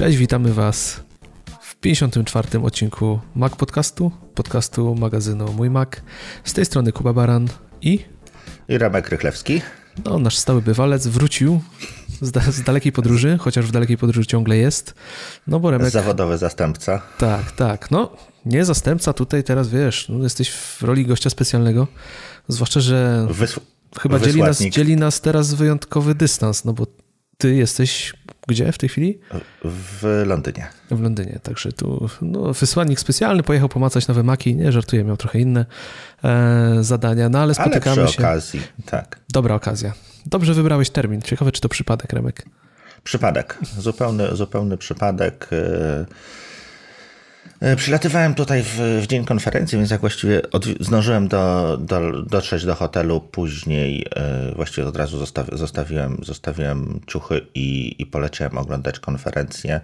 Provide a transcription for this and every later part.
Cześć, witamy Was w 54. odcinku Mac Podcastu, podcastu magazynu Mój Mac. Z tej strony Kuba Baran i... I Remek Rychlewski. No, nasz stały bywalec wrócił z, da z, dalekiej podróży, chociaż w dalekiej podróży ciągle jest. No bo Remek... Zawodowy zastępca. Tak, tak. No, nie zastępca tutaj teraz, wiesz, no, jesteś w roli gościa specjalnego, zwłaszcza, że Wys chyba dzieli nas, dzieli nas teraz wyjątkowy dystans, no bo ty jesteś gdzie w tej chwili? W Londynie. W Londynie, także tu no, wysłannik specjalny pojechał pomacać nowe maki, nie żartuję, miał trochę inne e, zadania, no ale spotykamy ale przy się. okazji, tak. Dobra okazja. Dobrze wybrałeś termin. Ciekawe, czy to przypadek, Remek? Przypadek, zupełny, zupełny przypadek. E, przylatywałem tutaj w, w, dzień konferencji, więc jak właściwie od, zdążyłem do, do, dotrzeć do hotelu później, e, właściwie od razu zostawi, zostawiłem, zostawiłem ciuchy i, i poleciałem oglądać konferencję.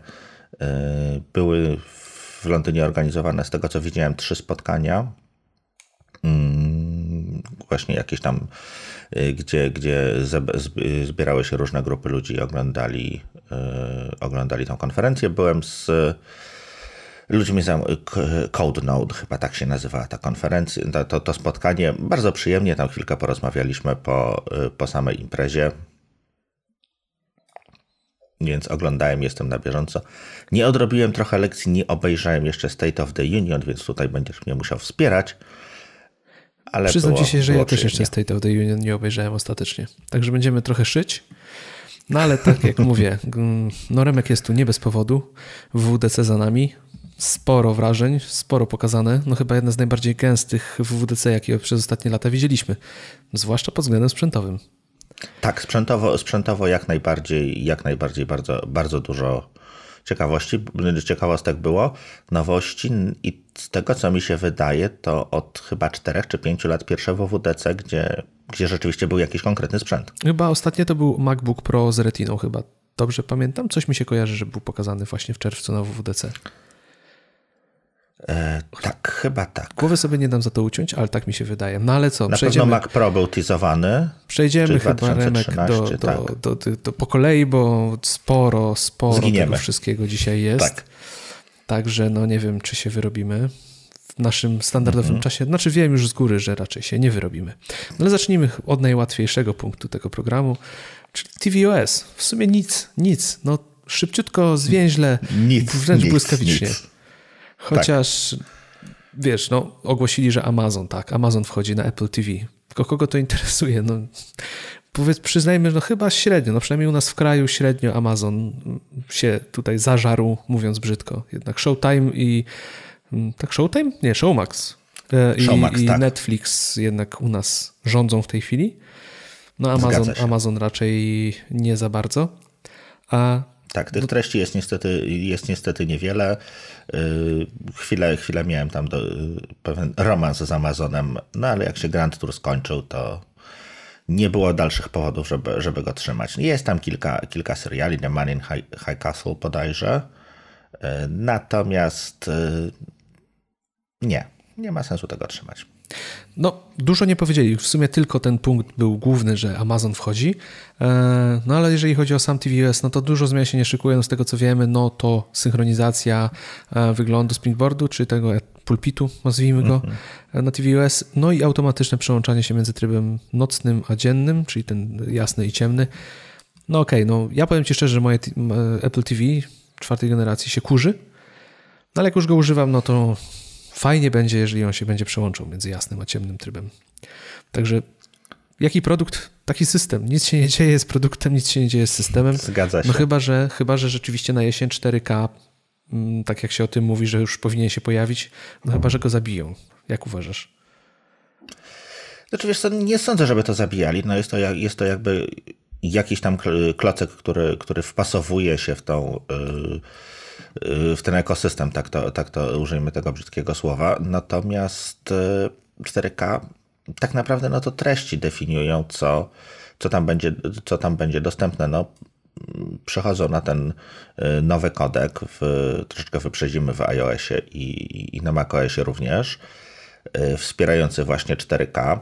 Były w Londynie organizowane, z tego co widziałem, trzy spotkania. Mm, właśnie jakieś tam gdzie, gdzie zbierały się różne grupy ludzi i oglądali, oglądali tą konferencję. Byłem z ludźmi z Code Node, chyba tak się nazywała ta konferencja, to, to spotkanie. Bardzo przyjemnie, tam chwilkę porozmawialiśmy po, po samej imprezie. Więc oglądałem, jestem na bieżąco. Nie odrobiłem trochę lekcji, nie obejrzałem jeszcze State of the Union, więc tutaj będziesz mnie musiał wspierać. Ale Przyznam było, ci się, że ja też jeszcze State of the Union nie obejrzałem ostatecznie. Także będziemy trochę szyć. No ale tak jak mówię, no Remek jest tu nie bez powodu. WWDC za nami. Sporo wrażeń, sporo pokazane. No chyba jedna z najbardziej gęstych WWDC, jakie przez ostatnie lata widzieliśmy. Zwłaszcza pod względem sprzętowym. Tak, sprzętowo, sprzętowo jak najbardziej, jak najbardziej bardzo, bardzo dużo ciekawości, ciekawostek było, nowości i z tego co mi się wydaje, to od chyba 4 czy 5 lat pierwsze WWDC, gdzie, gdzie rzeczywiście był jakiś konkretny sprzęt. Chyba ostatnie to był MacBook Pro z Retiną chyba. Dobrze pamiętam? Coś mi się kojarzy, że był pokazany właśnie w czerwcu na WWDC. E, tak, chyba tak. Głowy sobie nie dam za to uciąć, ale tak mi się wydaje. No ale co, Na przejdziemy. pewno Mac Pro był teasowany. Przejdziemy chyba, Remek, do, do, tak. do, do, po kolei, bo sporo, sporo Zginiemy. tego wszystkiego dzisiaj jest. Tak. Także no nie wiem, czy się wyrobimy w naszym standardowym mhm. czasie. Znaczy wiem już z góry, że raczej się nie wyrobimy. No ale zacznijmy od najłatwiejszego punktu tego programu, czyli tvOS. W sumie nic, nic. No szybciutko, zwięźle, nic, wręcz nic, błyskawicznie. Nic. Chociaż, tak. wiesz, no, ogłosili, że Amazon, tak, Amazon wchodzi na Apple TV. Tylko kogo to interesuje? No, powiedz, przyznajmy, no chyba średnio, no przynajmniej u nas w kraju średnio Amazon się tutaj zażarł, mówiąc brzydko. Jednak Showtime i mm, tak Showtime? Nie, Showmax. E, I, Showmax, i tak. Netflix jednak u nas rządzą w tej chwili. No Amazon, Amazon raczej nie za bardzo. A tak, tych treści jest niestety, jest niestety niewiele. Y, chwilę, chwilę miałem tam do, pewien romans z Amazonem, no ale jak się Grand Tour skończył, to nie było dalszych powodów, żeby, żeby go trzymać. Jest tam kilka, kilka seriali, The Man in High, High Castle bodajże, y, natomiast y, nie, nie ma sensu tego trzymać. No, dużo nie powiedzieli. W sumie tylko ten punkt był główny, że Amazon wchodzi. E, no ale jeżeli chodzi o sam tvOS, no to dużo zmian się nie szykuje. No, z tego co wiemy, no to synchronizacja e, wyglądu Springboardu, czy tego pulpitu, nazwijmy go, mhm. E, na tvOS. No i automatyczne przełączanie się między trybem nocnym a dziennym, czyli ten jasny i ciemny. No okej, okay, no ja powiem Ci szczerze, że moje Apple TV czwartej generacji się kurzy. No ale jak już go używam, no to Fajnie będzie, jeżeli on się będzie przełączał między jasnym a ciemnym trybem. Także jaki produkt, taki system. Nic się nie dzieje z produktem, nic się nie dzieje z systemem. Zgadza no się. No chyba, że, chyba, że rzeczywiście na jesień 4K, mm, tak jak się o tym mówi, że już powinien się pojawić, no chyba, że go zabiją. Jak uważasz? Znaczy wiesz co, nie sądzę, żeby to zabijali. No jest, to, jest to jakby jakiś tam klocek, który, który wpasowuje się w tą... Yy w ten ekosystem, tak to, tak to użyjmy tego brzydkiego słowa. Natomiast 4K e, tak naprawdę no to treści definiują, co, co, tam, będzie, co tam będzie dostępne. No, przechodzą na ten e, nowy kodek, w, troszeczkę wyprzedzimy w iOSie i, i na macOSie również, wspierający właśnie 4K.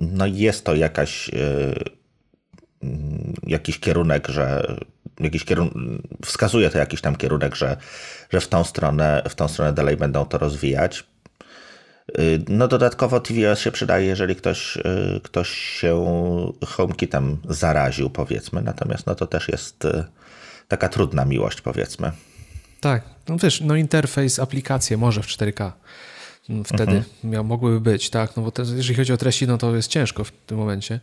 No jest to jakaś, jakiś kierunek, że jakiś kierunek, wskazuje to jakiś tam kierunek, że, że w tą stronę, w tą stronę dalej będą to rozwijać. Y, no dodatkowo TVOS się przydaje, jeżeli ktoś, y, ktoś się HomeKitem zaraził, powiedzmy. Natomiast no to też jest y, taka trudna miłość, powiedzmy. Tak, no wiesz, no interfejs, aplikacje może w 4K wtedy mhm. miał, mogłyby być, tak, no bo te, jeżeli chodzi o treści, no to jest ciężko w tym momencie.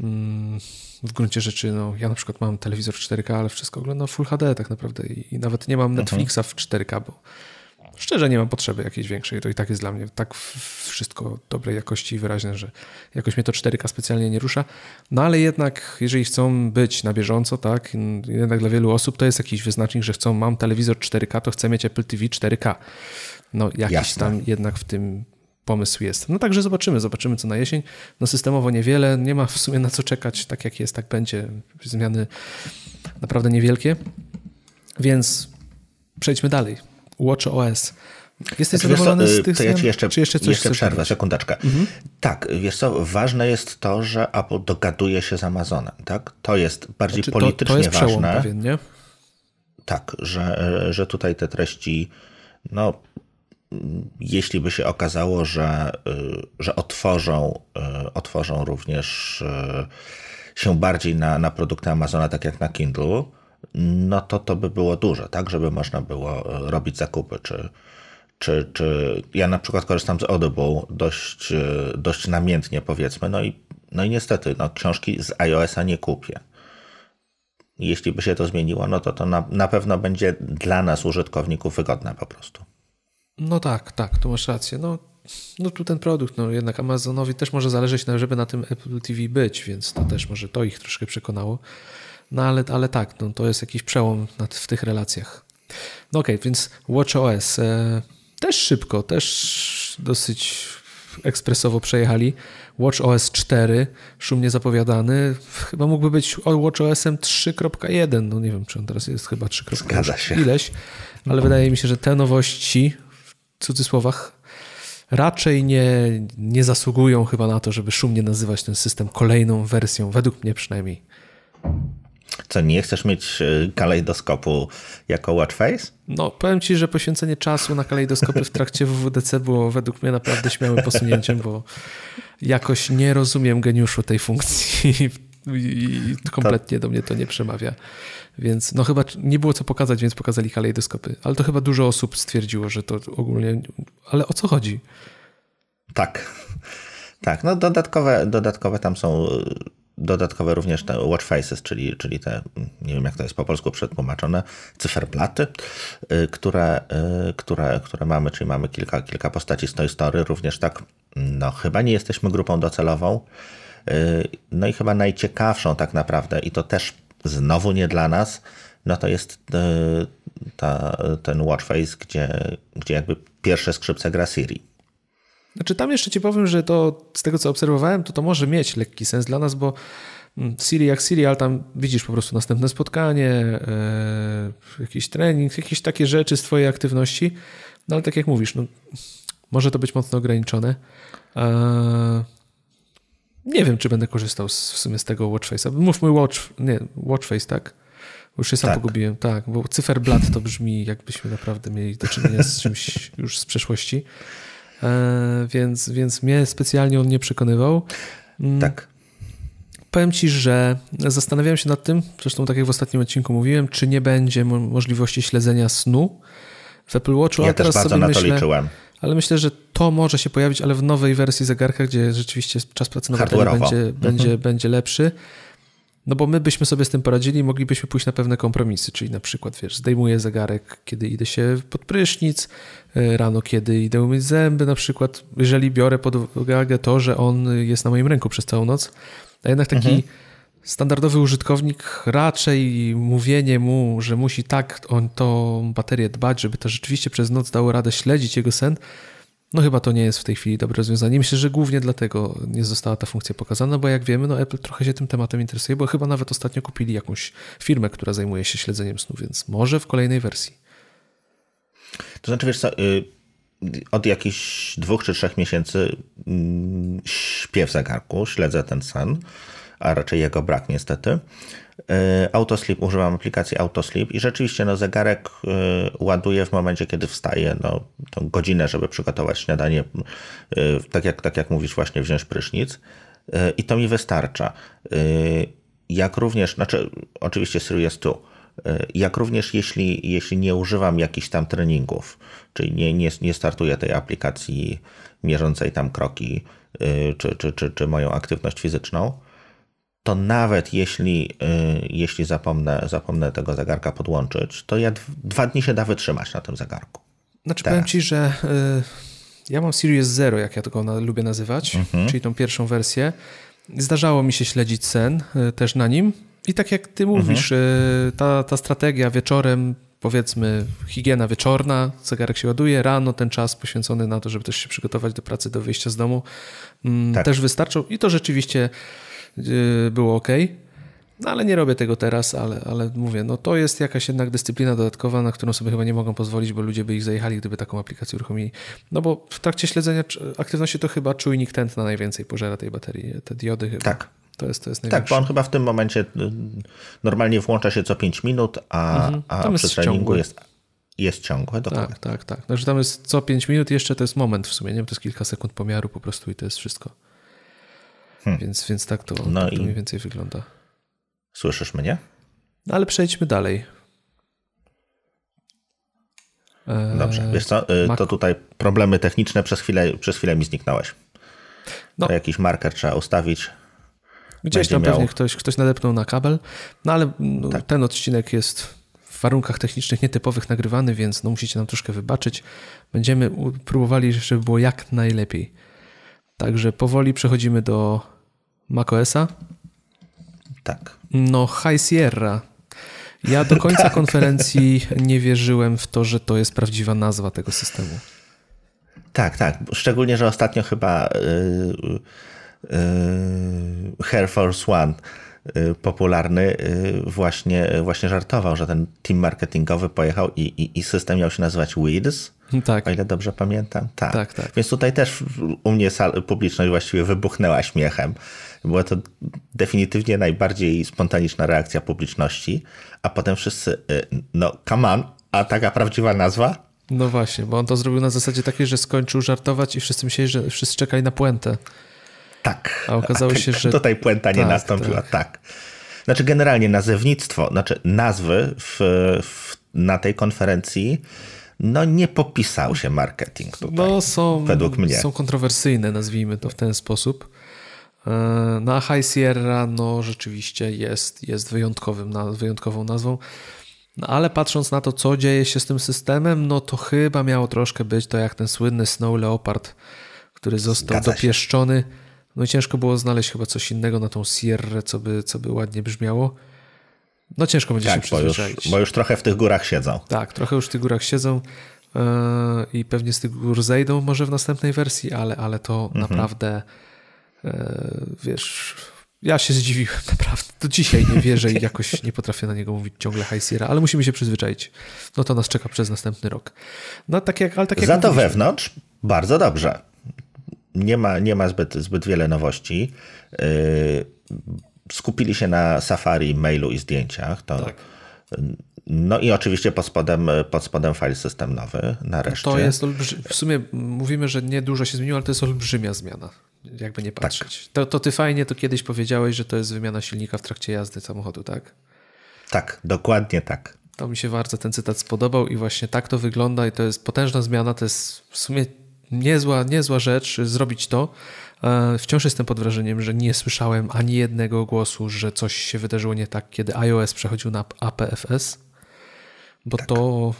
Mm, w gruncie rzeczy, no ja na przykład mam telewizor 4K, ale wszystko oglądam Full HD tak naprawdę i, i nawet nie mam mhm. Netflixa w 4K, bo szczerze nie mam potrzeby jakiejś większej. To i tak jest dla mnie tak wszystko dobrej jakości i wyraźne, że jakoś mnie to 4K specjalnie nie rusza. No ale jednak, jeżeli chcą być na bieżąco, tak, jednak dla wielu osób to jest jakiś wyznacznik, że chcą, mam telewizor 4K, to chcę mieć Apple TV 4K. No jakiś Jasne. tam jednak w tym pomysł jest. No także zobaczymy, zobaczymy co na jesień. No systemowo niewiele, nie ma w sumie na co czekać, tak jak jest, tak będzie. Zmiany naprawdę niewielkie. Więc przejdźmy dalej. Watch OS. Jesteś znaczy, zadowolony z tych to ja jeszcze, czy jeszcze, coś jeszcze przerwę, sekundeczkę. Mhm. Tak, wiesz co, ważne jest to, że Apple dogaduje się z Amazonem, tak? To jest bardziej znaczy, politycznie to, to jest ważne. Pewien, nie? Tak, że, że tutaj te treści, no jeśli by się okazało, że, że otworzą, otworzą również się bardziej na, na produkty Amazona, tak jak na Kindle, no to to by było duże, tak, żeby można było robić zakupy, czy, czy, czy ja na przykład korzystam z Audible dość, dość namiętnie powiedzmy, no i, no i niestety no, książki z iOS-a nie kupię. Jeśli by się to zmieniło, no to to na, na pewno będzie dla nas, użytkowników, wygodne po prostu. No tak, tak, tu masz rację. No, no tu ten produkt, no jednak Amazonowi też może zależeć, żeby na tym Apple TV być, więc to też może to ich troszkę przekonało. No ale, ale tak, no, to jest jakiś przełom w tych relacjach. No okej, okay, więc WatchOS e, też szybko, też dosyć ekspresowo przejechali. WatchOS 4, szumnie zapowiadany, chyba mógłby być WatchOSem 3.1, no nie wiem, czy on teraz jest chyba 3.1 ileś, ale wydaje mi się, że te nowości cudzysłowach raczej nie, nie zasługują chyba na to, żeby szumnie nazywać ten system kolejną wersją, według mnie przynajmniej. Co, nie chcesz mieć e, kalejdoskopu jako watchface? No, powiem ci, że poświęcenie czasu na kalejdoskopy w trakcie WWDC było według mnie naprawdę śmiałym posunięciem, bo jakoś nie rozumiem geniuszu tej funkcji i kompletnie do mnie to nie przemawia. Więc no chyba nie było co pokazać, więc pokazali kalejdoskopy. Ale to chyba dużo osób stwierdziło, że to ogólnie... Ale o co chodzi? Tak. Tak, no dodatkowe, dodatkowe tam są dodatkowe również te watch faces, czyli, czyli te, nie wiem jak to jest po polsku przetłumaczone, cyferplaty, y, które, y, które, które mamy, czyli mamy kilka, kilka postaci z Toy Story, również tak, no chyba nie jesteśmy grupą docelową, no i chyba najciekawszą tak naprawdę i to też znowu nie dla nas, no to jest ta, ten watch face, gdzie, gdzie jakby pierwsze skrzypce gra Siri. Znaczy tam jeszcze ci powiem, że to z tego co obserwowałem, to to może mieć lekki sens dla nas, bo mm, Siri jak Siri, ale tam widzisz po prostu następne spotkanie, e, jakiś trening, jakieś takie rzeczy z twojej aktywności. No ale tak jak mówisz, no, może to być mocno ograniczone. Nie wiem, czy będę korzystał z, w sumie z tego Watchface'a. Mów mój Watch, nie, Watchface, tak? Już się sam tak. pogubiłem, tak, bo cyferblat to brzmi jakbyśmy naprawdę mieli do czynienia z czymś już z przeszłości. E, więc, więc mnie specjalnie on nie przekonywał. Mm. Tak. Powiem ci, że zastanawiałem się nad tym, zresztą tak jak w ostatnim odcinku mówiłem, czy nie będzie możliwości śledzenia snu w Apple Watchu. Ja ale teraz sobie myślę, liczyłem. Ale myślę, że to może się pojawić, ale w nowej wersji zegarka, gdzie rzeczywiście czas pracy na baterii będzie, mhm. będzie, będzie lepszy. No bo my byśmy sobie z tym poradzili moglibyśmy pójść na pewne kompromisy, czyli na przykład, wiesz, zdejmuję zegarek, kiedy idę się pod prysznic, e, rano, kiedy idę umyć zęby na przykład, jeżeli biorę pod uwagę to, że on jest na moim ręku przez całą noc, a jednak taki mhm. Standardowy użytkownik raczej mówienie mu, że musi tak o tą baterię dbać, żeby to rzeczywiście przez noc dało radę śledzić jego sen, no chyba to nie jest w tej chwili dobre rozwiązanie. Myślę, że głównie dlatego nie została ta funkcja pokazana, bo jak wiemy, no Apple trochę się tym tematem interesuje, bo chyba nawet ostatnio kupili jakąś firmę, która zajmuje się śledzeniem snu, więc może w kolejnej wersji. To znaczy, wiesz co, y, od jakichś dwóch czy trzech miesięcy mm, śpię w zegarku, śledzę ten sen, a raczej jego brak niestety. Autosleep, używam aplikacji Autosleep i rzeczywiście no, zegarek ładuje w momencie, kiedy wstaje, no, tą godzinę, żeby przygotować śniadanie, tak jak, tak jak mówisz, właśnie wziąć prysznic i to mi wystarcza. Jak również, znaczy oczywiście Series 2, jak również jeśli, jeśli nie używam jakichś tam treningów, czyli nie, nie, nie startuję tej aplikacji mierzącej tam kroki, czy, czy, czy, czy moją aktywność fizyczną, to nawet jeśli, y, jeśli zapomnę, zapomnę tego zegarka podłączyć, to ja dwa dni się da wytrzymać na tym zegarku. Znaczy Teraz. powiem Ci, że y, ja mam Series Zero, jak ja to lubię nazywać, mhm. czyli tą pierwszą wersję. Zdarzało mi się śledzić sen też na nim i tak jak Ty mówisz, mhm. ta, ta strategia wieczorem powiedzmy higiena wieczorna, zegarek się ładuje, rano ten czas poświęcony na to, żeby też się przygotować do pracy, do wyjścia z domu, mm, tak. też wystarczał i to rzeczywiście y, było ok. No ale nie robię tego teraz, ale, ale mówię, no to jest jakaś jednak dyscyplina dodatkowa, na którą sobie chyba nie mogą pozwolić, bo ludzie by ich zajechali, gdyby taką aplikację uruchomili. No bo w trakcie śledzenia aktywności to chyba czujnik tętna najwięcej pożera tej baterii, te diody chyba. Tak. To jest, to jest Tak, bo on chyba w tym momencie y, normalnie włącza się co 5 minut, a, mhm. a przy treningu jest, jest ciągłe. Dokładnie. Tak, tak, tak. Znaczy tam jest co 5 minut, jeszcze to jest moment w sumie, nie? To jest kilka sekund pomiaru po prostu i to jest wszystko. Hmm. Więc, więc tak to, no tak to mniej więcej wygląda. Słyszysz mnie? No ale przejdźmy dalej. Dobrze, wiesz co, Mac... to tutaj problemy techniczne przez chwilę, przez chwilę mi zniknąłeś. No. To jakiś marker trzeba ustawić. Gdzieś tam miał... pewnie ktoś, ktoś nadepnął na kabel, no ale no, tak. ten odcinek jest w warunkach technicznych nietypowych nagrywany, więc no, musicie nam troszkę wybaczyć. Będziemy próbowali, żeby było jak najlepiej. Także powoli przechodzimy do macOSa. Tak. No, High Sierra. Ja do końca tak. konferencji nie wierzyłem w to, że to jest prawdziwa nazwa tego systemu. Tak, tak. Szczególnie, że ostatnio chyba. Yy Yy, Air Force One yy, popularny yy, właśnie, właśnie żartował, że ten team marketingowy pojechał i, i, i system miał się nazywać Weeds. Tak. O ile dobrze pamiętam. Tak. tak, tak. Więc tutaj też u mnie sal, publiczność właściwie wybuchnęła śmiechem. Była to definitywnie najbardziej spontaniczna reakcja publiczności, a potem wszyscy, no come on, a taka prawdziwa nazwa? No właśnie, bo on to zrobił na zasadzie takiej, że skończył żartować i wszyscy myśleli, że wszyscy czekali na puentę. Tak. A okazało się, że. Tutaj puenta nie tak, nastąpiła, tak. tak. Znaczy, generalnie nazewnictwo, znaczy nazwy w, w, na tej konferencji no nie popisał się marketing tutaj, no są, według mnie. Są kontrowersyjne, nazwijmy to w ten sposób. E, no a High Sierra no rzeczywiście jest, jest wyjątkowym, wyjątkową nazwą. No ale patrząc na to, co dzieje się z tym systemem, no to chyba miało troszkę być to jak ten słynny Snow Leopard, który został Zgadza dopieszczony. No i ciężko było znaleźć chyba coś innego na tą Sierrę, co by, co by ładnie brzmiało. No ciężko będzie tak, się przyzwyczaić. Bo już, bo już trochę w tych górach siedzą. Tak, trochę już w tych górach siedzą yy, i pewnie z tych gór zejdą może w następnej wersji, ale, ale to mhm. naprawdę yy, wiesz... Ja się zdziwiłem, naprawdę. Do dzisiaj nie wierzę i jakoś nie potrafię na niego mówić ciągle High Sierra, ale musimy się przyzwyczaić. No to nas czeka przez następny rok. No tak jak, ale tak jak Za to wewnątrz bardzo dobrze nie ma, nie ma zbyt, zbyt wiele nowości. Y, skupili się na Safari, mailu i zdjęciach. To, tak. No i oczywiście pod spodem, pod spodem file system nowy nareszcie. To jest olbrzy... w sumie mówimy, że nie dużo się zmieniło, ale to jest olbrzymia zmiana, jakby nie tak. patrzeć. Tak. To, to ty fajnie to kiedyś powiedziałeś, że to jest wymiana silnika w trakcie jazdy samochodu, tak? Tak, dokładnie tak. To mi się bardzo ten cytat spodobał i właśnie tak to wygląda i to jest potężna zmiana, to jest w sumie niezła, niezła rzecz zrobić to. E, wciąż jestem pod wrażeniem, że nie słyszałem ani jednego głosu, że coś się wydarzyło nie tak, kiedy iOS przechodził na APFS, bo tak. to,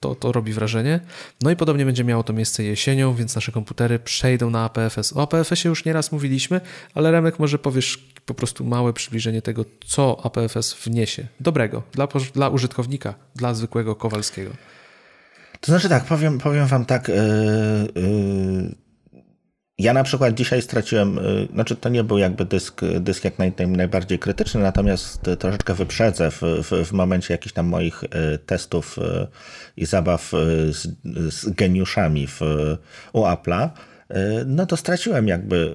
to, to robi wrażenie. No i podobnie będzie miało to miejsce jesienią, więc nasze komputery przejdą na APFS. O APFS-ie już nieraz mówiliśmy, ale Remek może powiesz po prostu małe przybliżenie tego, co APFS wniesie dobrego dla, dla użytkownika, dla zwykłego Kowalskiego. To znaczy tak, powiem, powiem wam tak. Yy, yy, ja na przykład dzisiaj straciłem, yy, znaczy to nie był jakby dysk, dysk jak naj, najbardziej krytyczny, natomiast troszeczkę wyprzedzę w, w, w momencie jakichś tam moich testów i zabaw z, z geniuszami w, u Apple'a. no to straciłem jakby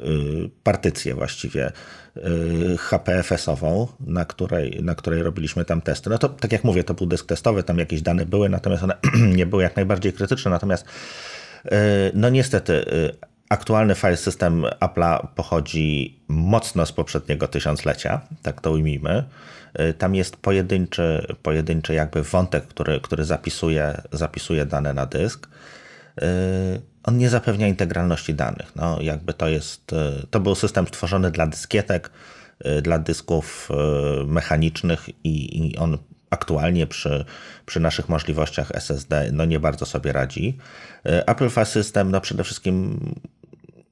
partycję właściwie HPFS-ową, na której, na której robiliśmy tam testy. No to tak jak mówię, to był dysk testowy, tam jakieś dane były, natomiast one nie były jak najbardziej krytyczne, natomiast no niestety Aktualny file system Apple'a pochodzi mocno z poprzedniego tysiąclecia, tak to ujmijmy. Y, tam jest pojedynczy, pojedynczy jakby wątek, który, który zapisuje, zapisuje dane na dysk. Y, on nie zapewnia integralności danych. No, jakby to jest, y, to był system stworzony dla dyskietek, dla dysków mechanicznych i, i on aktualnie przy, przy naszych możliwościach SSD no nie bardzo sobie radzi. Apple File System no przede wszystkim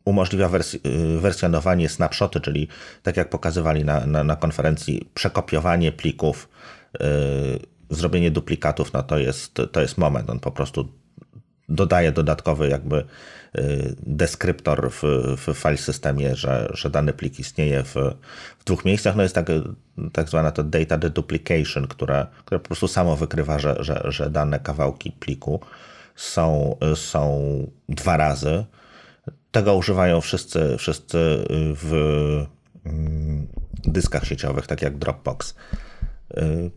umożliwia wers y, wersjonowanie snapshoty, czyli tak jak pokazywali na, na, na konferencji, przekopiowanie plików, yy, zrobienie duplikatów, no to jest, to jest moment. On po prostu dodaje dodatkowy jakby yy, deskryptor w, w file systemie, że, że dany plik istnieje w, w dwóch miejscach. No jest tak, tak zwana to data deduplication, która, która po prostu samo wykrywa, że, że, że dane kawałki pliku są, są dwa razy tego używają wszyscy, wszyscy w mm, dyskach sieciowych, tak jak Dropbox. Y,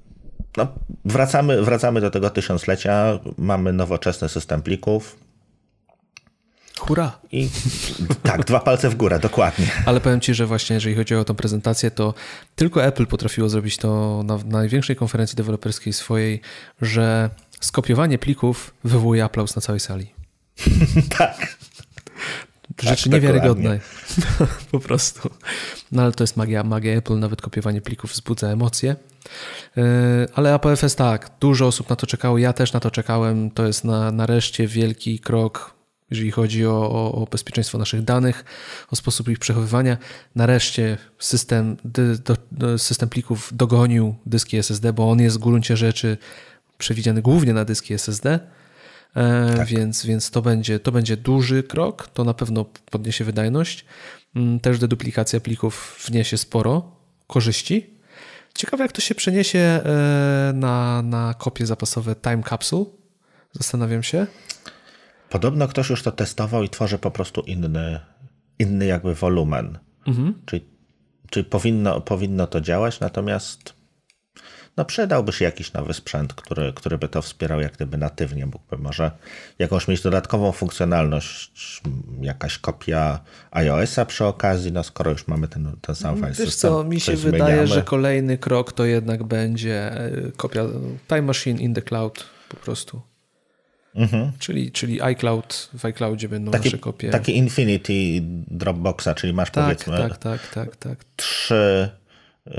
no, wracamy, wracamy do tego tysiąclecia. Mamy nowoczesny system plików. Hurra! I tak, dwa palce w górę, dokładnie. Ale powiem Ci, że właśnie jeżeli chodzi o tę prezentację, to tylko Apple potrafiło zrobić to na, na największej konferencji deweloperskiej swojej, że skopiowanie plików wywołuje aplauz na całej sali. tak. Rzeczy tak, niewiarygodne. po prostu. No ale to jest magia, magia Apple, nawet kopiowanie plików wzbudza emocje. Yy, ale APFS tak, dużo osób na to czekało, ja też na to czekałem. To jest na, nareszcie wielki krok, jeżeli chodzi o, o, o bezpieczeństwo naszych danych, o sposób ich przechowywania. Nareszcie system, do, system plików dogonił dyski SSD, bo on jest w gruncie rzeczy przewidziany głównie na dyski SSD E, tak. Więc, więc to, będzie, to będzie duży krok, to na pewno podniesie wydajność. Mm, też deduplikacja plików wniesie sporo korzyści. Ciekawe, jak to się przeniesie e, na, na kopie zapasowe Time Capsule. Zastanawiam się. Podobno ktoś już to testował i tworzy po prostu inny, inny jakby wolumen. Mhm. Czyli, czyli powinno, powinno to działać, natomiast no przydałby się jakiś nowy sprzęt, który, który by to wspierał jak gdyby natywnie, mógłby może jakąś mieć dodatkową funkcjonalność, jakaś kopia iOS-a przy okazji, no skoro już mamy ten, ten sam file Wiesz co, mi się wydaje, że kolejny krok to jednak będzie e, kopia Time Machine in the Cloud po prostu. Mhm. Czyli, czyli iCloud, w iCloudzie będą taki, nasze kopie. Takie Infinity Dropboxa, czyli masz tak, powiedzmy tak, tak, tak, tak. trzy yy,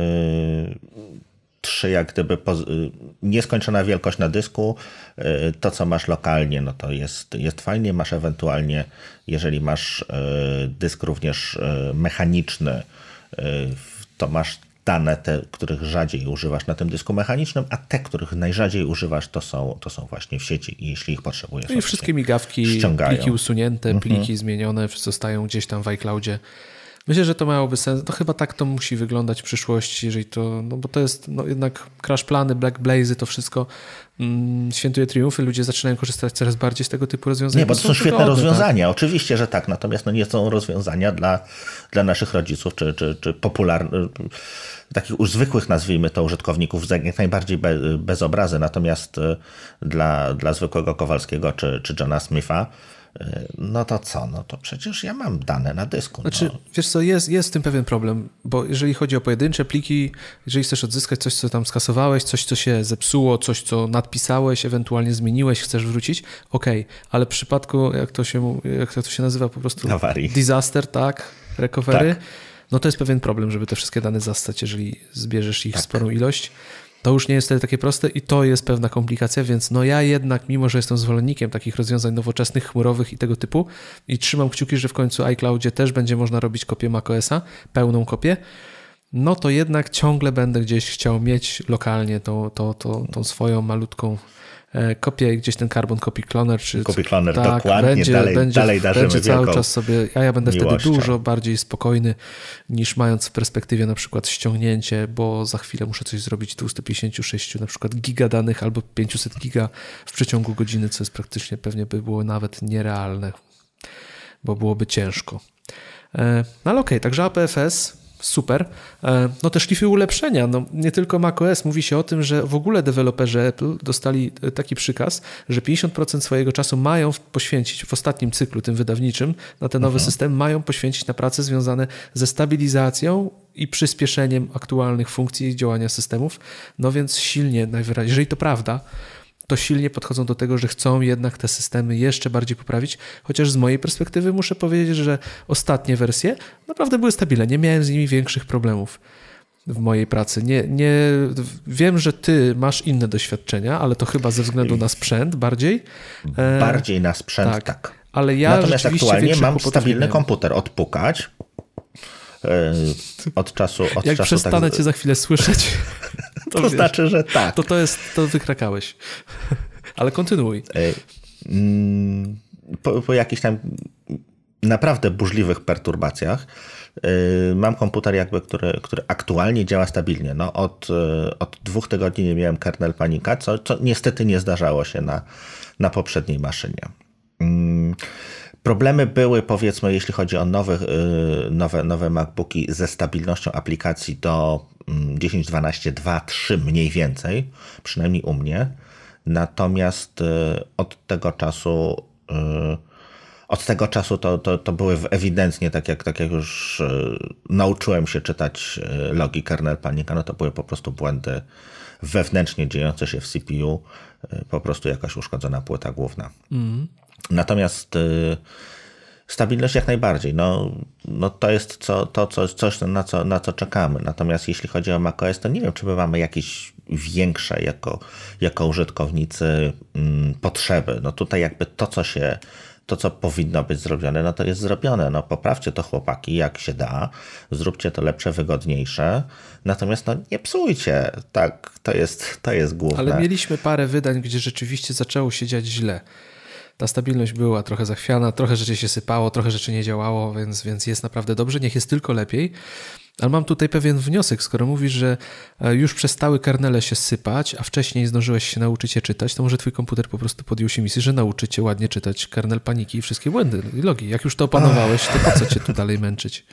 trzy jak gdyby y, nieskończona wielkość na dysku. Y, to, co masz lokalnie, no to jest, jest fajnie. Masz ewentualnie, jeżeli masz y, dysk również mechaniczny, to masz dane, te, których rzadziej używasz na tym dysku mechanicznym, a te, których najrzadziej używasz, to są, to są właśnie w sieci i jeśli ich potrzebujesz. No i wszystkie migawki, ściągają. pliki usunięte, pliki mhm. zmienione, zostają gdzieś tam w iCloudzie. Myślę, że to miałoby sens. To chyba tak to musi wyglądać w przyszłości, jeżeli to, no bo to jest no jednak crash plany, black blazy, to wszystko mm, świętuje triumfy, ludzie zaczynają korzystać coraz bardziej z tego typu rozwiązań. Nie, bo to są, są świetne wygodne, rozwiązania, tak? oczywiście, że tak, natomiast no nie są rozwiązania dla, dla naszych rodziców, czy, czy, czy popularnych, takich już zwykłych, nazwijmy to, użytkowników, jak najbardziej be, bez obrazy, natomiast y, dla, dla zwykłego Kowalskiego, czy, czy Johna Smitha, no to co? No to przecież ja mam dane na dysku. Znaczy, no. wiesz co, jest, jest w tym pewien problem, bo jeżeli chodzi o pojedyncze pliki, jeżeli chcesz odzyskać coś, co tam skasowałeś, coś, co się zepsuło, coś, co nadpisałeś, ewentualnie zmieniłeś, chcesz wrócić, ok, ale w przypadku, jak to się, jak to się nazywa po prostu? Awarii. Disaster, tak? Recovery. Tak. No to jest pewien problem, żeby te wszystkie dane zastać, jeżeli zbierzesz ich tak. sporą ilość. To już nie jest wtedy takie proste i to jest pewna komplikacja, więc no ja jednak, mimo że jestem zwolennikiem takich rozwiązań nowoczesnych, chmurowych i tego typu i trzymam kciuki, że w końcu iCloudzie też będzie można robić kopię macOSa, pełną kopię, no to jednak ciągle będę gdzieś chciał mieć lokalnie tą, tą, tą, tą swoją malutką kopię, gdzieś ten Carbon Copy Cloner. Czy, Copy Cloner, tak, dokładnie, będzie, dalej, będzie, dalej będzie cały czas sobie, a ja będę miłością. wtedy dużo bardziej spokojny niż mając w perspektywie na przykład ściągnięcie, bo za chwilę muszę coś zrobić 256 na przykład giga danych albo 500 giga w przeciągu godziny, co jest praktycznie pewnie by było nawet nierealne. bo byłoby ciężko. E, no ale okej, okay, także APFS super. E, no te szlify ulepszenia, no nie tylko macOS, mówi się o tym, że w ogóle deweloperzy Apple dostali e, taki przykaz, że 50% swojego czasu mają poświęcić w ostatnim cyklu tym wydawniczym na ten nowy mhm. system, mają poświęcić na prace związane ze stabilizacją i przyspieszeniem aktualnych funkcji działania systemów. No więc silnie najwyraźniej, jeżeli to prawda, to silnie podchodzą do tego, że chcą jednak te systemy jeszcze bardziej poprawić, chociaż z mojej perspektywy muszę powiedzieć, że ostatnie wersje naprawdę były stabilne, nie miałem z nimi większych problemów w mojej pracy. Nie, nie, wiem, że ty masz inne doświadczenia, ale to chyba ze względu na sprzęt bardziej. E, bardziej na sprzęt, tak. tak. Ale ja Natomiast aktualnie mam stabilny komputer odpukać e, od czasu od Jak czasu, przestanę tak... cię za chwilę słyszeć, to, to znaczy, że tak. To to jest, to wykrakałeś. Ale kontynuuj. Mm, po, po jakichś tam naprawdę burzliwych perturbacjach y, mam komputer jakby, który, który aktualnie działa stabilnie. No od, y, od dwóch tygodni nie miałem kernel panika, co, co niestety nie zdarzało się na, na poprzedniej maszynie. Problemy były, powiedzmy, jeśli chodzi o nowe, y, nowe, nowe MacBooki ze stabilnością aplikacji do 10, 12, 2, 3 mniej więcej, przynajmniej u mnie. Natomiast y, od tego czasu y, od tego czasu to, to, to były ewidentnie, tak jak, tak jak już nauczyłem się czytać logi kernel panika, no to były po prostu błędy wewnętrznie dziejące się w CPU, po prostu jakaś uszkodzona płyta główna. Mm. Natomiast Stabilność jak najbardziej. No, no to jest co, to co, coś, na co, na co czekamy. Natomiast jeśli chodzi o macOS, to nie wiem, czy my mamy jakieś większe jako, jako użytkownicy mm, potrzeby. No tutaj jakby to, co się to, co powinno być zrobione, no to jest zrobione. No poprawcie to chłopaki, jak się da, zróbcie to lepsze, wygodniejsze, natomiast no nie psujcie, tak, to jest, to jest główne. Ale mieliśmy parę wydań, gdzie rzeczywiście zaczęło się dziać źle ta stabilność była trochę zachwiana, trochę rzeczy się sypało, trochę rzeczy nie działało, więc, więc jest naprawdę dobrze, niech jest tylko lepiej. Ale mam tutaj pewien wniosek, skoro mówisz, że e, już przestały kernele się sypać, a wcześniej zdążyłeś się nauczyć je czytać, to może twój komputer po prostu podjął się misji, że nauczy cię ładnie czytać kernel paniki i wszystkie błędy i logi. Jak już to opanowałeś, to po co cię tu dalej męczyć?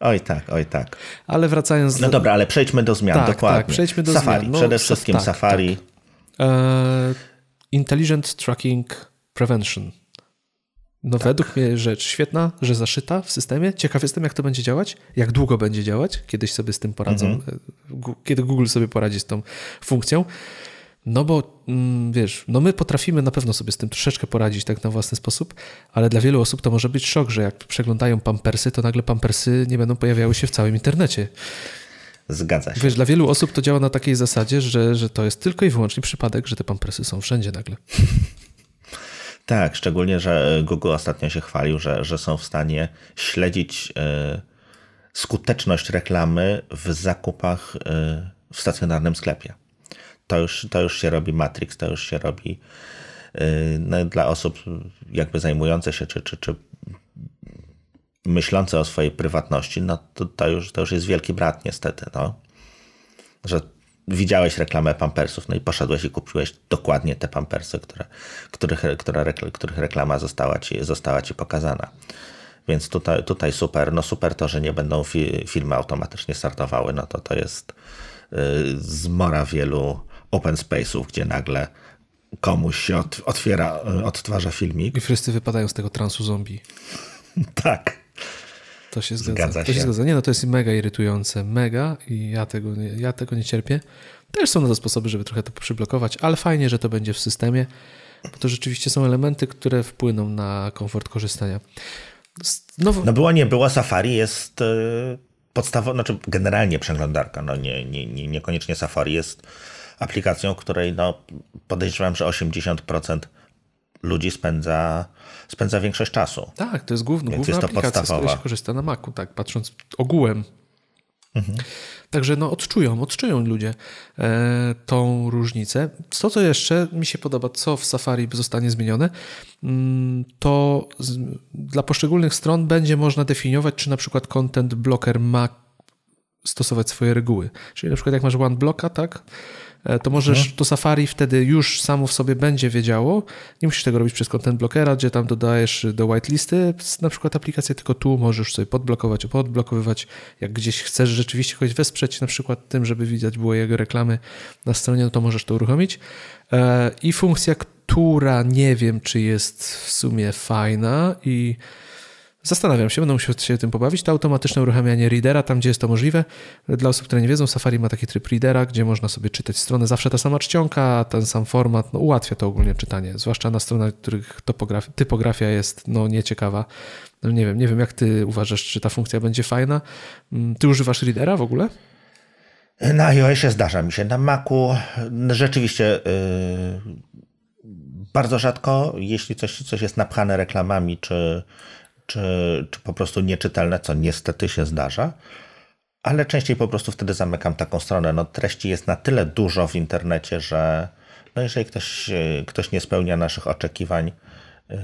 Oj tak, oj tak. Ale wracając do... No dobra, ale przejdźmy do zmian, tak, tak dokładnie. Tak, przejdźmy do Safari, zmian. No, przede wszystkim tak, Safari. Tak. E, Intelligent Tracking Prevention. No tak. według mnie rzecz świetna, że zaszyta w systemie. Ciekaw jestem, jak to będzie działać, jak długo będzie działać. Kiedyś sobie z tym poradzą, mhm. E, kiedy Google sobie poradzi z tą funkcją. No bo mm, wiesz, no my potrafimy na pewno sobie z tym troszeczkę poradzić tak na własny sposób, ale dla wielu osób to może być szok, że jak przeglądają pampersy, to nagle pampersy nie będą pojawiały się w całym internecie. Zgadza się. Wiesz, dla wielu osób to działa na takiej zasadzie, że, że to jest tylko i wyłącznie przypadek, że te pampersy są wszędzie nagle. Tak, szczególnie, że Google ostatnio się chwalił, że, że są w stanie śledzić y, skuteczność reklamy w zakupach y, w stacjonarnym sklepie. To już, to już się robi Matrix, to już się robi y, no, dla osób jakby zajmujących się czy, czy, czy myślące o swojej prywatności, no to, to, już, to już jest wielki brat niestety, no. Że widziałeś reklamę pampersów, no i poszedłeś i kupiłeś dokładnie te pampersy, które, których, które, których reklama została ci, została ci pokazana. Więc tutaj, tutaj super, no super to, że nie będą fi, filmy automatycznie startowały, no to to jest y, zmora wielu open space'ów, gdzie nagle komuś się od, otwiera, y, odtwarza filmik. I wszyscy wypadają z tego transu zombie. tak. To się zgadza. zgadza to się. zgadza. Nie no, to jest mega irytujące. Mega i ja tego, nie, ja tego nie cierpię. Też są na to sposoby, żeby trochę to przyblokować, ale fajnie, że to będzie w systemie, bo to rzeczywiście są elementy, które wpłyną na komfort korzystania. No, no było, nie było, Safari jest yy, podstawową, znaczy generalnie przeglądarka, no nie, nie, nie, niekoniecznie Safari jest aplikacją, której no podejrzewam, że 80% ludzi spędza spędza większość czasu. Tak, to jest główna, główna jest to aplikacja, podstawowa. z której się korzysta na Macu, tak, patrząc ogółem. Mhm. Także no, odczują, odczują ludzie e, tą różnicę. To, co jeszcze mi się podoba, co w Safari zostanie zmienione, mm, to z, dla poszczególnych stron będzie można definiować, czy na przykład content blocker ma stosować swoje reguły. Czyli na przykład jak masz one blocka, tak, to możesz, mhm. to Safari wtedy już samo w sobie będzie wiedziało. Nie musisz tego robić przez content blockera, gdzie tam dodajesz do whitelisty na przykład aplikację, tylko tu możesz sobie podblokować, podblokowywać, jak gdzieś chcesz rzeczywiście kogoś wesprzeć, na przykład tym, żeby widać było jego reklamy na stronie, no to możesz to uruchomić. E, I funkcja, która nie wiem, czy jest w sumie fajna i Zastanawiam się, będę musiał się tym pobawić. To automatyczne uruchamianie readera, tam gdzie jest to możliwe. Dla osób, które nie wiedzą, Safari ma taki tryb readera, gdzie można sobie czytać stronę. Zawsze ta sama czcionka, ten sam format, no ułatwia to ogólnie czytanie, zwłaszcza na stronach, których typografia jest no, nieciekawa. No, nie wiem, nie wiem jak ty uważasz, czy ta funkcja będzie fajna. Mm, ty używasz readera w ogóle? Na iOSie zdarza mi się. Na Macu rzeczywiście yy, bardzo rzadko, jeśli coś, coś jest napchane reklamami, czy czy, czy po prostu nieczytelne, co niestety się zdarza, ale częściej po prostu wtedy zamykam taką stronę. No, treści jest na tyle dużo w internecie, że no, jeżeli ktoś, ktoś nie spełnia naszych oczekiwań, yy,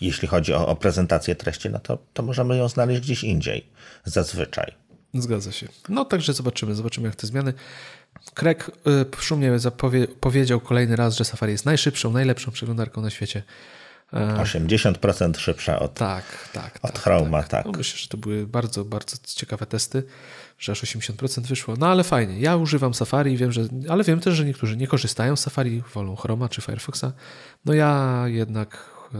jeśli chodzi o, o prezentację treści, no to, to możemy ją znaleźć gdzieś indziej, zazwyczaj. Zgadza się. No także zobaczymy, zobaczymy jak te zmiany. Craig y, szumnie zapowie, powiedział kolejny raz, że Safari jest najszybszą, najlepszą przeglądarką na świecie. 80% szybsza od, tak, tak, od tak, Chroma, tak. tak. No myślę, że to były bardzo, bardzo ciekawe testy, że aż 80% wyszło. No ale fajnie. Ja używam Safari i wiem, że, ale wiem też, że niektórzy nie korzystają z Safari, wolą Chroma czy Firefoxa. No ja jednak e,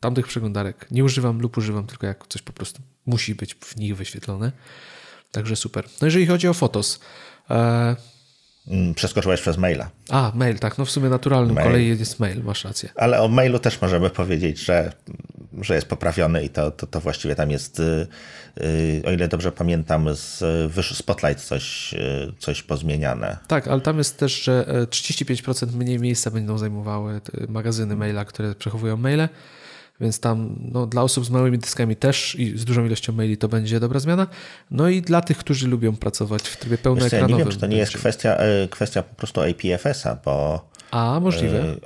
tamtych przeglądarek nie używam lub używam tylko jak coś po prostu musi być w nich wyświetlone. Także super. No jeżeli chodzi o Fotos, e, przeskoczyłeś przez maila. A, mail, tak. No w sumie naturalnym mail. kolei jest mail, masz rację. Ale o mailu też możemy powiedzieć, że, że jest poprawiony i to, to, to właściwie tam jest, yy, o ile dobrze pamiętam, z Spotlight coś, yy, coś pozmieniane. Tak, ale tam jest też, że 35% e, mniej miejsca będą zajmowały magazyny maila, które przechowują maile więc tam no, dla osób z małymi dyskami też i z dużą ilością maili to będzie dobra zmiana. No i dla tych, którzy lubią pracować w trybie pełnoekranowym. Ja nie wiem, czy to nie jest kwestia, e, kwestia po prostu IPFS-a, bo... A, możliwe. E,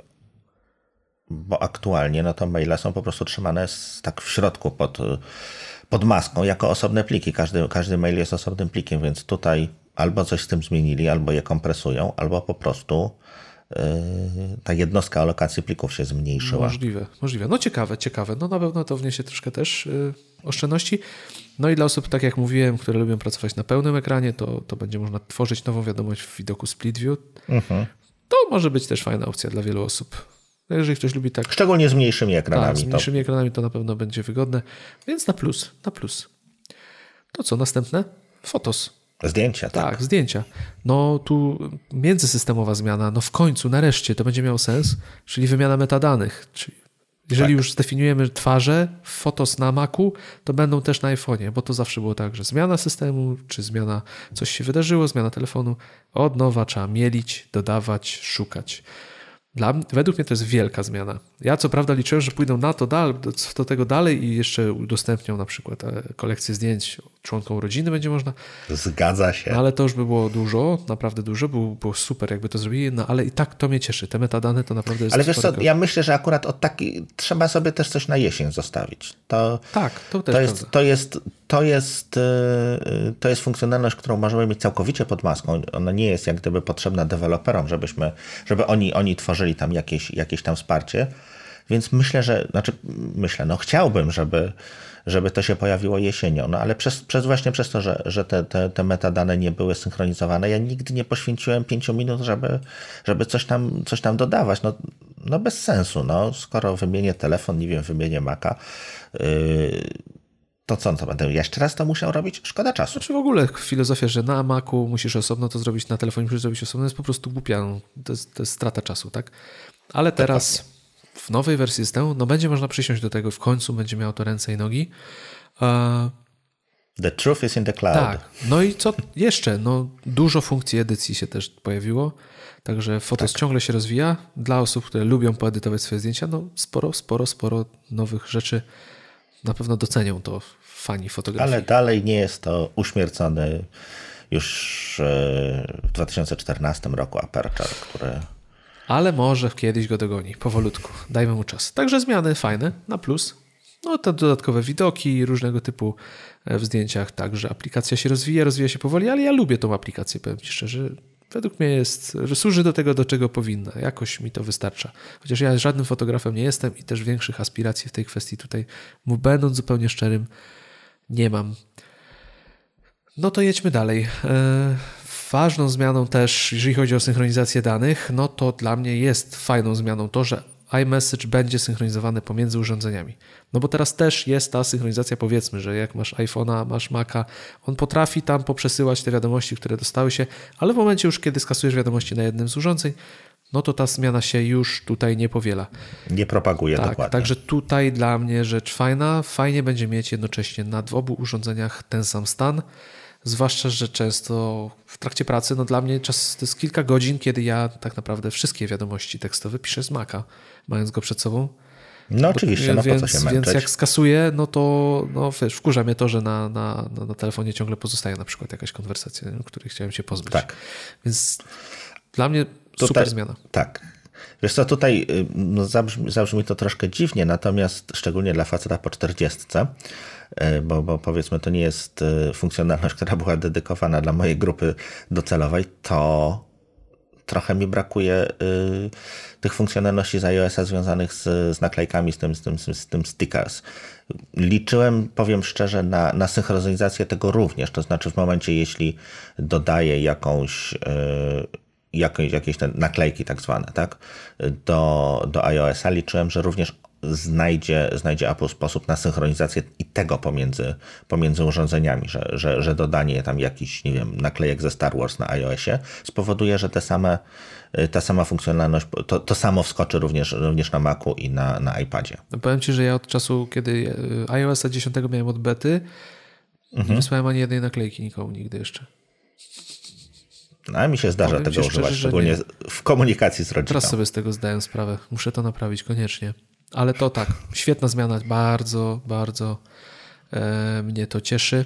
bo aktualnie no to maile są po prostu trzymane tak w środku pod, pod maską jako osobne pliki. Każdy, każdy mail jest osobnym plikiem, więc tutaj albo coś z tym zmienili, albo je kompresują, albo po prostu ta jednostka alokacji plików się zmniejszyła. Możliwe, możliwe. No ciekawe, ciekawe. No na pewno to wniesie troszkę też y, oszczędności. No i dla osób, tak jak mówiłem, które lubią pracować na pełnym ekranie, to, to będzie można tworzyć nową wiadomość w widoku split view. Mhm. To może być też fajna opcja dla wielu osób. No, jeżeli ktoś lubi tak. Szczególnie z mniejszymi ekranami. Tak, z mniejszymi to... ekranami to na pewno będzie wygodne. Więc na plus, na plus. To co, następne? Fotos. Zdjęcia, tak. Tak, zdjęcia. No tu międzysystemowa zmiana, no w końcu, nareszcie to będzie miało sens, czyli wymiana metadanych. Czyli jeżeli tak. już zdefiniujemy twarze, fotos na Macu, to będą też na iPhone'ie, bo to zawsze było tak, że zmiana systemu, czy zmiana, coś się wydarzyło, zmiana telefonu, od nowa trzeba mielić, dodawać, szukać. Dla, według mnie to jest wielka zmiana. Ja co prawda liczyłem, że pójdą na to do, do tego dalej i jeszcze udostępnią na przykład e, kolekcję zdjęć członkom rodziny będzie można. Zgadza się. No, ale to już by było dużo, naprawdę dużo, było, było super jakby to zrobili, no ale i tak to mnie cieszy. Te metadane to naprawdę jest Ale wiesz co, ja myślę, że akurat od taki trzeba sobie też coś na jesień zostawić. To, tak, to też to jest, to jest, to jest, e, to jest funkcjonalność, którą możemy mieć całkowicie pod maską. Ona nie jest jak gdyby potrzebna deweloperom, żebyśmy, żeby oni, oni tworzyli tam jakieś, jakieś tam wsparcie. Więc myślę, że, znaczy myślę, no chciałbym, żeby, żeby to się pojawiło jesienią, no ale przez, przez właśnie przez to, że, że te, te, te metadane nie były synchronizowane, ja nigdy nie poświęciłem pięciu minut, żeby, żeby coś, tam, coś tam dodawać. No, no bez sensu, no skoro wymienię telefon, nie wiem, wymienię Maca, yy, to co, to będę jeszcze raz to musiał robić? Szkoda czasu. Znaczy w ogóle filozofia, że na Macu musisz osobno to zrobić, na telefonie musisz zrobić osobno, jest po prostu głupia. To jest, to jest strata czasu, tak? Ale teraz w nowej wersji systemu no będzie można przysiąść do tego, w końcu będzie miało to ręce i nogi. The truth is in the cloud. Tak. No i co jeszcze? No, dużo funkcji edycji się też pojawiło. Także Fotos tak. ciągle się rozwija. Dla osób, które lubią poedytować swoje zdjęcia, no sporo, sporo, sporo nowych rzeczy. Na pewno docenią to fani fotografii. Ale dalej nie jest to uśmiercony już e, w 2014 roku Aperture, który ale może kiedyś go dogoni, powolutku. Dajmy mu czas. Także zmiany fajne, na plus. No to dodatkowe widoki różnego typu e, w zdjęciach, także aplikacja się rozwija, rozwija się powoli, ale ja lubię tą aplikację, powiem Ci szczerze. Według mnie jest, że służy do tego, do czego powinna. Jakoś mi to wystarcza. Chociaż ja żadnym fotografem nie jestem i też większych aspiracji w tej kwestii tutaj, będąc zupełnie szczerym, nie mam. No to jedźmy dalej. E, ważną zmianą też, jeżeli chodzi o synchronizację danych, no to dla mnie jest fajną zmianą to, że iMessage będzie synchronizowany pomiędzy urządzeniami. No bo teraz też jest ta synchronizacja, powiedzmy, że jak masz iPhone'a, masz Maca, on potrafi tam poprzesyłać te wiadomości, które dostały się, ale w momencie już, kiedy skasujesz wiadomości na jednym z urządzeń, no to ta zmiana się już tutaj nie powiela. Nie propaguje tak, dokładnie. Także tutaj dla mnie rzecz fajna. Fajnie będzie mieć jednocześnie na obu urządzeniach ten sam stan. Zwłaszcza, że często w trakcie pracy, no dla mnie czas to jest kilka godzin, kiedy ja tak naprawdę wszystkie wiadomości tekstowe piszę z Maca, mając go przed sobą. No oczywiście, no więc, po co się męczyć? Więc jak skasuję, no to no wiesz, wkurza mnie to, że na, na, na telefonie ciągle pozostaje na przykład jakaś konwersacja, której chciałem się pozbyć. Tak. Więc dla mnie tutaj, super zmiana. Tak. Wiesz co, tutaj y, no, zabrzmi, zabrzmi to troszkę dziwnie, natomiast szczególnie dla faceta po 40, y, bo, bo powiedzmy to nie jest y, funkcjonalność, która była dedykowana dla mojej grupy docelowej, to trochę mi brakuje tych funkcjonalności z iOS-a związanych z, z naklejkami, z tym, z, tym, z tym stickers. Liczyłem, powiem szczerze, na, na synchronizację tego również. To znaczy, w momencie, jeśli dodaję jakąś jakieś, jakieś te naklejki tak zwane, tak, do, do iOS-a, liczyłem, że również znajdzie, znajdzie Apple sposób na synchronizację i tego pomiędzy, pomiędzy urządzeniami, że, że, że dodanie tam jakiś, nie wiem, naklejek ze Star Wars na iOSie spowoduje, że te same, ta sama funkcjonalność, to, to samo wskoczy również, również na Macu i na, na iPadzie. No powiem Ci, że ja od czasu, kiedy iOS 10 miałem od bety, mhm. nie wysłałem ani jednej naklejki nikomu nigdy jeszcze. No, a mi się zdarza Powiem tego używać, szczególnie w komunikacji z rodziną. Teraz sobie z tego zdaję sprawę. Muszę to naprawić koniecznie. Ale to tak, świetna zmiana, bardzo, bardzo e, mnie to cieszy.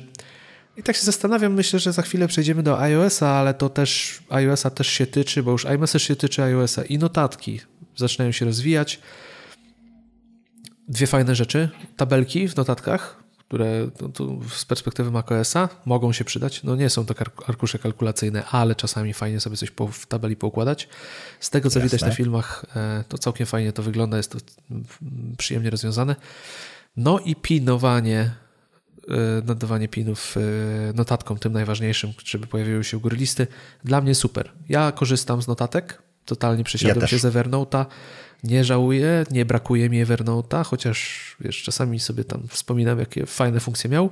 I tak się zastanawiam, myślę, że za chwilę przejdziemy do iOS-a, ale to też iOS-a też się tyczy, bo już iMessage się tyczy iOS-a i notatki zaczynają się rozwijać. Dwie fajne rzeczy. Tabelki w notatkach, które no, z perspektywy macOSa mogą się przydać. No nie są to arkusze kalkulacyjne, ale czasami fajnie sobie coś w tabeli poukładać. Z tego, co Jasne. widać na filmach, e, to całkiem fajnie to wygląda, jest to przyjemnie rozwiązane. No i pinowanie, e, nadawanie pinów e, notatkom, tym najważniejszym, żeby pojawiły się u góry listy. Dla mnie super. Ja korzystam z notatek, totalnie przesiadłem ja się z Evernote'a. Nie żałuję, nie brakuje mi Evernote'a, chociaż wiesz, czasami sobie tam wspominam, jakie fajne funkcje miał.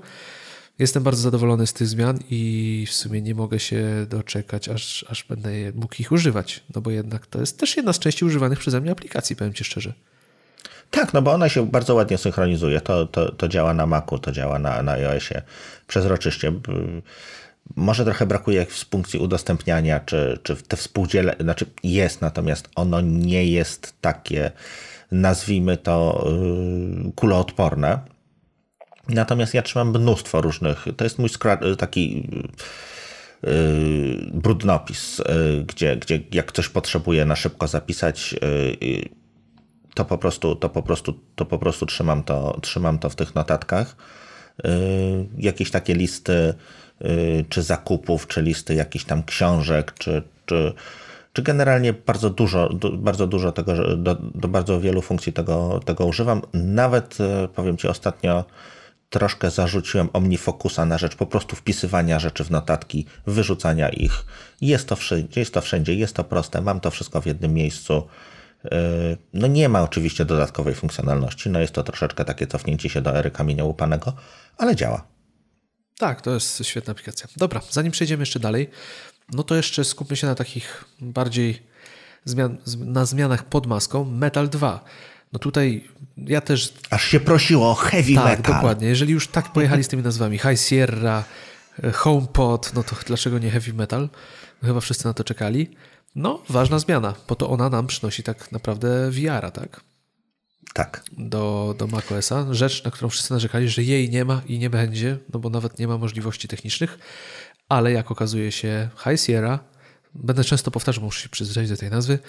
Jestem bardzo zadowolony z tych zmian i w sumie nie mogę się doczekać, aż, aż będę mógł ich używać. No bo jednak to jest też jedna z części używanych przeze mnie aplikacji, powiem Ci szczerze. Tak, no bo ona się bardzo ładnie synchronizuje. To, to, to działa na Macu, to działa na, na iOSie przezroczyście. Może trochę brakuje funkcji udostępniania, czy, czy te współdzielenie, znaczy jest, natomiast ono nie jest takie, nazwijmy to, yy, kuloodporne. Natomiast ja trzymam mnóstwo różnych, to jest mój taki yy, brudnopis, yy, gdzie, gdzie jak ktoś potrzebuje na szybko zapisać, to po prostu, to po prostu, to po prostu trzymam to, trzymam to w tych notatkach. Jakieś takie listy, czy zakupów, czy listy jakichś tam książek, czy, czy, czy generalnie bardzo dużo, bardzo dużo tego, do, do bardzo wielu funkcji tego, tego używam. Nawet y, powiem Ci ostatnio troszkę zarzuciłem OmniFocusa na rzecz po prostu wpisywania rzeczy w notatki, wyrzucania ich. Jest to wszędzie, jest to, wszędzie, jest to proste, mam to wszystko w jednym miejscu. Y, no nie ma oczywiście dodatkowej funkcjonalności, no jest to troszeczkę takie cofnięcie się do ery kamienia łupanego, ale działa. Tak, to jest świetna aplikacja. Dobra, zanim przejdziemy jeszcze dalej, no to jeszcze skupmy się na takich bardziej zmian, na zmianach pod maską. Metal 2. No tutaj ja też. Aż się prosiło o heavy tak, metal. Tak, dokładnie. Jeżeli już tak pojechali z tymi nazwami High Sierra, e, HomePod, no to dlaczego nie heavy metal? No chyba wszyscy na to czekali. No, ważna zmiana, bo to ona nam przynosi tak naprawdę VR-a, tak? Tak. Do, do macOSa. Rzecz, na którą wszyscy narzekali, że jej nie ma i nie będzie, no bo nawet nie ma możliwości technicznych, ale jak okazuje się, High Sierra, będę często powtarzał, muszę się przyzwyczaić do tej nazwy,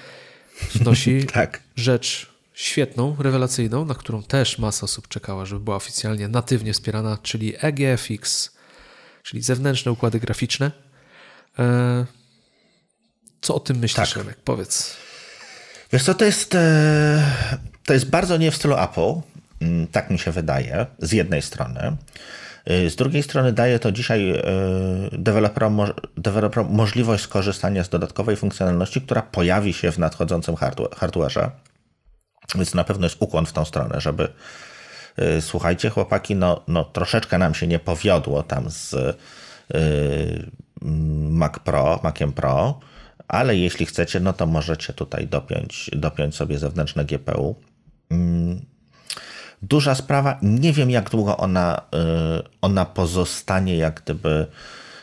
wnosi tak. rzecz świetną, rewelacyjną, na którą też masa osób czekała, żeby była oficjalnie natywnie wspierana, czyli EGFX, czyli zewnętrzne układy graficzne. E, Co o tym myślisz, tak. Remek? Powiedz. Wiesz co, to jest, e, to jest bardzo nie w stylu Apple, mm, tak mi się wydaje, z jednej strony. E, z drugiej strony daje to dzisiaj e, deweloperom, deweloperom możliwość skorzystania z dodatkowej funkcjonalności, która pojawi się w nadchodzącym hardware'ze. Więc na pewno jest ukłon w tą stronę, żeby słuchajcie chłopaki, no, no troszeczkę nam się nie powiodło tam z Mac Pro, Maciem Pro, ale jeśli chcecie, no to możecie tutaj dopiąć, dopiąć sobie zewnętrzne GPU. Mm, duża sprawa, nie wiem jak długo ona, y, ona pozostanie jak gdyby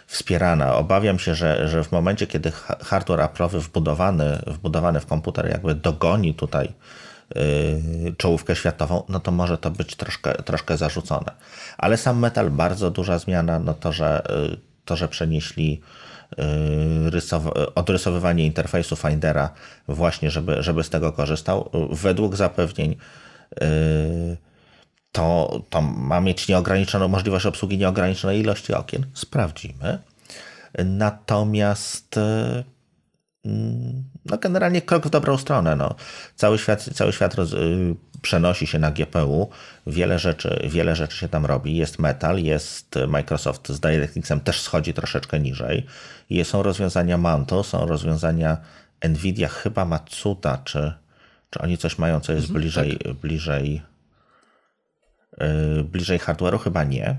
wspierana. Obawiam się, że, że w momencie, kiedy hardware Apple'owy wbudowany, wbudowany w komputer jakby dogoni tutaj y, czołówkę światową, no to może to być troszkę, troszkę zarzucone. Ale sam metal, bardzo duża zmiana, no to, że, y, to, że przenieśli odrysowywanie interfejsu Findera właśnie, żeby, żeby z tego korzystał. Według zapewnień y, to, to ma mieć nieograniczoną możliwość obsługi nieograniczonej ilości okien. Sprawdzimy. Natomiast y, no generalnie krok w dobrą stronę. No. Cały świat, cały świat roz, przenosi się na GPU, wiele rzeczy, wiele rzeczy się tam robi. Jest Metal, jest Microsoft z DirectXem też schodzi troszeczkę niżej. I są rozwiązania Manto, są rozwiązania Nvidia, chyba Matsuda, czy, czy oni coś mają, co jest mhm, bliżej, tak. bliżej, yy, bliżej hardware'u? Chyba nie.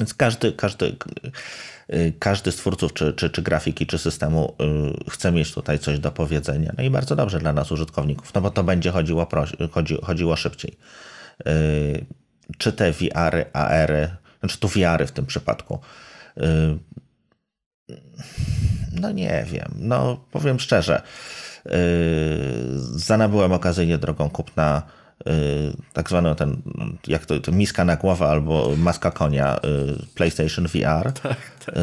Więc każdy, każdy, każdy z twórców, czy, czy, czy grafiki, czy systemu yy, chce mieć tutaj coś do powiedzenia. No i bardzo dobrze dla nas, użytkowników, no bo to będzie chodziło, chodzi, chodziło szybciej. Yy, czy te VR-y, AR-y, znaczy tu VR-y w tym przypadku, no nie wiem, no powiem szczerze. Zanabyłem okazyjnie drogą kupna tak zwaną ten, jak to, to miska na głowę albo maska konia yy, PlayStation VR. Tak, tak.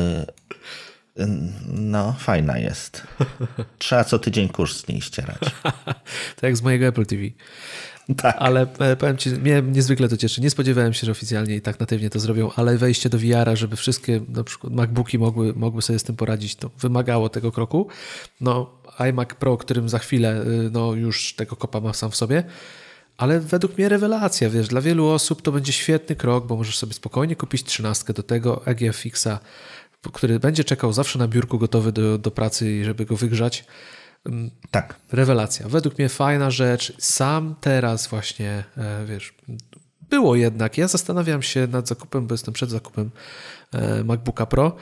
No, fajna jest. Trzeba co tydzień kurs z niej ścierać. tak jak z mojego Apple TV. Tak. Ale e, powiem Ci, mnie niezwykle to cieszy. Nie spodziewałem się, że oficjalnie i tak natywnie to zrobią, ale wejście do VR-a, żeby wszystkie na przykład MacBooki mogły, mogły sobie z tym poradzić, to wymagało tego kroku. No, iMac Pro, którym za chwilę y, no, już tego kopa ma sam w sobie, ale według mnie rewelacja, wiesz, dla wielu osób to będzie świetny krok, bo możesz sobie spokojnie kupić trzynastkę do tego EGFX-a, który będzie czekał zawsze na biurku gotowy do, do pracy, żeby go wygrzać. Tak. Rewelacja. Według mnie fajna rzecz. Sam teraz właśnie, e, wiesz, było jednak. Ja zastanawiam się nad zakupem, bo jestem przed zakupem e, MacBooka Pro.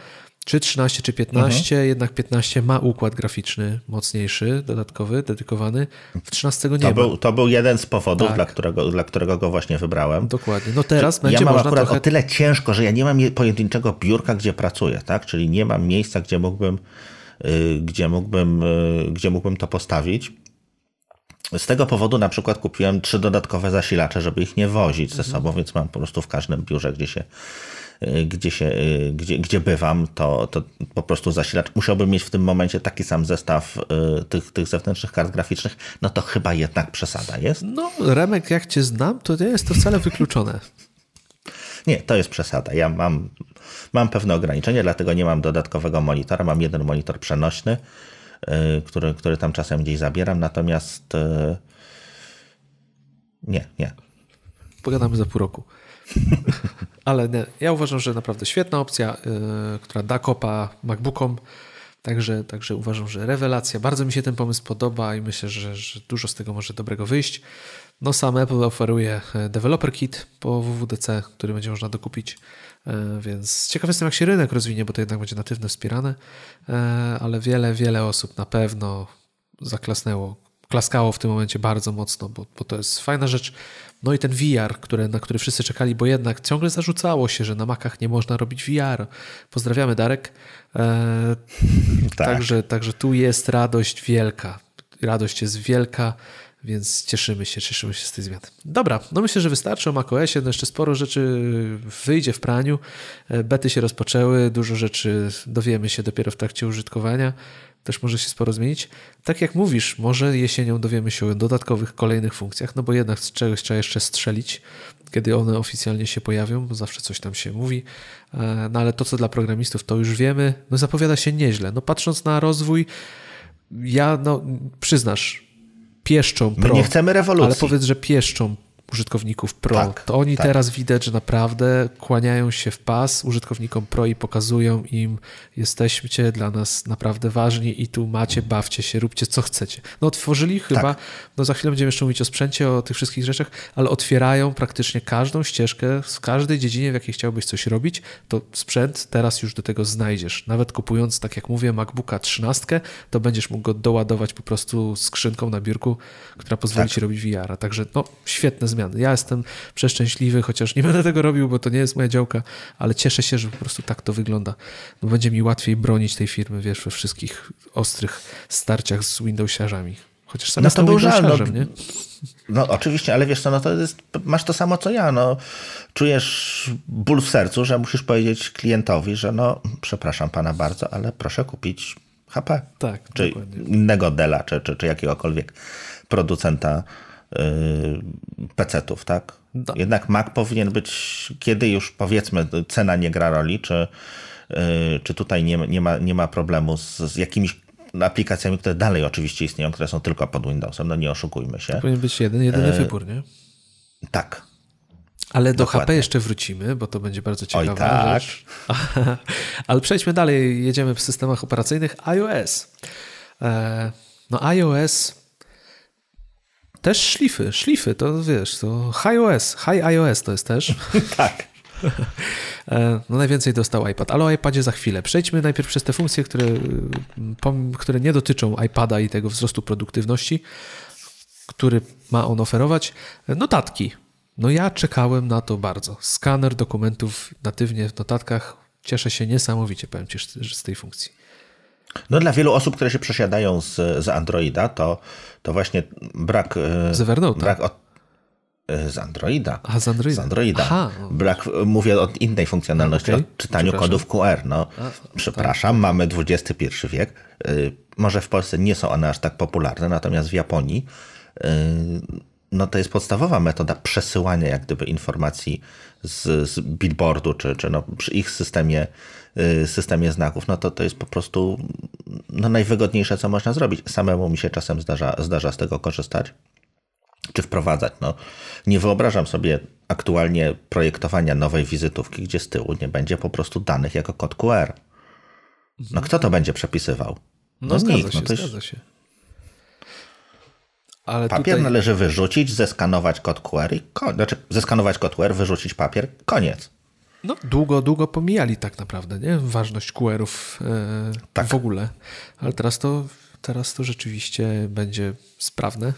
Czy 13, czy 15, mhm. jednak 15 ma układ graficzny mocniejszy, dodatkowy, dedykowany. W 13 nie to ma. Był, to był jeden z powodów, tak. dla, którego, dla którego go właśnie wybrałem. Dokładnie. No teraz ja będzie Ja mam można akurat trochę... o tyle ciężko, że ja nie mam pojedynczego biurka, gdzie pracuję, tak? Czyli nie mam miejsca, gdzie mógłbym Y, gdzie mógłbym, y, gdzie mógłbym to postawić. Z tego powodu na przykład kupiłem trzy dodatkowe zasilacze, żeby ich nie wozić ze mhm. sobą, więc mam po prostu w każdym biurze, gdzie się, gdzie, się, gdzie, gdzie bywam, to, to po prostu zasilacz. Musiałbym mieć w tym momencie taki sam zestaw tych, tych zewnętrznych kart graficznych, no to chyba jednak przesada jest. No, Remek, jak cię znam, to nie jest to wcale wykluczone. Nie, to jest przesada. Ja mam, mam pewne ograniczenia, dlatego nie mam dodatkowego monitora. Mam jeden monitor przenośny, y, który, który tam czasem gdzieś zabieram, natomiast y, nie, nie. Pogadamy za pół roku. Ale nie, ja uważam, że naprawdę świetna opcja, yy, która da kopa MacBookom. Także, także uważam, że rewelacja. Bardzo mi się ten pomysł podoba i myślę, że, że dużo z tego może dobrego wyjść. No sam Apple oferuje e, Developer Kit po WWDC, który będzie można dokupić, e, więc ciekaw jestem jak się rynek rozwinie, bo to jednak będzie natywne wspierane, e, ale wiele, wiele osób na pewno zaklasnęło, klaskało w tym momencie bardzo mocno, bo, bo to jest fajna rzecz. No i ten VR, który, na który wszyscy czekali, bo jednak ciągle zarzucało się, że na Macach nie można robić VR. Pozdrawiamy Darek. tak. także, także tu jest radość wielka. Radość jest wielka. Więc cieszymy się, cieszymy się z tej zmiany. Dobra, no myślę, że wystarczy o macOSie. No jeszcze sporo rzeczy wyjdzie w praniu. E, bety się rozpoczęły, dużo rzeczy dowiemy się dopiero w trakcie użytkowania. Też może się sporo zmienić. Tak jak mówisz, może jesienią dowiemy się o dodatkowych, kolejnych funkcjach, no bo jednak z czegoś trzeba jeszcze strzelić, kiedy one oficjalnie się pojawią, bo zawsze coś tam się mówi. E, no ale to, co dla programistów, to już wiemy, no zapowiada się nieźle. No patrząc na rozwój ja, no, przyznasz, pieszczą pro. My nie chcemy rewolucji. Ale powiedz, że pieszczą użytkowników Pro, tak, to oni tak. teraz widać, że naprawdę kłaniają się w pas użytkownikom Pro i pokazują im, jesteście dla nas naprawdę ważni i tu macie, bawcie się, róbcie co chcecie. No otworzyli chyba, tak. no za chwilę będziemy jeszcze mówić o sprzęcie, o tych wszystkich rzeczach, ale otwierają praktycznie każdą ścieżkę w każdej dziedzinie, w jakiej chciałbyś coś robić, to sprzęt teraz już do tego znajdziesz. Nawet kupując, tak jak mówię, MacBooka 13, to będziesz mógł go doładować po prostu skrzynką na biurku, która pozwoli tak. ci robić VR-a. Także no, świetne zmiany Ja jestem przeszczęśliwy, chociaż nie będę tego robił, bo to nie jest moja działka, ale cieszę się, że po prostu tak to wygląda. Bo będzie mi łatwiej bronić tej firmy, wiesz, we wszystkich ostrych starciach z Windowsiarzami. Chociaż sam no to był żal, no, nie? No oczywiście, ale wiesz co, no to jest, masz to samo co ja, no czujesz ból w sercu, że musisz powiedzieć klientowi, że no przepraszam pana bardzo, ale proszę kupić HP. Tak, czy dokładnie. innego Dela, czy, czy, czy jakiegokolwiek producenta PC-ów, tak? Do. Jednak Mac powinien być, kiedy już powiedzmy cena nie gra roli, czy, y, czy tutaj nie, nie, ma, nie ma problemu z, z jakimiś aplikacjami, które dalej oczywiście istnieją, które są tylko pod Windowsem, no nie oszukujmy się. To powinien być jeden, jedyny e... wybór, nie? Tak. Ale do Dokładnie. HP jeszcze wrócimy, bo to będzie bardzo ciekawa Oj, tak. rzecz. Ale przejdźmy dalej, jedziemy w systemach operacyjnych iOS. E, no iOS też szlify, szlify, to wiesz, to iOS, High iOS to jest też. tak. E, no najwięcej dostał iPad, ale o iPadzie za chwilę. Przejdźmy najpierw przez te funkcje, które, które nie dotyczą iPada i tego wzrostu produktywności, który ma on oferować. Notatki. No ja czekałem na to bardzo. Skaner dokumentów natywnie w notatkach. Cieszę się niesamowicie, powiem Ci, z tej funkcji. No dla wielu osób, które się przesiadają z, z Androida, to, to właśnie brak... E, z. Brak od, e, z Androida. A, z Androida. Z Androida. Aha. Brak, mówię o innej funkcjonalności, okay. o czytaniu kodów QR. No, A, przepraszam, tak. mamy XXI wiek. E, może w Polsce nie są one aż tak popularne, natomiast w Japonii no to jest podstawowa metoda przesyłania jak gdyby informacji z, z billboardu, czy, czy no przy ich systemie systemie znaków, no to to jest po prostu no najwygodniejsze, co można zrobić. Samemu mi się czasem zdarza, zdarza z tego korzystać czy wprowadzać. No, nie wyobrażam sobie aktualnie projektowania nowej wizytówki, gdzie z tyłu nie będzie po prostu danych jako kod QR. No kto to będzie przepisywał? No, no zgadza nikt. Się, no to zgadza się. Ale papier tutaj... należy wyrzucić, zeskanować kod QR i. Znaczy, zeskanować kod QR, wyrzucić papier, koniec. No, długo, długo pomijali tak naprawdę, nie? Ważność QR-ów e, tak. w ogóle. Ale teraz to, teraz to rzeczywiście będzie sprawne.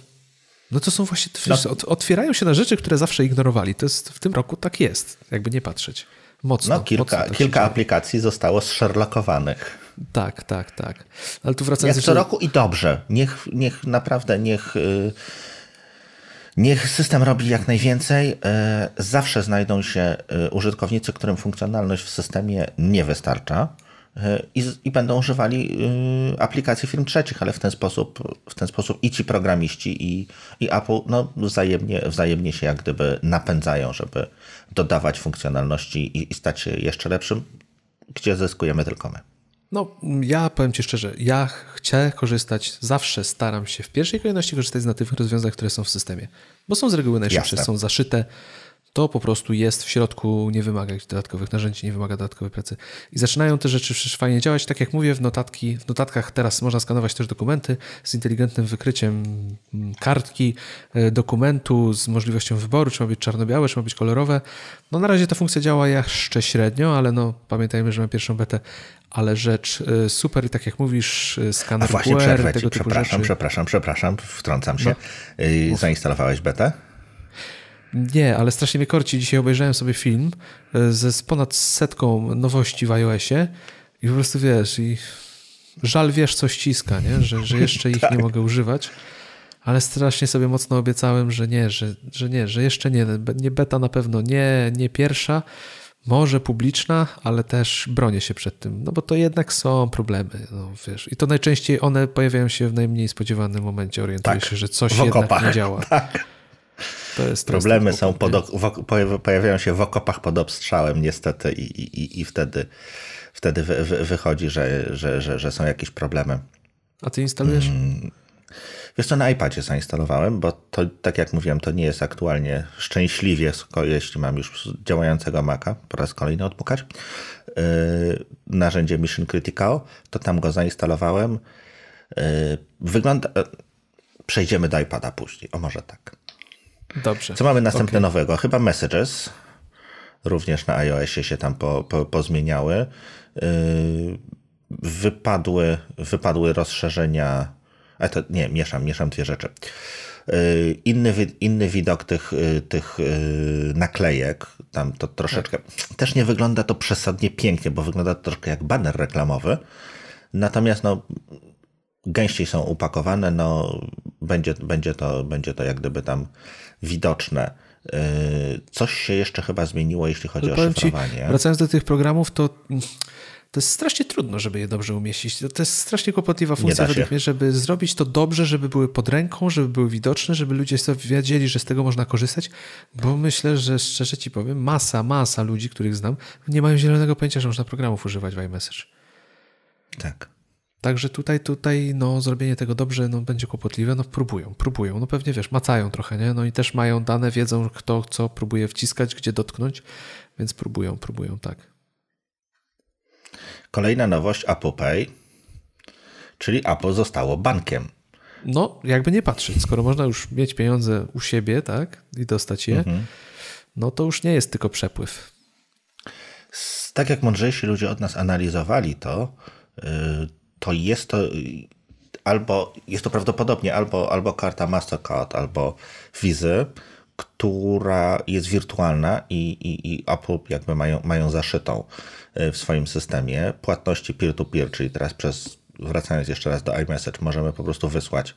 No to są właśnie, no. otwierają się na rzeczy, które zawsze ignorowali. To jest, w tym roku tak jest, jakby nie patrzeć. Mocno. No, kilka, mocno tak kilka aplikacji zostało zszerlokowanych. Tak, tak, tak. Ale tu wracając... Jak co roku i dobrze. Niech, niech naprawdę, niech... Yy Niech system robi jak najwięcej. E, zawsze znajdą się e, użytkownicy, którym funkcjonalność w systemie nie wystarcza e, i, i, będą używali aplikacji firm trzecich, ale w ten sposób, w ten sposób i ci programiści, i, i Apple no, wzajemnie, wzajemnie się jak gdyby napędzają, żeby dodawać funkcjonalności i, i stać się jeszcze lepszym, gdzie zyskujemy tylko my. No, ja powiem Ci szczerze, ja chcę korzystać, zawsze staram się w pierwszej kolejności korzystać z natywnych rozwiązań, które są w systemie, bo są z reguły najszybsze, Jasne. są zaszyte, to po prostu jest w środku, nie wymaga dodatkowych narzędzi, nie wymaga dodatkowej pracy. I zaczynają te rzeczy fajnie działać. Tak jak mówię, w, notatki, w notatkach teraz można skanować też dokumenty z inteligentnym wykryciem mm, kartki, e, dokumentu z możliwością wyboru, czy ma być czarno-białe, czy ma być kolorowe. No na razie ta funkcja działa jeszcze średnio, ale no pamiętajmy, że mamy pierwszą betę, ale rzecz e, super i tak jak mówisz, e, skaner A właśnie QR, tego przepraszam, przepraszam, przepraszam, wtrącam się. No. Zainstalowałeś betę? Nie, ale strasznie mnie korci. Dzisiaj obejrzałem sobie film e, ze z ponad setką nowości w iOSie i po prostu wiesz, i żal wiesz, co ściska, nie? Że, że jeszcze ich tak. nie mogę używać. Ale strasznie sobie mocno obiecałem, że nie, że, że nie, że jeszcze nie. Nie beta na pewno nie, nie pierwsza, może publiczna, ale też bronię się przed tym, no bo to jednak są problemy, no wiesz. I to najczęściej one pojawiają się w najmniej spodziewanym momencie, orientuję tak, się, że coś jednak nie działa. Tak. To jest, Problemy są pod, pojawiają się w okopach pod obstrzałem niestety i, i, i wtedy, wtedy wy, wy, wychodzi, że, że, że, że są jakieś problemy. A ty instalujesz? Mm, wiesz co, na iPadzie zainstalowałem, bo to, tak jak mówiłem, to nie jest aktualnie szczęśliwie, jeśli mam już działającego Maca, po raz kolejny odpukać, yy, narzędzie Mission Critical, to tam go zainstalowałem. Yy, wygląda... Yy, przejdziemy do iPada później, o może tak. Dobrze. Co mamy następne okay. nowego? Chyba Messages. Również na iOSie się tam po, po, pozmieniały. Yy, wypadły, wypadły rozszerzenia. A to nie, mieszam, mieszam dwie rzeczy. Yy, inny, inny widok tych, yy, tych naklejek, tam to troszeczkę tak. też nie wygląda to przesadnie pięknie, bo wygląda to troszkę jak baner reklamowy. Natomiast no, gęściej są upakowane, no, będzie, będzie, to, będzie to jak gdyby tam widoczne. Coś się jeszcze chyba zmieniło, jeśli chodzi o szyfrowanie. Ci, wracając do tych programów, to to jest strasznie trudno, żeby je dobrze umieścić. To, jest strasznie kłopotliwa funkcja według mnie, żeby zrobić to dobrze, żeby były pod ręką, żeby były widoczne, żeby ludzie sobie wiedzieli, że z tego można korzystać, bo myślę, że szczerze ci powiem, masa, masa ludzi, których znam, nie mają zielonego pojęcia, że można programów używać w iMessage. Tak. Także tutaj, tutaj no, zrobienie tego dobrze no, będzie kłopotliwe. No próbują, próbują. No pewnie wiesz, macają trochę, nie? No i też mają dane, wiedzą kto co próbuje wciskać, gdzie dotknąć, więc próbują, próbują, tak. Kolejna nowość Apple Pay, czyli Apple zostało bankiem. No, jakby nie patrzeć, skoro można już mieć pieniądze u siebie, tak, i dostać je, mhm. no to już nie jest tylko przepływ. Tak jak mądrzejsi ludzie od nas analizowali to, y, to jest to albo jest to prawdopodobnie albo, albo karta Mastercard, albo Visa, która jest wirtualna i, i, i Apple jakby mają, mają zaszytą e, w swoim systemie. Płatności peer-to-peer, czyli teraz przez, wracając jeszcze raz do iMessage, możemy po prostu wysłać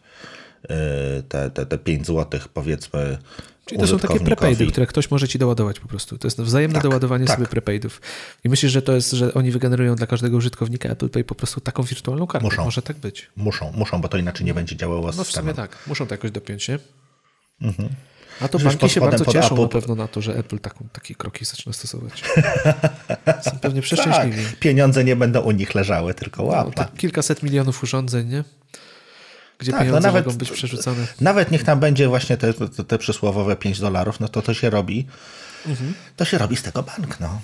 te, te, te 5 zł powiedzmy Czyli to są takie prepaidy, które ktoś może ci doładować po prostu. To jest wzajemne tak, doładowanie tak. sobie prepaidów. I myślisz, że to jest, że oni wygenerują dla każdego użytkownika Apple Pay po prostu taką wirtualną kartę? Muszą. Może tak być. Muszą, muszą, bo to inaczej nie będzie działało z No w sumie tak. Muszą to jakoś dopiąć, nie? Mhm. A to banki się bardzo cieszą Apple... na pewno na to, że Apple taką, takie kroki zaczyna stosować. Są pewnie przeszczęśliwi. Tak, pieniądze nie będą u nich leżały, tylko łapa. No, kilkaset milionów urządzeń, nie? Gdzie tak, no pieniądze no nawet, mogą być przerzucane. Nawet niech tam będzie właśnie te, te, te przysłowowe 5 dolarów, no to to się robi. Mhm. To się robi z tego bank, no.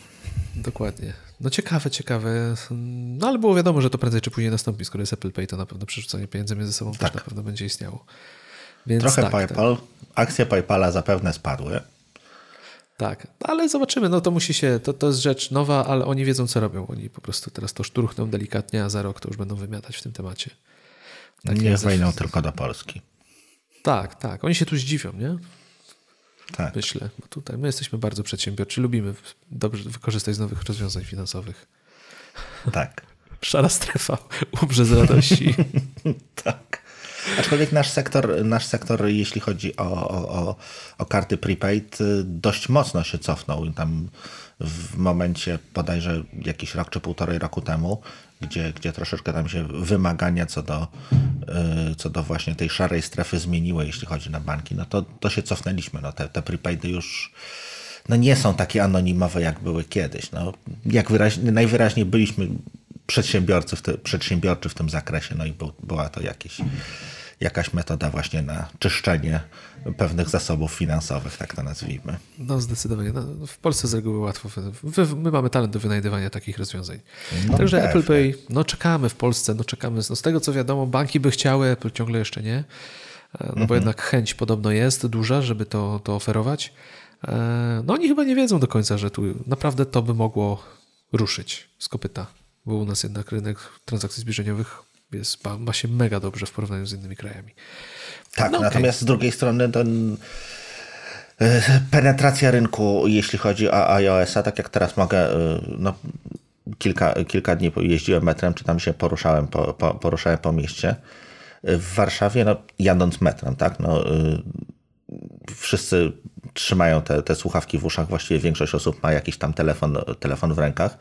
Dokładnie. No ciekawe, ciekawe. No ale było wiadomo, że to prędzej czy później nastąpi. Skoro jest Apple Pay, to na pewno przerzucanie pieniędzy między sobą tak. też na pewno będzie istniało. Więc Trochę tak, PayPal, tak. akcje PayPala zapewne spadły. Tak, ale zobaczymy, no to musi się, to, to jest rzecz nowa, ale oni wiedzą co robią. Oni po prostu teraz to szturchną delikatnie, a za rok to już będą wymiatać w tym temacie. Tak nie wejdą tylko do Polski. Tak, tak. Oni się tu zdziwią, nie? Tak. Myślę, bo tutaj my jesteśmy bardzo przedsiębiorczy, lubimy dobrze wykorzystać z nowych rozwiązań finansowych. Tak. Szara strefa umrze z radości. tak. Aczkolwiek nasz sektor, nasz sektor jeśli chodzi o, o, o karty prepaid, y, dość mocno się cofnął. Tam w momencie bodajże jakiś rok czy półtorej roku temu, gdzie, gdzie troszeczkę tam się wymagania co do, y, co do właśnie tej szarej strefy zmieniły, jeśli chodzi na banki, no to, to się cofnęliśmy. No te, te prepaidy już no nie są takie anonimowe, jak były kiedyś. No, jak wyraźnie, najwyraźniej byliśmy przedsiębiorcy w te, przedsiębiorczy w tym zakresie, no i był, była to jakieś, jakaś metoda właśnie na czyszczenie pewnych zasobów finansowych, tak to nazwijmy. No zdecydowanie. No, w Polsce z reguły łatwo. My mamy talent do wynajdywania takich rozwiązań. No Także pewnie. Apple Pay, no czekamy w Polsce, no czekamy. No z tego co wiadomo, banki by chciały, Apple ciągle jeszcze nie. E, no mhm. bo jednak chęć podobno jest duża, żeby to, to oferować. E, no oni chyba nie wiedzą do końca, że tu naprawdę to by mogło ruszyć z kopyta bo u nas jednak rynek transakcji zbliżeniowych jest, ma się mega dobrze w porównaniu z innymi krajami. Tak, no, natomiast okay. z drugiej strony ten e, penetracja rynku, jeśli chodzi o iOS-a, tak jak teraz mogę, e, no, kilka, kilka dni jeździłem metrem, czy tam się poruszałem po, po, poruszałem po mieście. W Warszawie, no, jadąc metrem, tak, no, e, wszyscy trzymają te, te słuchawki w uszach, właściwie większość osób ma jakiś tam telefon, telefon w rękach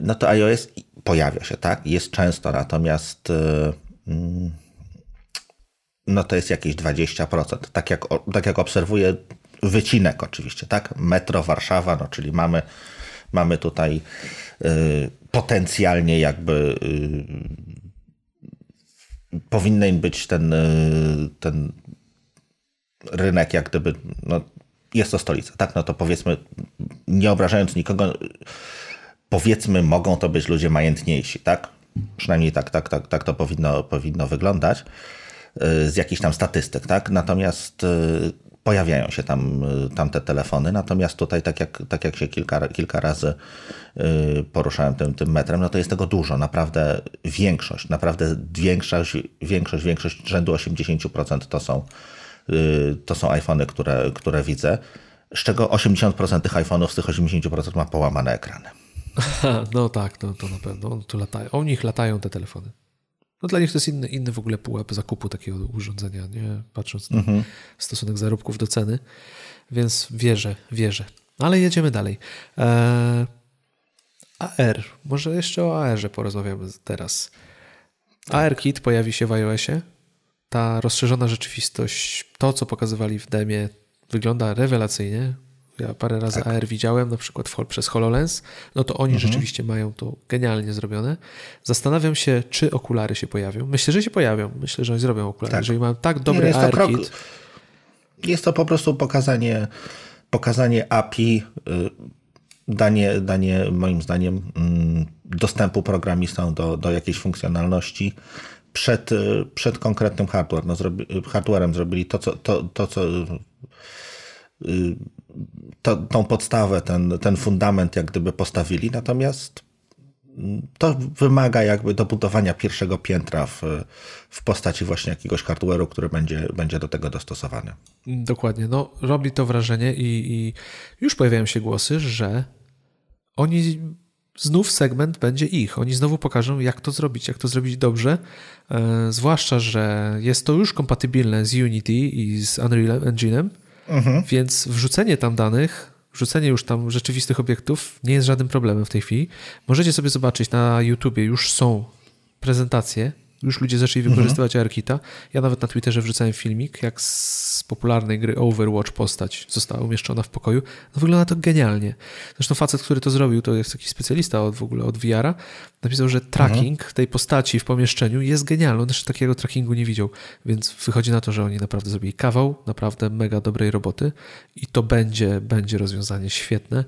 no to iOS pojawia się, tak? Jest często, natomiast y, mm, no to jest jakieś 20%. Tak jak, tak jak obserwuję wycinek oczywiście, tak? Metro Warszawa, no czyli mamy, mamy tutaj y, potencjalnie jakby powinien być ten, ten rynek jak gdyby, no, jest to stolica, tak? No to powiedzmy, nie obrażając nikogo, powiedzmy, mogą to być ludzie majętniejsi, tak? Przynajmniej tak, tak, tak, tak to powinno, powinno wyglądać z jakichś tam statystyk, tak? Natomiast pojawiają się tam, y, tam te telefony, natomiast tutaj tak jak, tak jak się kilka, kilka razy y, poruszałem tym, tym metrem, no to jest tego dużo, naprawdę większość, naprawdę większość, większość, większość rzędu 80% to są, y, to są iPhony, które, które widzę, z czego 80% tych iPhone'ów z tych 80% ma połamane ekrany. No tak, no, to na pewno. Tu latają. O nich latają te telefony. No dla nich to jest inny, inny w ogóle pułap zakupu takiego urządzenia, nie? patrząc na mhm. stosunek zarobków do ceny. Więc wierzę, wierzę. Ale jedziemy dalej. Eee, AR. Może jeszcze o AR-ze porozmawiamy teraz. Tak. AR-Kit pojawi się w iOSie. Ta rozszerzona rzeczywistość, to co pokazywali w demie, wygląda rewelacyjnie. Ja parę razy tak. AR widziałem, na przykład przez HoloLens, no to oni mhm. rzeczywiście mają to genialnie zrobione. Zastanawiam się, czy okulary się pojawią. Myślę, że się pojawią. Myślę, że oni zrobią okulary. Tak. Jeżeli mają tak dobry Nie, AR kit. Jest to po prostu pokazanie, pokazanie API, y, danie, danie moim zdaniem mm, dostępu programistą do, do jakiejś funkcjonalności przed, y, przed konkretnym hardware. No, zrobi, hardwarem zrobili to, co, to, to, co to, tą podstawę, ten, ten fundament jak gdyby postawili, natomiast to wymaga jakby dobudowania pierwszego piętra w, w postaci właśnie jakiegoś hardware'u, który będzie, będzie do tego dostosowany. Dokładnie. No, robi to wrażenie i, i już pojawiają się głosy, że oni znów segment będzie ich. Oni znowu pokażą, jak to zrobić, jak to zrobić dobrze. E, zwłaszcza, że jest to już kompatybilne z Unity i z Unreal Engine'em Mhm. Więc wrzucenie tam danych, wrzucenie już tam rzeczywistych obiektów nie jest żadnym problemem w tej chwili. Możecie sobie zobaczyć na YouTubie, już są prezentacje już ludzie zaczęli mhm. wykorzystywać mhm. ARKita. Ja nawet na Twitterze wrzucałem filmik, jak z popularnej gry Overwatch postać została umieszczona w pokoju. No wygląda to genialnie. Zresztą facet, który to zrobił, to jest jakiś specjalista od w ogóle od VR-a, napisał, że tracking mhm. tej postaci w pomieszczeniu jest genialny. On jeszcze takiego trackingu nie widział, więc wychodzi na to, że oni naprawdę zrobili kawał, naprawdę mega dobrej roboty i to będzie, będzie rozwiązanie świetne.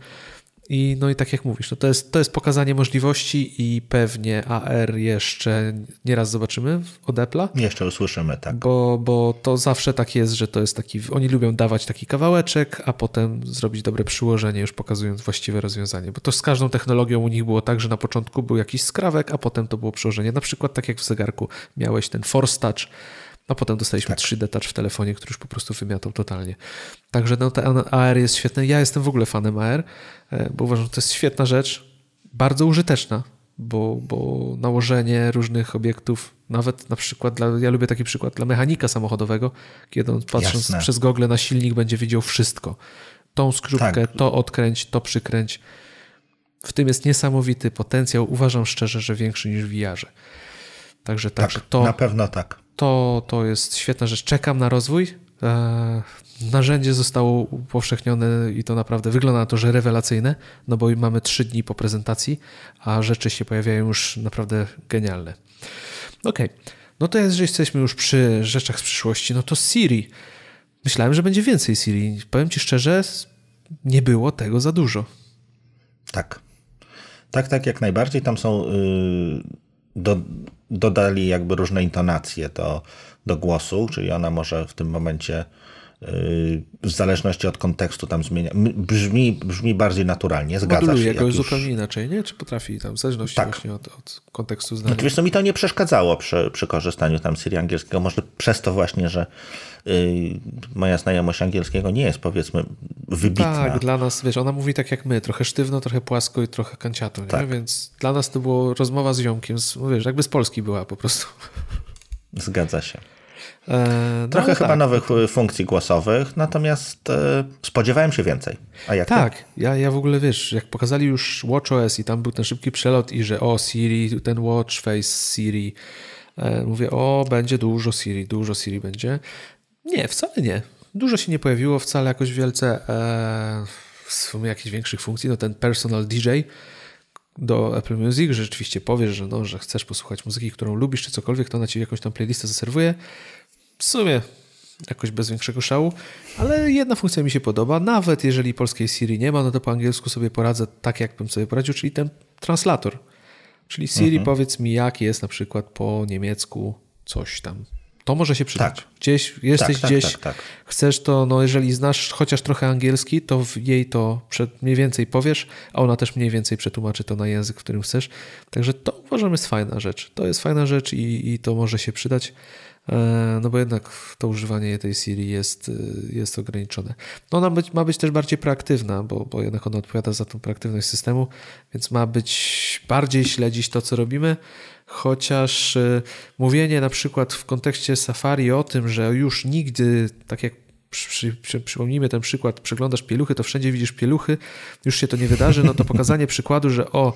I, no i tak jak mówisz, no to, jest, to jest pokazanie możliwości i pewnie AR jeszcze nieraz zobaczymy od Apple'a. Jeszcze usłyszymy, tak. Bo, bo to zawsze tak jest, że to jest taki, oni lubią dawać taki kawałeczek, a potem zrobić dobre przyłożenie, już pokazując właściwe rozwiązanie. Bo to z każdą technologią u nich było tak, że na początku był jakiś skrawek, a potem to było przyłożenie. Na przykład tak jak w zegarku miałeś ten Force Touch, a potem dostaliśmy tak. 3D Touch w telefonie, który już po prostu wymiatał totalnie. Także no, ten AR jest świetny. Ja jestem w ogóle fanem AR, e, bo uważam, że to jest świetna rzecz, bardzo użyteczna, bo, bo nałożenie różnych obiektów, nawet na przykład, dla, ja lubię taki przykład dla mechanika samochodowego, kiedy on patrząc Jasne. przez gogle na silnik będzie widział wszystko. Tą skrzypkę, tak. to odkręć, to przykręć. W tym jest niesamowity potencjał. Uważam szczerze, że większy niż w VR-ze. Także, tak, także to. Na pewno tak to, to jest świetna rzecz. Czekam na rozwój. E, narzędzie zostało upowszechnione i to naprawdę wygląda na to, że rewelacyjne, no bo mamy trzy dni po prezentacji, a rzeczy się pojawiają już naprawdę genialne. Ok, no to jeżeli jesteśmy już przy rzeczach z przyszłości, no to Siri. Myślałem, że będzie więcej Siri. Powiem Ci szczerze, nie było tego za dużo. Tak. Tak, tak, jak najbardziej. Tam są. Yy, do, dodali jakby różne intonacje do, do głosu, czyli ona może w tym momencie w zależności od kontekstu tam zmienia. Brzmi, brzmi bardziej naturalnie, zgadza Moduluje się. jakoś zupełnie inaczej, nie? Czy potrafi tam, w zależności tak. właśnie od, od kontekstu zdania. Znaczy, wiesz, no mi to nie przeszkadzało przy, przy korzystaniu tam Siri angielskiego, może przez to właśnie, że yy, moja znajomość angielskiego nie jest powiedzmy wybitna. Tak, dla nas, wiesz, ona mówi tak jak my, trochę sztywno, trochę płasko i trochę kanciato, nie? Tak. Więc dla nas to było rozmowa z ziomkiem, z, wiesz, jakby z Polski była po prostu. Zgadza się. E, no Trochę chyba tak. nowych e, funkcji głosowych, natomiast e, spodziewałem się więcej. A jak tak, ja, ja w ogóle wiesz, jak pokazali już WatchOS i tam był ten szybki przelot i że o Siri, ten Watch Face Siri, mówię o będzie dużo Siri, dużo Siri będzie. Nie, wcale nie. Dużo się nie pojawiło wcale jakoś wielce w sumie jakichś większych funkcji. No ten personal DJ, do Apple Music, że rzeczywiście powiesz, że, no, że chcesz posłuchać muzyki, którą lubisz, czy cokolwiek, to ona ci jakąś tam playlistę zaserwuje. W sumie jakoś bez większego szału, ale jedna funkcja mi się podoba. Nawet jeżeli polskiej Siri nie ma, no to po angielsku sobie poradzę tak, jakbym sobie poradził, czyli ten translator. Czyli Siri, mhm. powiedz mi, jak jest na przykład po niemiecku coś tam. To może się przydać. Tak. Gdzieś, jesteś tak, tak, gdzieś, tak, chcesz to, no jeżeli znasz chociaż trochę angielski, to jej to przed, mniej więcej powiesz, a ona też mniej więcej przetłumaczy to na język, w którym chcesz. Także to uważam jest fajna rzecz. To jest fajna rzecz i, i to może się przydać. E, no bo jednak to używanie tej Siri jest, e, jest ograniczone. No ona być, ma być też bardziej proaktywna, bo, bo jednak ona odpowiada za tą proaktywność systemu, więc ma być bardziej śledzić to, co robimy, chociaż e, mówienie na przykład w kontekście Safari o tym, że już nigdy, tak jak przy, przy, przypomnijmy ten przykład, przeglądasz pieluchy, to wszędzie widzisz pieluchy, już się to nie wydarzy, no to pokazanie przykładu, że o,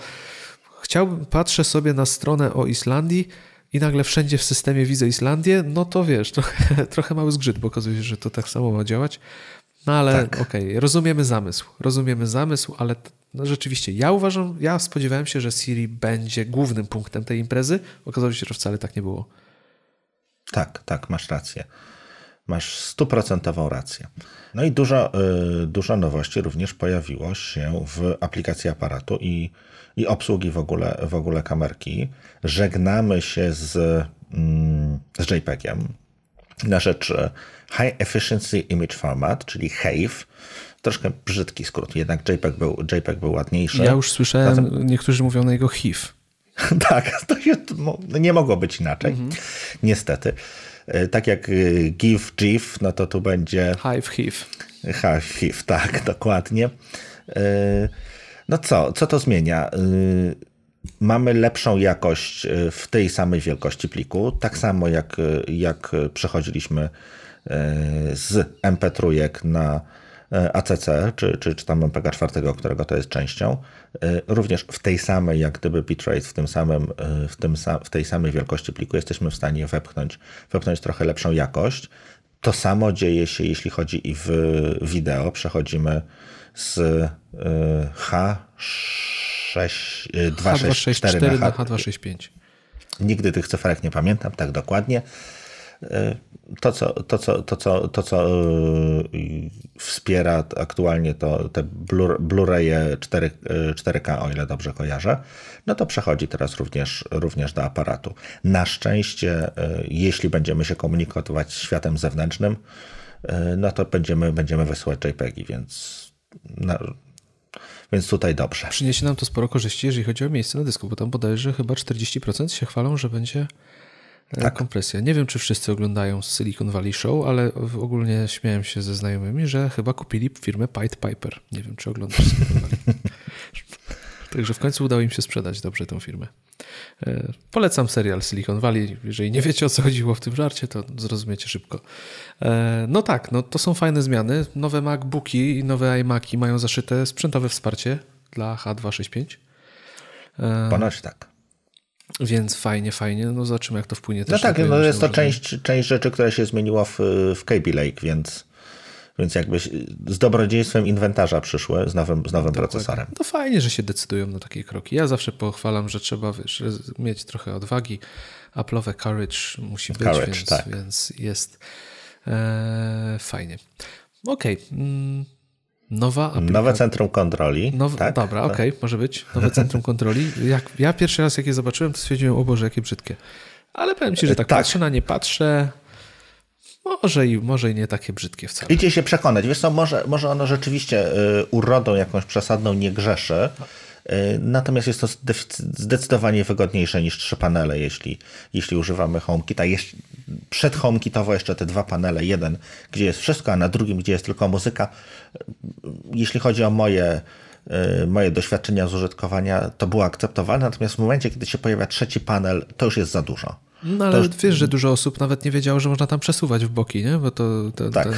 chciałbym, patrzę sobie na stronę o Islandii, i nagle wszędzie w systemie widzę Islandię, no to wiesz, trochę, trochę mały zgrzyt, bo okazuje się, że to tak samo ma działać. No ale tak. okej, okay, rozumiemy zamysł. Rozumiemy zamysł, ale no rzeczywiście ja uważam, ja spodziewałem się, że Siri będzie głównym punktem tej imprezy. Okazało się, że wcale tak nie było. Tak, tak, masz rację. Masz stuprocentową rację. No i dużo, yy, dużo nowości również pojawiło się w aplikacji aparatu i i obsługi w ogóle, w ogóle kamerki. Żegnamy się z, mm, z JPEGiem na rzecz e, High Efficiency Image Format, czyli HAVE. Troszkę brzydki skrót, jednak JPEG był, JPEG był ładniejszy. Ja już słyszałem, Zatem... niektórzy mówią na jego HIV. tak, to się, nie mogło być inaczej, mhm. niestety. E, tak jak e, GIF, GIF, no to tu będzie... Hive, HIV. Hive, HIV, tak, dokładnie. No co, co to zmienia? Y, mamy lepszą jakość y, w tej samej wielkości pliku, tak samo jak, y, jak przechodziliśmy z MP3 na ACC, czy, czy, czy tam MPG4, którego to jest częścią, również w tej samej, jak gdyby bitrate, w, tym samym, w, tym, w tej samej wielkości pliku jesteśmy w stanie wepchnąć, wepchnąć trochę lepszą jakość. To samo dzieje się, jeśli chodzi i w wideo. Przechodzimy z H264 na H265. Nigdy tych cyferek nie pamiętam tak dokładnie. E, to, co, to, co, to, co, to, co e, wspiera aktualnie to te Blu-raye 4, 4K, o ile dobrze kojarzę, no to przechodzi teraz również, również do aparatu. Na szczęście, e, jeśli będziemy się komunikować z światem zewnętrznym, no to będziemy, będziemy wysyłać JPEGi, więc więc tutaj dobrze. Przyniesie nam to sporo korzyści, jeżeli chodzi o miejsce na dysku, bo tam bodajże chyba 40% się chwalą, że będzie e, tak. kompresja. Nie wiem, czy wszyscy oglądają Silicon Valley Show, ale ogólnie śmiałem się ze znajomymi, że chyba kupili firmę Pied Piper. Nie wiem, czy oglądasz Silicon Valley. Także w końcu udało im się sprzedać dobrze tę firmę. E, polecam serial Silicon Valley. Jeżeli nie wiecie o co chodziło w tym żarcie, to zrozumiecie szybko. E, no tak, no to są fajne zmiany. Nowe MacBooki i nowe iMaki mają zaszyte sprzętowe wsparcie dla H265. E, Ponoć tak. Więc fajnie, fajnie. No zobaczymy, jak to wpłynie no też. No tak, no jest to część, część rzeczy, która się zmieniła w, w Kaby Lake, więc więc jakby z dobrodziejstwem inwentarza przyszły z nowym, z nowym procesorem. To fajnie, że się decydują na takie kroki. Ja zawsze pochwalam, że trzeba wiesz, mieć trochę odwagi. Apple'owe courage musi być, courage, więc, tak. więc jest e, fajnie. Okej. Okay. Mm, nowa aplikacja. Nowe centrum kontroli. Nowe, tak? Dobra, okej, okay, może być. Nowe centrum kontroli. Jak, ja pierwszy raz, jak je zobaczyłem, to stwierdziłem, o Boże, jakie brzydkie. Ale powiem Ci, że tak, tak. patrzę na nie, patrzę, może i, może i nie takie brzydkie wcale. Idzie się przekonać. Wiesz co, może, może ono rzeczywiście y, urodą jakąś przesadną nie grzeszy, y, natomiast jest to zdecydowanie wygodniejsze niż trzy panele, jeśli, jeśli używamy HomeKita. Przed HomeKitowo jeszcze te dwa panele, jeden gdzie jest wszystko, a na drugim gdzie jest tylko muzyka. Jeśli chodzi o moje y, moje doświadczenia z użytkowania, to było akceptowalne, natomiast w momencie, kiedy się pojawia trzeci panel, to już jest za dużo. No ale już... wiesz, że dużo osób nawet nie wiedziało, że można tam przesuwać w boki, nie? Bo to, to tak.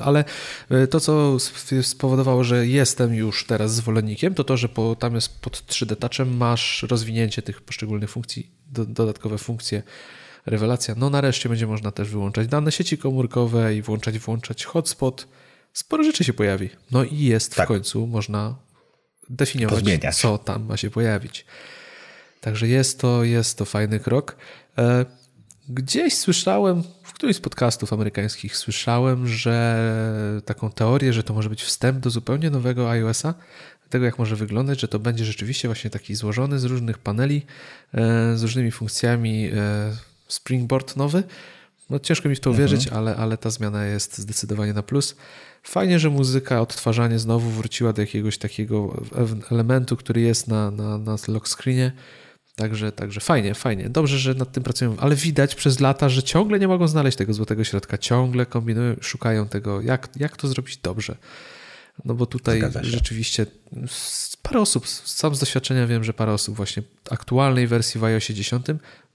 ale e, to, co spowodowało, że jestem już teraz zwolennikiem, to to, że po, tam jest pod 3D Touchem masz rozwinięcie tych poszczególnych funkcji, do, dodatkowe funkcje, rewelacja. No nareszcie będzie można też wyłączać dane sieci komórkowe i włączać, włączać hotspot. Sporo rzeczy się pojawi. No i jest tak. w końcu, można definiować, Pozmieniać. co tam ma się pojawić. Także jest to, jest to fajny krok. E, gdzieś słyszałem, w którymś z podcastów amerykańskich słyszałem, że taką teorię, że to może być wstęp do zupełnie nowego iOS-a, tego jak może wyglądać, że to będzie rzeczywiście właśnie taki złożony z różnych paneli, e, z różnymi funkcjami e, Springboard nowy. No ciężko mi w to mhm. uwierzyć, ale, ale ta zmiana jest zdecydowanie na plus. Fajnie, że muzyka, odtwarzanie znowu wróciła do jakiegoś takiego elementu, który jest na, na, na lock screenie. Także, także fajnie, fajnie. Dobrze, że nad tym pracują, ale widać przez lata, że ciągle nie mogą znaleźć tego złotego środka. Ciągle kombinują, szukają tego, jak, jak to zrobić dobrze. No bo tutaj rzeczywiście parę osób, sam z doświadczenia wiem, że parę osób właśnie aktualnej wersji w iOSie 10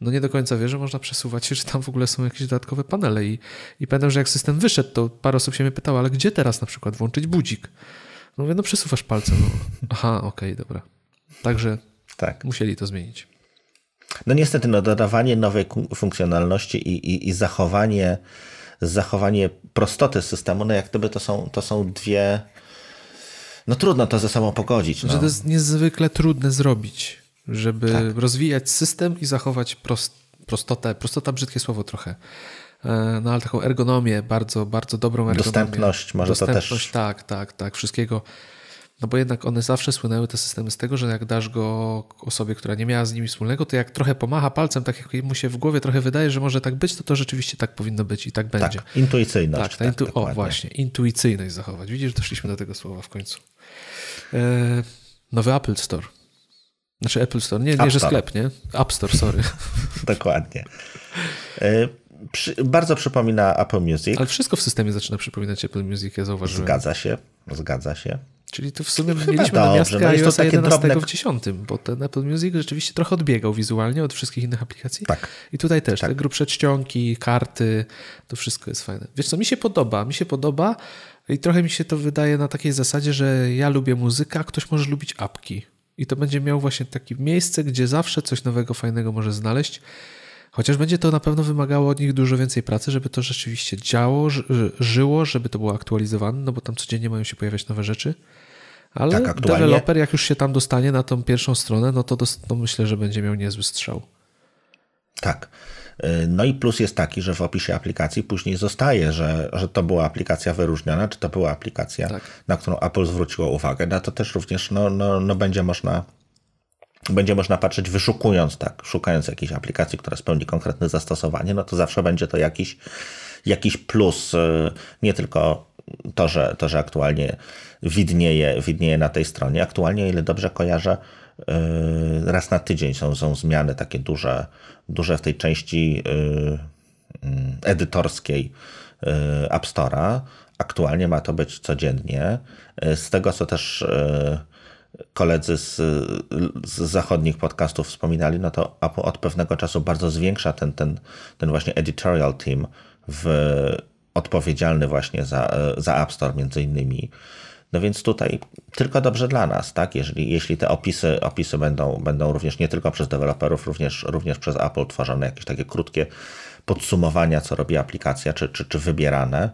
no nie do końca wie, że można przesuwać się, że tam w ogóle są jakieś dodatkowe panele i, i pamiętam, że jak system wyszedł, to parę osób się mnie pytało, ale gdzie teraz na przykład włączyć budzik? No mówię, no przesuwasz palcem. No. Aha, okej, okay, dobra. Także tak. musieli to zmienić. No niestety, no dodawanie nowej funkcjonalności i, i, i zachowanie, zachowanie prostoty systemu, no jak gdyby to są, to są dwie no trudno to ze sobą pogodzić. No. Że to jest niezwykle trudne zrobić, żeby tak. rozwijać system i zachować prost, prostotę. Prostota brzydkie słowo trochę. E, no ale taką ergonomię, bardzo, bardzo dobrą ergonomię. Dostępność może Dostępność, to też. Tak, tak, tak. Wszystkiego. No bo jednak one zawsze słynęły, te systemy, z tego, że jak dasz go osobie, która nie miała z nimi wspólnego, to jak trochę pomacha palcem, tak jak mu się w głowie trochę wydaje, że może tak być, to to rzeczywiście tak powinno być i tak będzie. Tak, intuicyjność. Tak, tak intu o właśnie, intuicyjność zachować. Widzisz, doszliśmy do tego słowa w końcu. E, nowy Apple Store. Znaczy Apple Store, nie, nie że sklep, nie? App Store, sorry. Dokładnie. E, przy, bardzo przypomina Apple Music. Ale wszystko w systemie zaczyna przypominać Apple Music, ja zauważyłem. Zgadza się, zgadza się. Czyli tu w sumie Chyba mieliśmy dobrze, namiastkę no iOS 11 drobne... w 10, bo ten Apple Music rzeczywiście trochę odbiegał wizualnie od wszystkich innych aplikacji. Tak. I tutaj też, tak. te grubsze czcionki, karty, to wszystko jest fajne. Wiesz co, mi się podoba, mi się podoba, i trochę mi się to wydaje na takiej zasadzie, że ja lubię muzykę, a ktoś może lubić apki. I to będzie miał właśnie takie miejsce, gdzie zawsze coś nowego, fajnego może znaleźć. Chociaż będzie to na pewno wymagało od nich dużo więcej pracy, żeby to rzeczywiście działo, żyło, żeby to było aktualizowane, no bo tam codziennie mają się pojawiać nowe rzeczy. Ale tak, aktualnie... deweloper, jak już się tam dostanie na tą pierwszą stronę, no to, to myślę, że będzie miał niezły strzał. Tak. Y, no i plus jest taki, że w opisie aplikacji później zostaje, że, że to była aplikacja wyróżniona, czy to była aplikacja, tak. na którą Apple zwróciło uwagę. Na to też również no, no, no będzie można będzie można patrzeć wyszukując, tak, szukając jakiejś aplikacji, która spełni konkretne zastosowanie, no to zawsze będzie to jakiś, jakiś plus, y, nie tylko to, że, to, że aktualnie widnieje, widnieje na tej stronie. Aktualnie, o ile dobrze kojarzę, y, raz na tydzień są, są zmiany takie duże, duże w tej części y, y, edytorskiej App Store'a. Aktualnie ma to być codziennie. Z tego, co też koledzy z, z zachodnich podcastów wspominali, no to Apple od pewnego czasu bardzo zwiększa ten, ten, ten właśnie editorial team w, odpowiedzialny właśnie za, za App Store między innymi. No więc tutaj tylko dobrze dla nas, tak? Jeżeli, jeśli te opisy, opisy będą, będą również nie tylko przez deweloperów, również, również przez Apple tworzone jakieś takie krótkie podsumowania, co robi aplikacja, czy, czy, czy wybierane,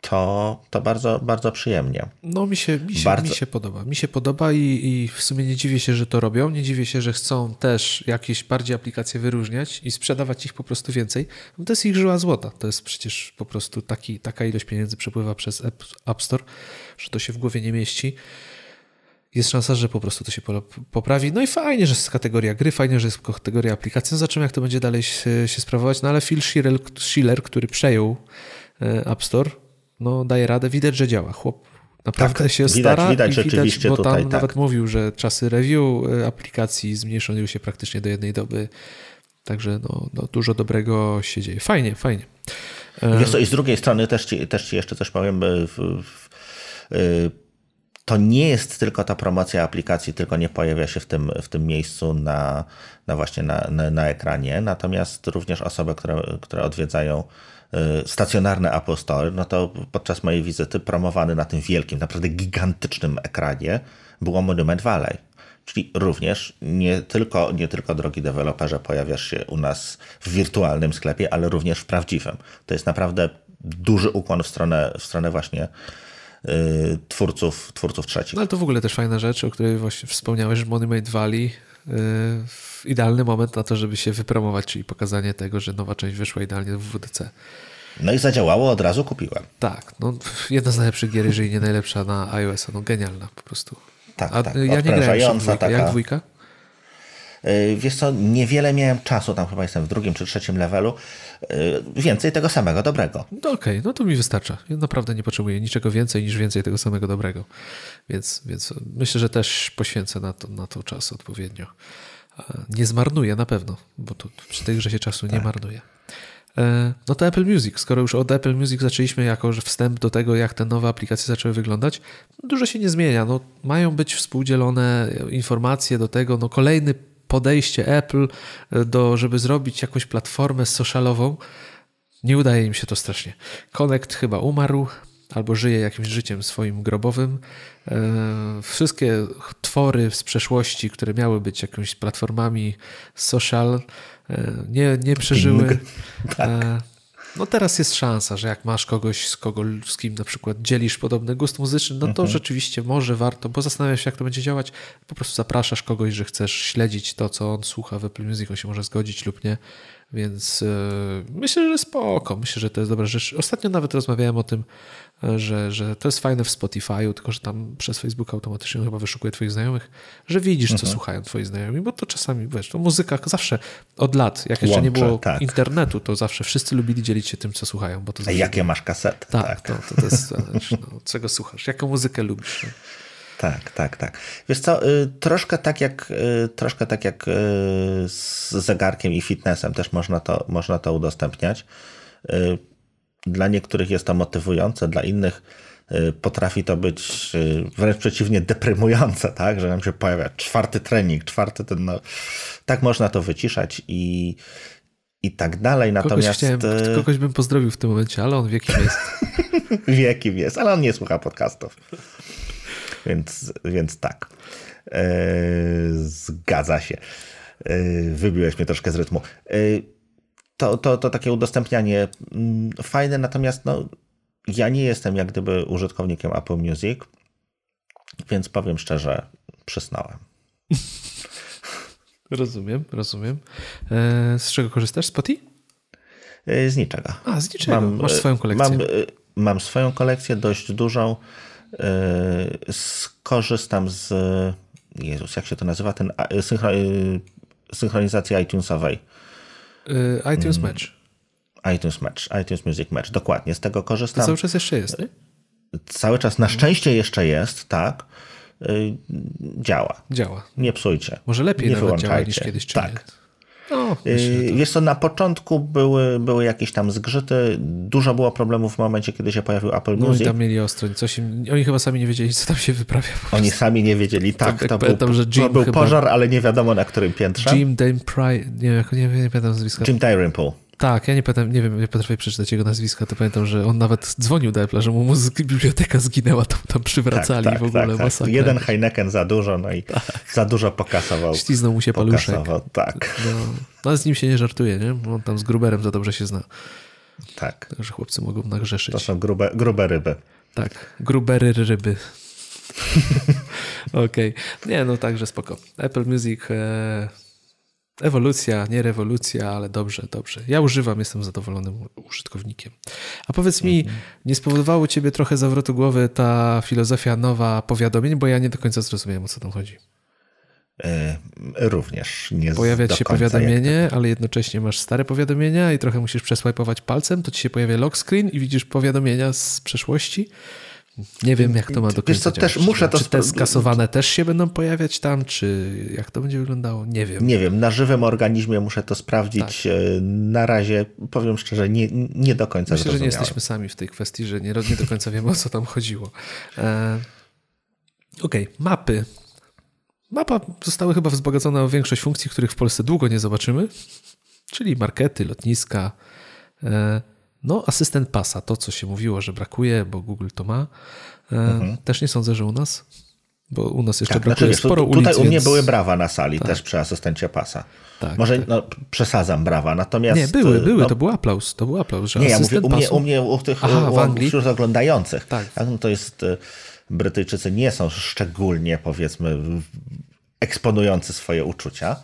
to, to bardzo, bardzo przyjemnie. No mi się, mi się, bardzo... mi się podoba. Mi się podoba i, i w sumie nie dziwię się, że to robią. Nie dziwię się, że chcą też jakieś bardziej aplikacje wyróżniać i sprzedawać ich po prostu więcej. To jest ich żyła złota. To jest przecież po prostu taki, taka ilość pieniędzy przepływa przez App, Store, że to się w głowie nie mieści jest szansa, że po prostu to się poprawi. No i fajnie, że jest kategoria gry, fajnie, że jest kategoria aplikacji. No zobaczymy, jak to będzie dalej się, się sprawować. No ale Phil Schiller, Schiller, który przejął e, App Store, no daje radę, widać, że działa. Chłop naprawdę tak, się widać, stara widać, i widać, bo tam tutaj, nawet tak. mówił, że czasy review e, aplikacji zmniejszyły się praktycznie do jednej doby. Także no, no dużo dobrego się dzieje. Fajnie, fajnie. E, Wiesz co, i z drugiej strony też ci, też ci jeszcze coś powiem. W, w, to nie jest tylko ta promocja aplikacji, tylko nie pojawia się w tym, w tym miejscu na, na właśnie na, na, na ekranie. Natomiast również osoby, które, które odwiedzają Y, stacjonarne Apple no to podczas mojej wizyty promowany na tym wielkim, naprawdę gigantycznym ekranie było Monument Valley. Czyli również nie tylko, nie tylko drogi deweloperze pojawiasz się u nas w wirtualnym sklepie, ale również w prawdziwym. To jest naprawdę duży ukłon w stronę, w stronę właśnie twórców, twórców trzecich. No ale to w ogóle też fajna rzecz, o której właśnie wspomniałeś, że Made Valley idealny moment na to, żeby się wypromować, czyli pokazanie tego, że nowa część wyszła idealnie w WDC. No i zadziałało, od razu kupiłem. Tak, no jedna z najlepszych gier, jeżeli nie najlepsza na iOS, no genialna po prostu. Tak, A tak. Ja nie grałem dwójkę. Taka... Jak dwójka? Y, wiesz co, niewiele miałem czasu, tam chyba jestem w drugim czy trzecim levelu. Y, więcej tego samego dobrego. No okej, okay, no to mi wystarcza. Ja naprawdę nie potrzebuję niczego więcej niż więcej tego samego dobrego. Więc, więc myślę, że też poświęcę na to, na to czas odpowiednio. Nie zmarnuję na pewno, bo to przy tej grze się czasu tak. nie marnuje. E, no to Apple Music. Skoro już od Apple Music zaczęliśmy jako wstęp do tego, jak te nowe aplikacje zaczęły wyglądać, dużo się nie zmienia. No, mają być współdzielone informacje do tego, no kolejny podejście Apple do, żeby zrobić jakąś platformę socialową. Nie udaje im się to strasznie. Connect chyba umarł, albo żyje jakimś życiem swoim grobowym. E, wszystkie twory z przeszłości, które miały być jakimiś platformami social, e, nie, nie przeżyły. Tak. E, no teraz jest szansa, że jak masz kogoś, z, kogo, z kim na przykład dzielisz podobny gust muzyczny, no to mhm. rzeczywiście może warto, bo zastanawiasz się, jak to będzie działać. Po prostu zapraszasz kogoś, że chcesz śledzić to, co on słucha w Apple Music, on się może zgodzić lub nie. Więc yy, myślę, że spoko. Myślę, że to jest dobra rzecz. Ostatnio nawet rozmawiałem o tym, że, że to jest fajne w Spotify'u, tylko że tam przez Facebook automatycznie chyba wyszukuje twoich znajomych, że widzisz, mhm. co słuchają twoi znajomi, bo to czasami, wiesz, to muzyka zawsze od lat, jak jeszcze Łącze, nie było tak. internetu, to zawsze wszyscy lubili dzielić się tym, co słuchają. Bo to A jakie masz kasety? Tak, tak. To, to, to jest, no, czego słuchasz, jaką muzykę lubisz. No. Tak, tak, tak. Wiesz co, y, troszkę tak jak, y, troszkę tak jak y, z zegarkiem i fitnessem też można to, można to udostępniać. Dla niektórych jest to motywujące, dla innych potrafi to być wręcz przeciwnie deprymujące, tak? że nam się pojawia czwarty trening, czwarty ten, no, tak można to wyciszać i, i tak dalej. Natomiast kogoś, chciałem, kogoś bym pozdrowił w tym momencie, ale on wie kim jest. wie kim jest, ale on nie słucha podcastów. Więc, więc tak. E, zgadza się. E, wybiłeś mnie troszkę z rytmu. E, to, to, to takie udostępnianie mm, fajne, natomiast no, ja nie jestem jak gdyby użytkownikiem Apple Music, więc powiem szczerze, przysnąłem. Rozumiem, rozumiem. Z czego korzystasz? Z Spotify? Z niczego. A, z niczego. Mam, Masz swoją kolekcję. Mam, mam swoją kolekcję, dość dużą. E, skorzystam z. Jezus, jak się to nazywa? Ten synchro, synchronizacja iTunesowej. E, iTunes mm. Match. iTunes Match, iTunes Music Match, dokładnie. Z tego korzystam. To cały czas jeszcze jest, nie? Cały czas, na szczęście jeszcze jest, tak. E, działa. Działa. Nie psujcie. Może lepiej nie nawet działa niż kiedyś. tak. Nie? No, yy, Wiesz co, na początku były, były jakieś tam zgrzyty, dużo było problemów w momencie, kiedy się pojawił Apple Music. No i tam mieli ostro, coś im, oni chyba sami nie wiedzieli, co tam się wyprawia. Oni sami nie wiedzieli, tak, tak to, był, pamiętam, że Jim to był pożar, ale nie wiadomo na którym piętrze. Jim Dane Pry, nie, nie, nie, nie pamiętam nazwiska. Jim Dalrymple. Tak, ja nie pamiętam, nie wiem, nie potrafię przeczytać jego nazwiska, to pamiętam, że on nawet dzwonił do Apple'a, że mu muzyki, biblioteka zginęła, tam, tam przywracali tak, tak, w ogóle tak, tak. Jeden Heineken za dużo, no i tak. za dużo pokasował. Śliznął mu się paluszek. Tak. No, no, z nim się nie żartuje, nie? On tam z Gruberem za dobrze się zna. Tak. Także chłopcy mogą nagrzeszyć. To są grube, grube ryby. Tak, grubery ryby. Okej. Okay. Nie, no także spoko. Apple Music... E Ewolucja, nie rewolucja, ale dobrze, dobrze. Ja używam, jestem zadowolonym użytkownikiem. A powiedz mi, mhm. nie spowodowało ciebie trochę zawrotu głowy ta filozofia nowa powiadomień, bo ja nie do końca zrozumiałem, o co tam chodzi. E, również nie Pojawia ci się powiadomienie, ale jednocześnie masz stare powiadomienia i trochę musisz przesłajpować palcem, to ci się pojawia lock screen i widzisz powiadomienia z przeszłości nie wiem, jak to ma do końca co, też muszę to Czy te skasowane też się będą pojawiać tam, czy jak to będzie wyglądało? Nie wiem. Nie wiem, na żywym organizmie muszę to sprawdzić. Tak. E, na razie, powiem szczerze, nie, nie do końca Myślę, że nie jesteśmy sami w tej kwestii, że nie, nie do końca wiemy, o co tam chodziło. E, Okej, okay. mapy. Mapa zostały chyba wzbogacone o większość funkcji, których w Polsce długo nie zobaczymy, czyli markety, lotniska, e, no, asystent pasa, to co się mówiło, że brakuje, bo Google to ma, e, mhm. też nie sądzę, że u nas. bo u nas jeszcze tak, brakuje znaczy, sporo ulic. Tutaj u mnie były brawa na sali, tak. też przy asystencie pasa. Tak, Może tak. No, przesadzam brawa, natomiast... Nie, były, były, no, to był aplauz, to był aplauz, że Nie, ja mówię, u mnie, u mnie, u tych, Aha, u, wśród oglądających. Tak. No, to jest, y, Brytyjczycy nie są szczególnie, powiedzmy, eksponujący swoje uczucia.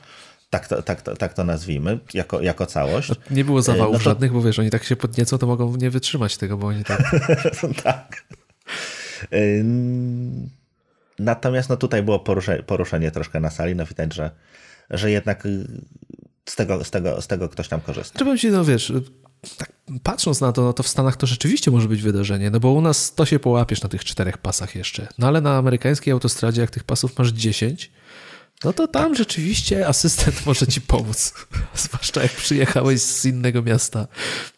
Tak to, tak, to, tak to nazwijmy, jako, jako całość. No, nie było zawałów no to... żadnych, bo wiesz, oni tak się podniecą, to mogą nie wytrzymać tego, bo oni tak... tak. Natomiast no tutaj było poruszenie, poruszenie troszkę na sali, no widać, że, że jednak y, z tego, z, tego, z tego ktoś tam korzysta. Czy ci, no wiesz, tak patrząc na to, no to w Stanach to rzeczywiście może być wydarzenie, no bo u nas to się połapiesz na tych czterech pasach jeszcze. No ale na amerykańskiej autostradzie, jak tych pasów masz 10, no to tam tak. rzeczywiście asystent może ci pomóc. Zwłaszcza jak przyjechałeś z innego miasta.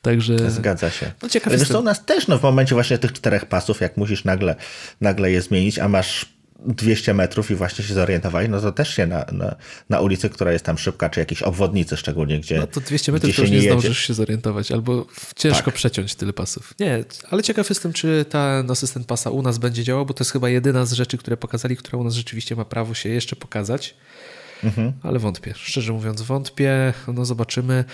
Także. Zgadza się. No ciekawe. U nas też no, w momencie właśnie tych czterech pasów, jak musisz nagle, nagle je zmienić, a masz 200 metrów i właśnie się zorientowali, no to też się na, na, na ulicy, która jest tam szybka, czy jakiejś obwodnicy szczególnie, gdzie. No to 200 metrów to już nie, nie zdążysz się zorientować, albo ciężko tak. przeciąć tyle pasów. Nie, ale ciekaw jestem, czy ten asystent pasa u nas będzie działał, bo to jest chyba jedyna z rzeczy, które pokazali, która u nas rzeczywiście ma prawo się jeszcze pokazać. Mhm. Ale wątpię. Szczerze mówiąc, wątpię. No zobaczymy.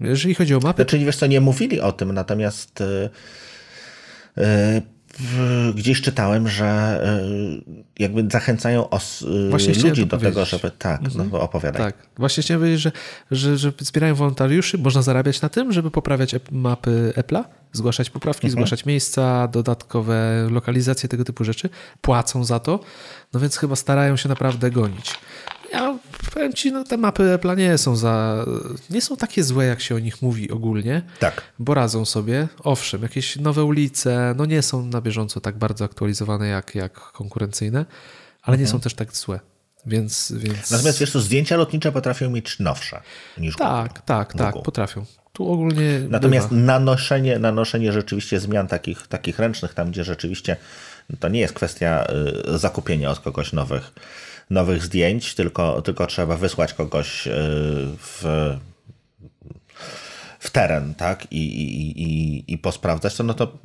Jeżeli chodzi o mapę. Znaczy, wiesz co, nie mówili o tym, natomiast. Yy, yy, gdzieś czytałem, że e, jakby zachęcają os, e, ludzi do tego, żeby tak, no mhm. no opowiadać. Tak, właśnie chciałem powiedzieć, że, że, że wspierają wolontariuszy, można zarabiać na tym, żeby poprawiać mapy Apple'a, zgłaszać poprawki, mhm. zgłaszać miejsca, dodatkowe lokalizacje, tego typu rzeczy. Płacą za to, no więc chyba starają się naprawdę gonić. Ja powiem ci, no te mapy Apple nie są za, nie są takie złe, jak się o nich mówi ogólnie. Tak. Bo radzą sobie. Owszem, jakieś nowe ulice, no nie są na bieżąco tak bardzo aktualizowane jak, jak konkurencyjne, ale mhm. nie są też tak złe. Więc, więc... Natomiast wiesz, to zdjęcia lotnicze potrafią mieć nowsze niż Tak, Google. tak, tak, Google. potrafią. Tu ogólnie. Natomiast nanoszenie, nanoszenie rzeczywiście zmian takich, takich ręcznych, tam gdzie rzeczywiście to nie jest kwestia y, zakupienia od kogoś nowych nowych zdjęć, tylko, tylko trzeba wysłać kogoś y, w, w teren, tak? I, i, i, i posprawdzać to, no to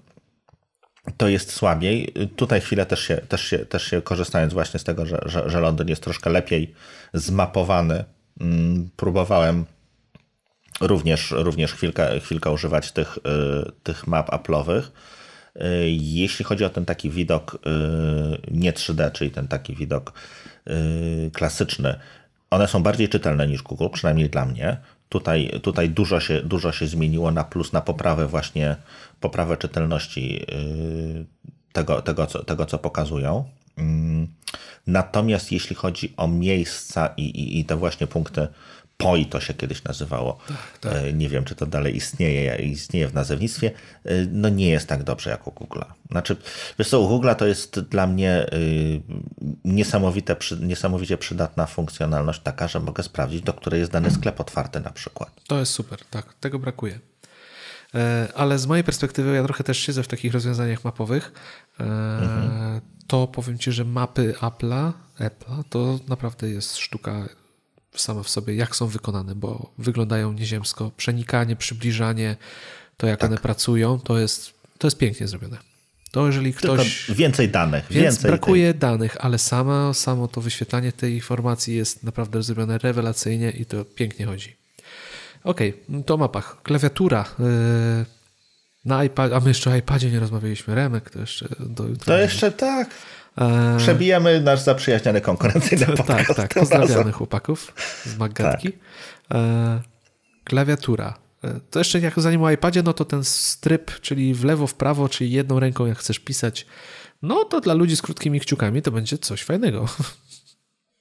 to jest słabiej. Tutaj chwilę też się, też się, też się korzystając właśnie z tego, że, że, że Londyn jest troszkę lepiej zmapowany, mm, próbowałem również, również chwilkę, chwilkę używać tych, y, tych map Apple'owych. Y, jeśli chodzi o ten taki widok nie 3D, czyli ten taki widok klasyczny, one są bardziej czytelne niż Google, przynajmniej dla mnie. Tutaj, tutaj dużo, się, dużo się zmieniło na plus, na poprawę właśnie, poprawę czytelności y, tego, tego, co, tego co pokazują. Mm, natomiast jeśli chodzi o miejsca i, i, i te właśnie punkty POI to się kiedyś nazywało. Tak, tak. E, nie wiem, czy to dalej istnieje, istnieje w nazewnictwie. E, no nie jest tak dobrze jak u Google'a. Znaczy, wiesz co, u Google'a to jest dla mnie e, niesamowite, niesamowicie przydatna funkcjonalność taka, że mogę sprawdzić, do której jest dany sklep otwarty na przykład. To jest super, tak, tego brakuje. Ale z mojej perspektywy, ja trochę też siedzę w takich rozwiązaniach mapowych, mhm. to powiem Ci, że mapy Apple'a, Apple'a to naprawdę jest sztuka same w sobie, jak są wykonane, bo wyglądają nieziemsko. Przenikanie, przybliżanie, to jak tak. one pracują, to jest, to jest pięknie zrobione. To jeżeli ktoś. Tylko więcej danych. Więc więcej brakuje tej... danych, ale samo, samo to wyświetlanie tej informacji jest naprawdę zrobione rewelacyjnie i to pięknie chodzi. Okej, okay, to o mapach. Klawiatura. Yy, na iPad, a my jeszcze o iPadzie nie rozmawialiśmy. Remek to jeszcze do To jeszcze tak. E, Przebijamy nasz zaprzyjaźniony konkurencyjny podcast. Tak, tak. Pozdrawiamy chłopaków z Magatki. Tak. E, klawiatura. E, to jeszcze jak zanim o iPadzie, no to ten stryb, czyli w lewo, w prawo, czyli jedną ręką jak chcesz pisać, no to dla ludzi z krótkimi kciukami to będzie coś fajnego.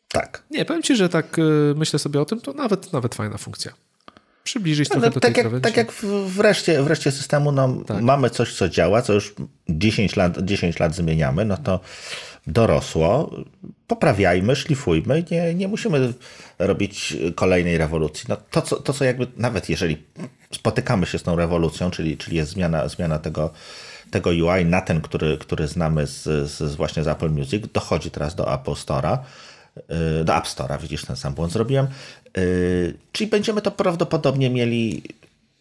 Tak. Nie, powiem Ci, że tak myślę sobie o tym, to nawet, nawet fajna funkcja przybliżyć no, trochę no, do tak tej jak, Tak jak wreszcie, wreszcie systemu no, tak. mamy coś, co działa, co już 10 lat, 10 lat zmieniamy, no to dorosło, poprawiajmy, szlifujmy, nie, nie musimy robić kolejnej rewolucji. No to, co, to, co jakby, nawet jeżeli spotykamy się z tą rewolucją, czyli, czyli jest zmiana, zmiana tego, tego UI na ten, który, który znamy z, z, właśnie z Apple Music, dochodzi teraz do Apple Store'a, do App Store'a, widzisz, ten sam błąd zrobiłem. Y, czyli będziemy to prawdopodobnie mieli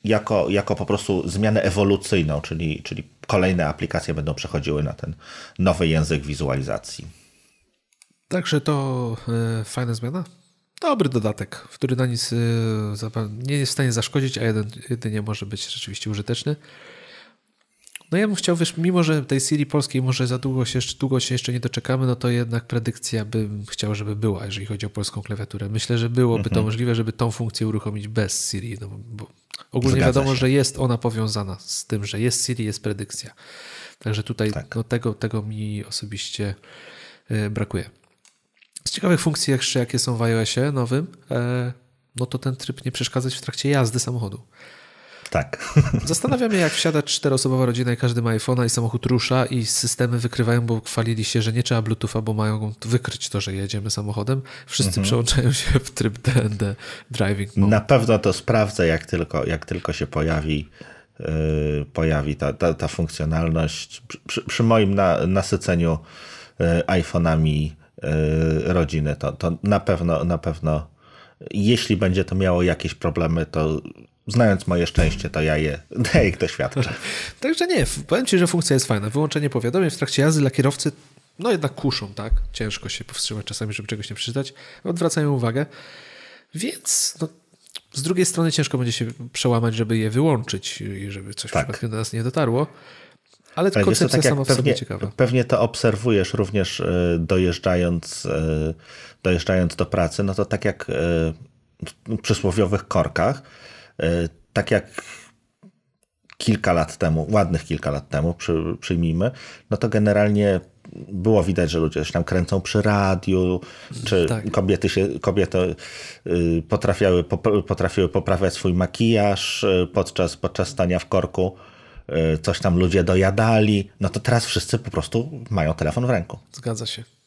jako, jako po prostu zmianę ewolucyjną, czyli, czyli kolejne aplikacje będą przechodziły na ten nowy język wizualizacji. Także to e, fajna zmiana. Dobry dodatek, który na nic nie jest w stanie zaszkodzić, a jeden, jedynie może być rzeczywiście użyteczny. No ja bym chciał, wiesz, mimo że tej Siri polskiej może za długo się, długo się jeszcze nie doczekamy, no to jednak predykcja bym chciał, żeby była, jeżeli chodzi o polską klawiaturę. Myślę, że byłoby mhm. to możliwe, żeby tą funkcję uruchomić bez Siri, no bo ogólnie Zgadza wiadomo, się. że jest ona powiązana z tym, że jest Siri, jest predykcja. Także tutaj tak. no, tego, tego mi osobiście e, brakuje. Z ciekawych funkcji jeszcze, jakie są w iOSie nowym, e, no to ten tryb nie przeszkadzać w trakcie jazdy samochodu. Tak. Zastanawiam się, jak wsiada czteroosobowa rodzina i każdy ma iPhone'a i samochód rusza i systemy wykrywają, bo chwalili się, że nie trzeba Bluetootha, bo mają wykryć to, że jedziemy samochodem. Wszyscy mhm. przełączają się w tryb DND Driving. Mode. Na pewno to sprawdzę, jak tylko, jak tylko się pojawi yy, pojawi ta, ta, ta funkcjonalność. Przy, przy moim na, nasyceniu yy, iPhone'ami yy, rodziny, to, to na pewno, na pewno jeśli będzie to miało jakieś problemy, to znając moje szczęście, to ja je, ich doświadczę. Także nie, powiem Ci, że funkcja jest fajna. Wyłączenie powiadomień w trakcie jazdy dla kierowcy no jednak kuszą, tak? Ciężko się powstrzymać czasami, żeby czegoś nie przeczytać. Odwracają uwagę. Więc no, z drugiej strony ciężko będzie się przełamać, żeby je wyłączyć i żeby coś tak. przypadkiem do nas nie dotarło. Ale to koncepcja tak sama w pewnie, sobie ciekawa. Pewnie to obserwujesz również e, dojeżdżając, e, dojeżdżając do pracy. No to tak jak e, w przysłowiowych korkach, tak jak kilka lat temu, ładnych kilka lat temu, przy, przyjmijmy, no to generalnie było widać, że ludzie się tam kręcą przy radiu, czy tak. kobiety, się, kobiety y, potrafiły, potrafiły poprawiać swój makijaż y, podczas, podczas stania w korku, y, coś tam ludzie dojadali, no to teraz wszyscy po prostu mają telefon w ręku. Zgadza się.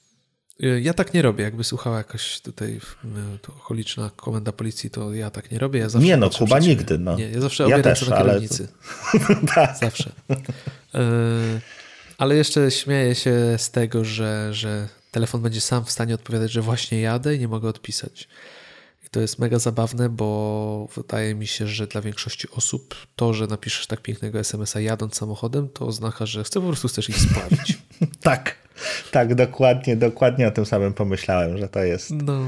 Ja tak nie robię. Jakby słuchała jakaś tutaj okoliczna komenda policji, to ja tak nie robię. Ja nie no, Kuba nigdy. No. Nie, ja zawsze ja też, na kierownicy. Ale... tak. Zawsze. E, ale jeszcze śmieję się z tego, że, że telefon będzie sam w stanie odpowiadać, że właśnie jadę i nie mogę odpisać. To jest mega zabawne, bo wydaje mi się, że dla większości osób to, że napiszesz tak pięknego SMS-a jadąc samochodem, to oznacza, że chcę po prostu chcesz ich spławić. tak. Tak, dokładnie, dokładnie o tym samym pomyślałem, że to jest. No.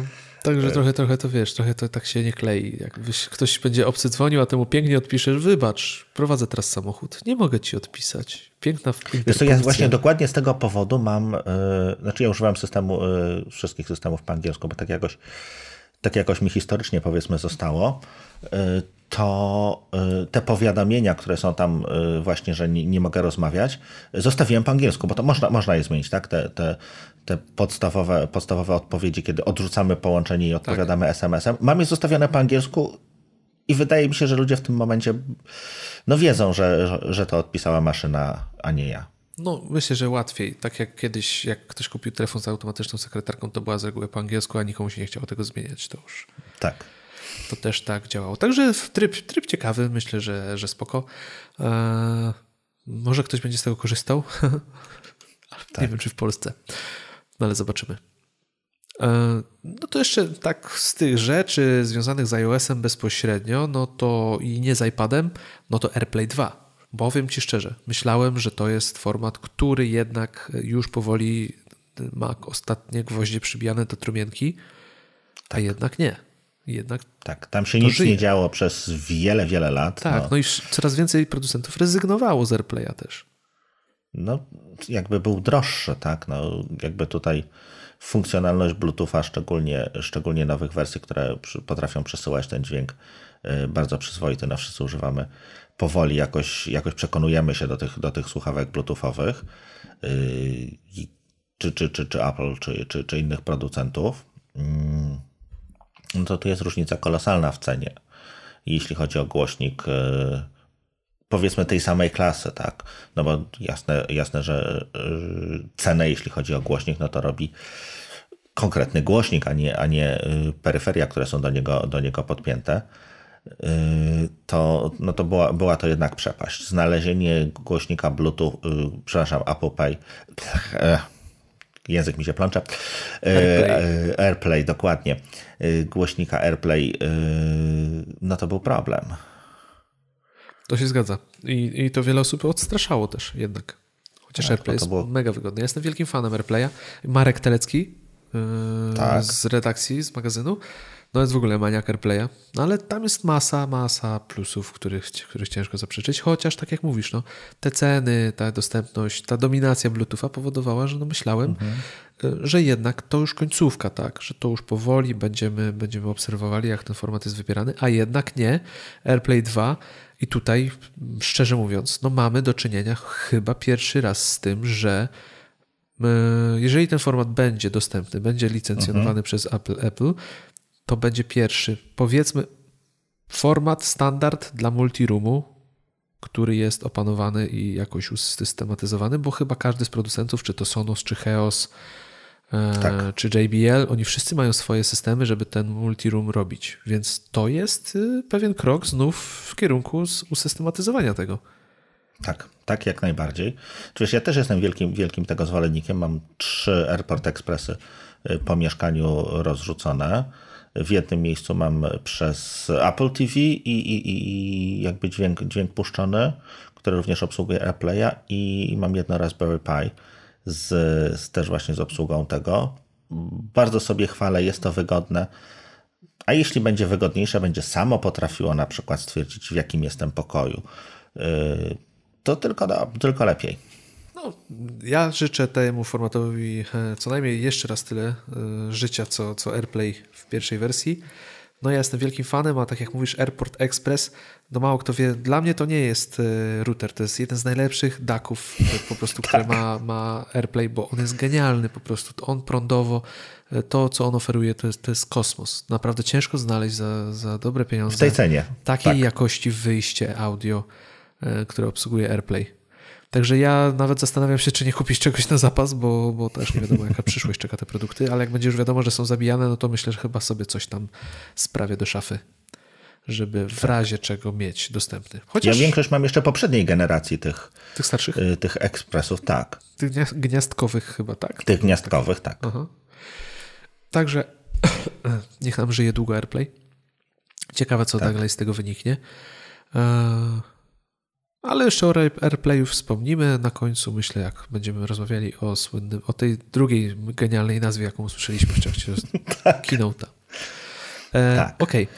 Także trochę, trochę to wiesz, trochę to tak się nie klei. Jakbyś ktoś będzie obcy dzwonił, a temu pięknie odpiszesz, wybacz, prowadzę teraz samochód, nie mogę ci odpisać. Piękna Wiesz co, ja właśnie dokładnie z tego powodu mam, yy, znaczy ja używam systemu, yy, wszystkich systemów po angielsku, bo tak jakoś, tak jakoś mi historycznie powiedzmy zostało. Yy, to y, te powiadomienia, które są tam y, właśnie, że nie, nie, mogę rozmawiać, zostawiłem po angielsku, bo to można, można je zmienić, tak? Te, te, te podstawowe, podstawowe odpowiedzi, kiedy odrzucamy połączenie i odpowiadamy tak. SMS-em. Mam je zostawione po angielsku i wydaje mi się, że ludzie w tym momencie no wiedzą, że, że to odpisała maszyna, a nie ja. No, myślę, że łatwiej. Tak jak kiedyś, jak ktoś kupił telefon z automatyczną sekretarką, to była z reguły po angielsku, a nikomu się nie chciało tego zmieniać. To już. Tak to też tak działało. Także tryb, tryb ciekawy, myślę, że, że spoko. Eee, może ktoś będzie z tego korzystał. tak. Nie wiem, czy w Polsce, no ale zobaczymy. Eee, no to jeszcze tak z tych rzeczy związanych z iOS-em bezpośrednio, no to i nie z iPadem, no to AirPlay 2. Powiem Ci szczerze, myślałem, że to jest format, który jednak już powoli ma ostatnie gwoździe przybijane do trumienki, a tak. jednak nie. Jednak tak, tam się nic żyje. nie działo przez wiele, wiele lat. Tak, no. no. i coraz więcej producentów rezygnowało z AirPlaya też. No, jakby był droższy, tak? No, jakby tutaj funkcjonalność Bluetootha, szczególnie, szczególnie nowych wersji, które potrafią przesyłać ten dźwięk y, bardzo przyzwoity, no wszyscy używamy powoli, jakoś, jakoś przekonujemy się do tych, do tych słuchawek Bluetoothowych, y, czy, czy, czy, czy Apple, czy, czy, czy innych producentów. Mm no to tu jest różnica kolosalna w cenie. Jeśli chodzi o głośnik, e, powiedzmy tej samej klasy, tak? No bo jasne, jasne że e, cenę, jeśli chodzi o głośnik, no to robi konkretny głośnik, a nie, a nie peryferia, które są do niego, do niego podpięte. To, no to była, była to jednak przepaść. Znalezienie głośnika Bluetooth, przepraszam, Apple Pay, język mi się plącze. AirPlay, e, AirPlay dokładnie. E, głośnika AirPlay, e, no to był problem. To się zgadza. I, i to wiele osób odstraszało też jednak. Chociaż tak, AirPlay jest było... mega wygodny. Ja jestem wielkim fanem AirPlaya. Marek Telecki tak. z redakcji, z magazynu. No jest w ogóle maniak AirPlaya, no ale tam jest masa, masa plusów, których, których ciężko zaprzeczyć, chociaż tak jak mówisz, no, te ceny, ta dostępność, ta dominacja Bluetootha powodowała, że no myślałem, mhm. Y, że jednak to już końcówka, tak, że to już powoli będziemy, będziemy obserwowali, jak ten format jest wybierany, a jednak nie. AirPlay 2 i tutaj, szczerze mówiąc, no mamy do czynienia chyba pierwszy raz z tym, że y, jeżeli ten format będzie dostępny, będzie licencjonowany mhm. przez Apple, Apple, to będzie pierwszy, powiedzmy, format standard dla multiroomu, który jest opanowany i jakoś usystematyzowany, bo chyba każdy z producentów, czy to Sonos, czy Heos, e, tak. czy JBL, oni wszyscy mają swoje systemy, żeby ten multiroom robić. Więc to jest y, pewien krok znów w kierunku usystematyzowania tego. Tak, tak jak najbardziej. Oczywiście ja też jestem wielkim, wielkim tego zwolennikiem. Mam trzy Airport Expressy y, po mieszkaniu rozrzucone w jednym miejscu mam przez Apple TV i, i, i jakby dźwięk, dźwięk puszczony, który również obsługuje AirPlaya i mam jedno Raspberry Pi z, z, też właśnie z obsługą tego. Bardzo sobie chwalę, jest to wygodne. A jeśli będzie wygodniejsze, będzie samo potrafiło na przykład stwierdzić, w jakim jestem pokoju, yy, to tylko, tylko lepiej. No, ja życzę temu formatowi e, co najmniej jeszcze raz tyle e, życia, co, co AirPlay w pierwszej wersji. No ja jestem wielkim fanem, a tak jak mówisz Airport Express, no mało kto wie, dla mnie to nie jest e, router, to jest jeden z najlepszych daków po prostu, tak. które ma, ma AirPlay, bo on jest genialny po prostu, on prądowo, to co on oferuje to jest, to jest kosmos. Naprawdę ciężko znaleźć za, za dobre pieniądze. W tej cenie. Takiej tak. jakości wyjście audio, które obsługuje AirPlay. Także ja nawet zastanawiam się, czy nie kupić czegoś na zapas, bo, bo też nie wiadomo, jaka przyszłość czeka te produkty, ale jak będzie już wiadomo, że są zabijane, no to myślę, że chyba sobie coś tam sprawię do szafy, żeby w tak. razie czego mieć dostępny. Chociaż... Ja większość mam jeszcze poprzedniej generacji tych, tych starszych? Y, tych ekspresów, tak. Tych gniazdkowych chyba, tak? Tych gniazdkowych, tak. Aha. Także niech nam żyje długo AirPlay. Ciekawe, co tak. dalej z tego wyniknie. Ale jeszcze o AirPlayu wspomnimy na końcu, myślę, jak będziemy rozmawiali o słynnym, o tej drugiej genialnej nazwie, jaką usłyszeliśmy w trakcie tak. keynote'a. E, tak. Okej. Okay.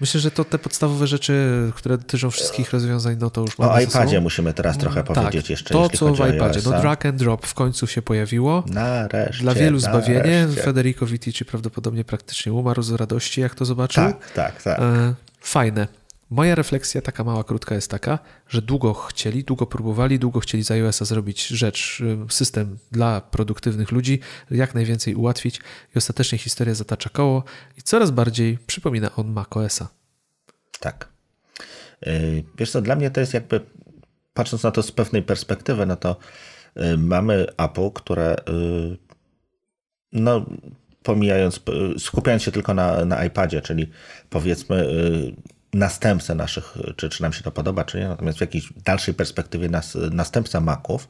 Myślę, że to te podstawowe rzeczy, które dotyczą wszystkich rozwiązań, no to już mamy O iPadzie musimy teraz trochę tak. powiedzieć jeszcze. To, co w iPadzie. No drag and drop w końcu się pojawiło. Nareszcie. Dla wielu zbawienie. Nareszcie. Federico Vitici prawdopodobnie praktycznie umarł z radości, jak to zobaczył. Tak, tak, tak. E, fajne. Moja refleksja, taka mała, krótka, jest taka, że długo chcieli, długo próbowali, długo chcieli z iOS-a zrobić rzecz, y, system dla produktywnych ludzi, jak najwięcej ułatwić i ostatecznie historia zatacza koło i coraz bardziej przypomina on macOS-a. Tak. Y, wiesz co, dla mnie to jest jakby, patrząc na to z pewnej perspektywy, no to y, mamy Apple, które no pomijając, skupiając się tylko na, na iPadzie, czyli powiedzmy następcę naszych, czy, czy nam się to podoba, czy nie, natomiast w jakiejś dalszej perspektywie nas, następca Maców,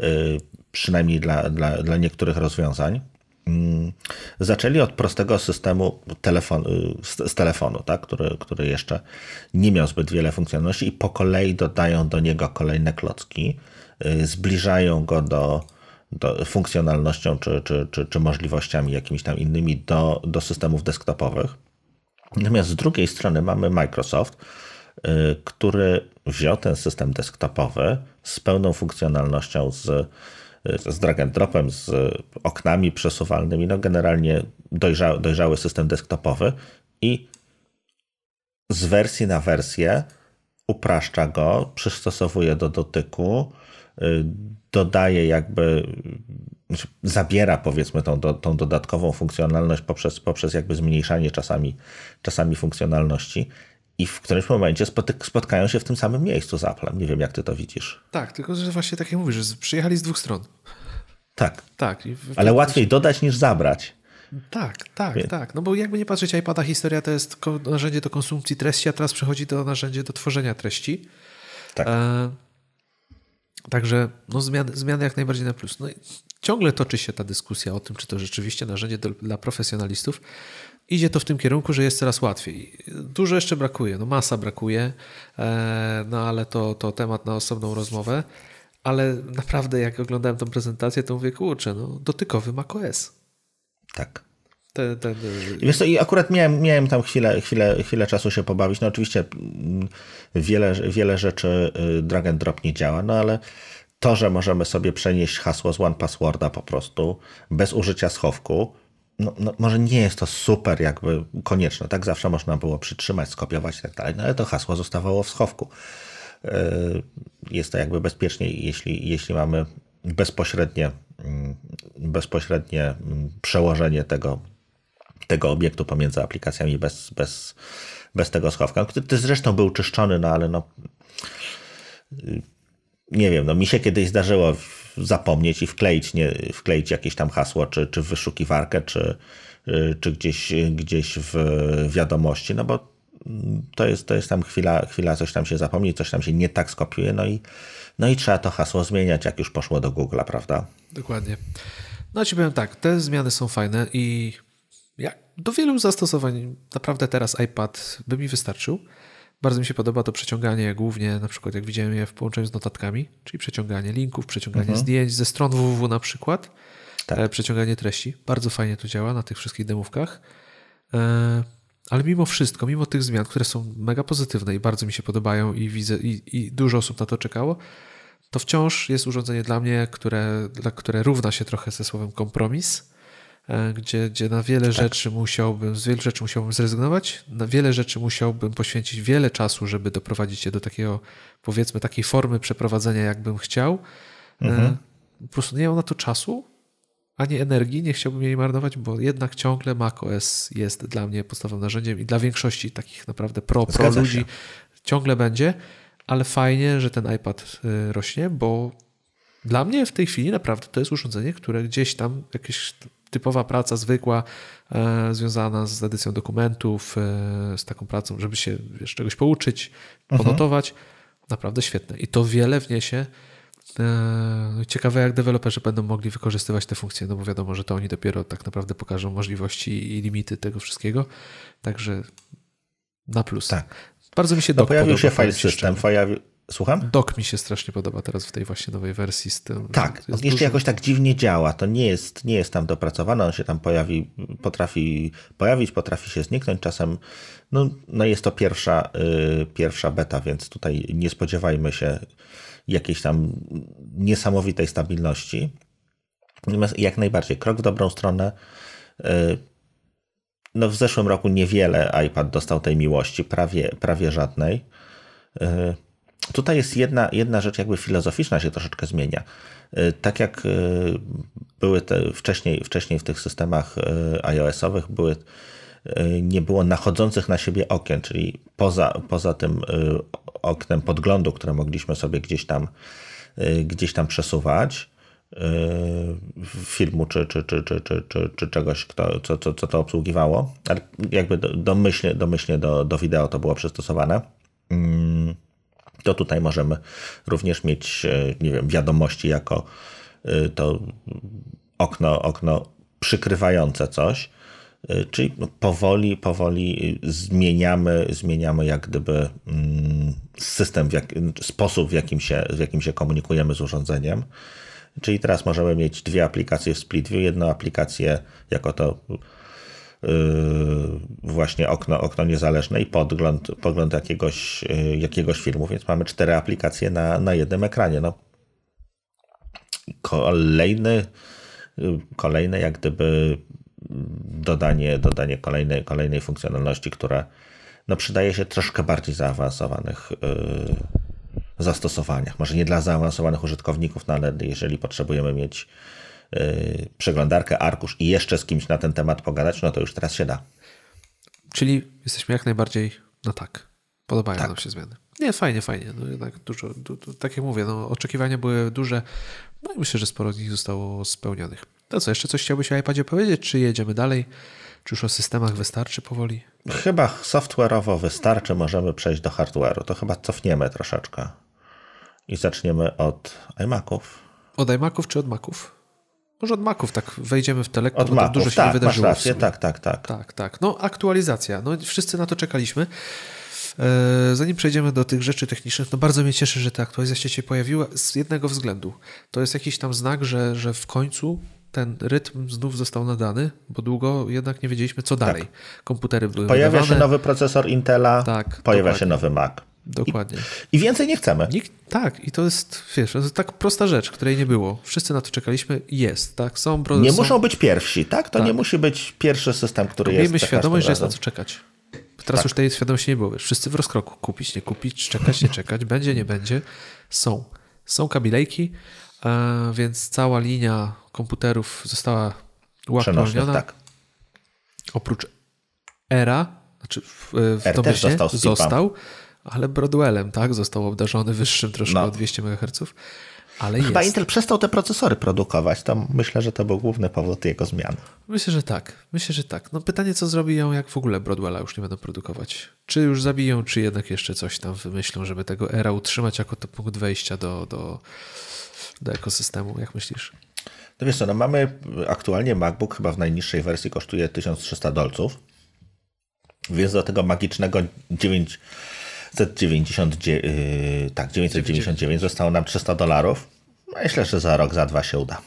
y, przynajmniej dla, dla, dla niektórych rozwiązań, mm, zaczęli od prostego systemu telefon, z, z, telefonu, tak? który, który jeszcze nie miał zbyt wiele funkcjonalności i po kolei dodają do niego kolejne klocki, y, zbliżają go do, do funkcjonalnością czy, czy, czy, czy możliwościami jakimiś tam innymi do, do systemów desktopowych. Natomiast z drugiej strony mamy Microsoft, y, który wziął ten system desktopowy z pełną funkcjonalnością, z, y, z drag and dropem, z oknami przesuwalnymi, no generalnie dojrzały, dojrzały system desktopowy i z wersji na wersję upraszcza go, przystosowuje do dotyku, y, dodaje jakby zabiera powiedzmy tą, do, tą dodatkową funkcjonalność poprzez, poprzez jakby zmniejszanie czasami, czasami funkcjonalności i w którymś momencie spotkają się w tym samym miejscu z Applem. Nie wiem, jak ty to widzisz. Tak, tylko że właśnie tak jak mówisz, że przyjechali z dwóch stron. Tak. tak. Ale łatwiej dodać niż zabrać. Tak, tak, Wie. tak. No bo jakby nie patrzeć, iPada historia to jest narzędzie do konsumpcji treści, a teraz przechodzi do narzędzie do tworzenia treści. Tak. E Także no, zmiany, zmiany jak najbardziej na plus. No, ciągle toczy się ta dyskusja o tym, czy to rzeczywiście narzędzie do, dla profesjonalistów. Idzie to w tym kierunku, że jest coraz łatwiej. Dużo jeszcze brakuje, no masa brakuje, e, no ale to, to temat na osobną rozmowę. Ale naprawdę jak oglądałem tę prezentację, to mówię, kurczę, no dotykowy macOS. Tak. Te, te, te... Wiesz co, i akurat miałem, miałem tam chwilę, chwilę, chwilę czasu się pobawić. No oczywiście mm, wiele, wiele rzeczy y, drag and drop nie działa, no ale to, że możemy sobie przenieść hasło z One Passworda po prostu bez użycia schowku, no, no, może nie jest to super jakby konieczne, tak zawsze można było przytrzymać, skopiować i tak dalej, no ale to hasło zostawało w schowku. Y, jest to jakby bezpieczniej, jeśli, jeśli mamy bezpośrednie, mm, bezpośrednie mm, przełożenie tego tego obiektu pomiędzy aplikacjami bez, bez, bez tego schowka, który zresztą był czyszczony, no ale no nie wiem, no mi się kiedyś zdarzyło zapomnieć i wkleić, nie, wkleić jakieś tam hasło, czy, czy w wyszukiwarkę, czy, czy gdzieś, gdzieś w wiadomości, no bo to jest, to jest tam chwila, chwila, coś tam się zapomni, coś tam się nie tak skopiuje, no i, no i trzeba to hasło zmieniać, jak już poszło do Google'a, prawda? Dokładnie. No ci powiem tak, te zmiany są fajne i do wielu zastosowań naprawdę teraz iPad by mi wystarczył. Bardzo mi się podoba to przeciąganie, głównie na przykład jak widziałem je w połączeniu z notatkami, czyli przeciąganie linków, przeciąganie mhm. zdjęć ze stron www na przykład, tak. E, przeciąganie treści. Bardzo fajnie to działa na tych wszystkich demówkach. E, ale mimo wszystko, mimo tych zmian, które są mega pozytywne i bardzo mi się podobają i widzę, i, i dużo osób na to czekało, to wciąż jest urządzenie dla mnie, które, dla które równa się trochę ze słowem kompromis gdzie, gdzie na wiele tak. rzeczy musiałbym, z wielu rzeczy musiałbym zrezygnować, na wiele rzeczy musiałbym poświęcić wiele czasu, żeby doprowadzić je do takiego, powiedzmy, takiej formy przeprowadzenia, jakbym chciał. E, mhm. Po prostu nie mam na to czasu, ani energii, nie chciałbym jej marnować, bo jednak ciągle macOS jest dla mnie podstawowym narzędziem i dla większości takich naprawdę pro, pro ludzi ciągle będzie, ale fajnie, że ten iPad e, rośnie, bo dla mnie w tej chwili naprawdę to jest urządzenie, które gdzieś tam jakieś typowa praca zwykła, e, związana z edycją dokumentów, e, z taką pracą, żeby się wiesz, czegoś pouczyć, mhm. ponotować. Mhm. Naprawdę świetne. I to wiele wniesie. E, ciekawe, jak deweloperzy będą mogli wykorzystywać te funkcje, no bo wiadomo, że to oni dopiero tak naprawdę pokażą możliwości i limity tego wszystkiego. Także na plus. Tak. Bardzo mi się no, pojawił się file system, pojawił, Słucham? Dok mi się strasznie podoba teraz w tej właśnie nowej wersji. Z tym, tak, on jeszcze dużo... jakoś tak dziwnie działa. To nie jest, nie jest tam dopracowane. On się tam pojawi, potrafi pojawić, potrafi się zniknąć. Czasem no, no jest to pierwsza, yy, pierwsza beta, więc tutaj nie spodziewajmy się jakiejś tam niesamowitej stabilności. Natomiast jak najbardziej krok w dobrą stronę. Yy, no w zeszłym roku niewiele iPad dostał tej miłości, prawie, prawie żadnej. Yy, Tutaj jest jedna, jedna rzecz jakby filozoficzna się troszeczkę zmienia. Y, tak jak y, były te wcześniej, wcześniej w tych systemach y, iOS-owych były, nie było nachodzących na siebie okien, czyli poza, poza tym oknem podglądu, które mogliśmy sobie gdzieś tam, gdzieś tam przesuwać, filmu czy, czy, czy, czy, czy, czy, czy czegoś, kto, co, co, co to obsługiwało, ale jakby domyślnie, domyślnie do, do wideo to było przystosowane. Mm to tutaj możemy również mieć, e, nie wiem, wiadomości jako e, to okno, okno przykrywające coś. E, czyli no, powoli, powoli zmieniamy, zmieniamy jak gdyby mm, system, w jak, sposób, w jakim, się, w jakim się komunikujemy z urządzeniem. Czyli teraz możemy mieć dwie aplikacje w Split View, jedną aplikację jako to właśnie okno, okno niezależne i podgląd, podgląd jakiegoś, yy, jakiegoś filmu, więc mamy cztery aplikacje na, na jednym ekranie. No. Kolejny, yy, kolejne jak gdyby dodanie, dodanie kolejnej, kolejnej funkcjonalności, która no, przydaje się troszkę bardziej zaawansowanych yy, zastosowaniach. Może nie dla zaawansowanych użytkowników, no ale jeżeli potrzebujemy mieć Y, przeglądarkę, arkusz i jeszcze z kimś na ten temat pogadać, no to już teraz się da. Czyli jesteśmy jak najbardziej, no tak, podobają tak. nam się zmiany. Nie, fajnie, fajnie. No jednak dużo, du, du, tak jak mówię, no, oczekiwania były duże, no i myślę, że sporo z nich zostało spełnionych. To co, jeszcze coś chciałbyś o iPadzie powiedzieć, czy jedziemy dalej? Czy już o systemach wystarczy powoli? Chyba software'owo wystarczy, możemy przejść do hardware'u. To chyba cofniemy troszeczkę i zaczniemy od iMaców. Od iMaców czy od Maców? Może od Maców tak wejdziemy w telek, od bo Maców, dużo się tak, nie wydarzyło. Masz rację, tak, tak, tak. Tak, tak. No aktualizacja. No wszyscy na to czekaliśmy. E, zanim przejdziemy do tych rzeczy technicznych, no bardzo mnie cieszy, że ta aktualizacja się pojawiła z jednego względu. To jest jakiś tam znak, że, że w końcu ten rytm znów został nadany, bo długo jednak nie wiedzieliśmy, co dalej. Tak. Komputery były Pojawia wydawane. się nowy procesor Intela, tak, pojawia dokładnie. się nowy Mac. Dokładnie. I, I, więcej nie chcemy. Nikt, tak, i to jest, wiesz, to jest tak prosta rzecz, której nie było. Wszyscy na to czekaliśmy. Jest, tak? Są Nie są... muszą być pierwsi, tak? To tak. nie musi być pierwszy system, który jest. Miejmy świadomość, że jest na co czekać. Teraz tak. już tej świadomości nie było. Wiesz, wszyscy w rozkroku. Kupić, nie kupić, czekać, nie czekać, będzie, nie będzie. Są. Są kabilejki, e, więc cała linia komputerów została uaktualniona. Tak. Oprócz Era, znaczy w, w domyśle został, został ale Broadwellem, tak? Został obdarzony wyższym troszkę no. o 200 MHz. Ale Chyba jest. Intel przestał te procesory produkować. To myślę, że to był główny powód jego zmian. Myślę, że tak. Myślę, że tak. No pytanie, co zrobią, jak w ogóle Broadwella już nie będą produkować. Czy już zabiją, czy jednak jeszcze coś tam wymyślą, żeby tego era utrzymać jako to punkt wejścia do, do, do ekosystemu. Jak myślisz? No wiesz co, no mamy aktualnie MacBook chyba w najniższej wersji kosztuje 1300 dolców. Więc do tego magicznego 9 999, yy, tak, 999 zostało nam 300 dolarów. Myślę, że za rok, za dwa się uda.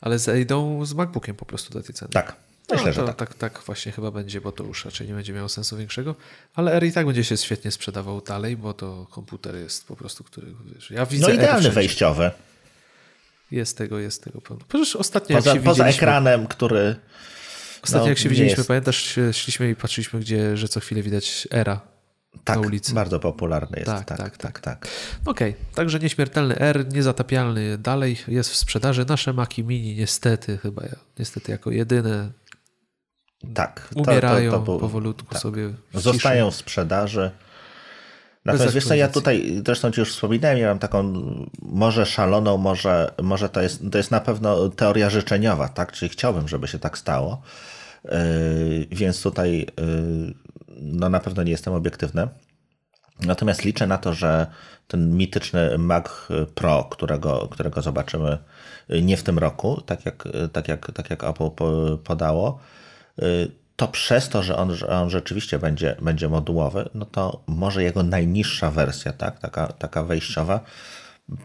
Ale zejdą z MacBookiem po prostu do tej ceny. Tak. No, myślę, no, że tak. tak. Tak właśnie chyba będzie, bo to już raczej nie będzie miało sensu większego. Ale R i tak będzie się świetnie sprzedawał dalej, bo to komputer jest po prostu, który wiesz, ja widzę. No idealny wejściowy. Jest tego, jest tego pełno. Przecież ostatnio poza, jak się poza ekranem, który. Ostatnio no, jak się widzieliśmy, pamiętasz, szliśmy i patrzyliśmy, gdzie, że co chwilę widać era tak, na ulicy. bardzo popularny jest. Tak, tak, tak. tak, tak. Okej, okay. także nieśmiertelny R, niezatapialny dalej jest w sprzedaży. Nasze Maki Mini niestety chyba, niestety jako jedyne tak, umierają to, to, to był, powolutku tak. sobie. W Zostają w sprzedaży. Natomiast wiesz co, ja tutaj zresztą ci już wspominałem, ja mam taką może szaloną, może, może to, jest, to jest na pewno teoria życzeniowa, tak? Czyli chciałbym, żeby się tak stało. Yy, więc tutaj yy, no na pewno nie jestem obiektywny. Natomiast liczę na to, że ten mityczny Mac Pro, którego, którego zobaczymy nie w tym roku, tak jak, tak jak, tak jak Apple podało, to przez to, że on, że on rzeczywiście będzie, będzie modułowy, no to może jego najniższa wersja, tak, taka, taka wejściowa,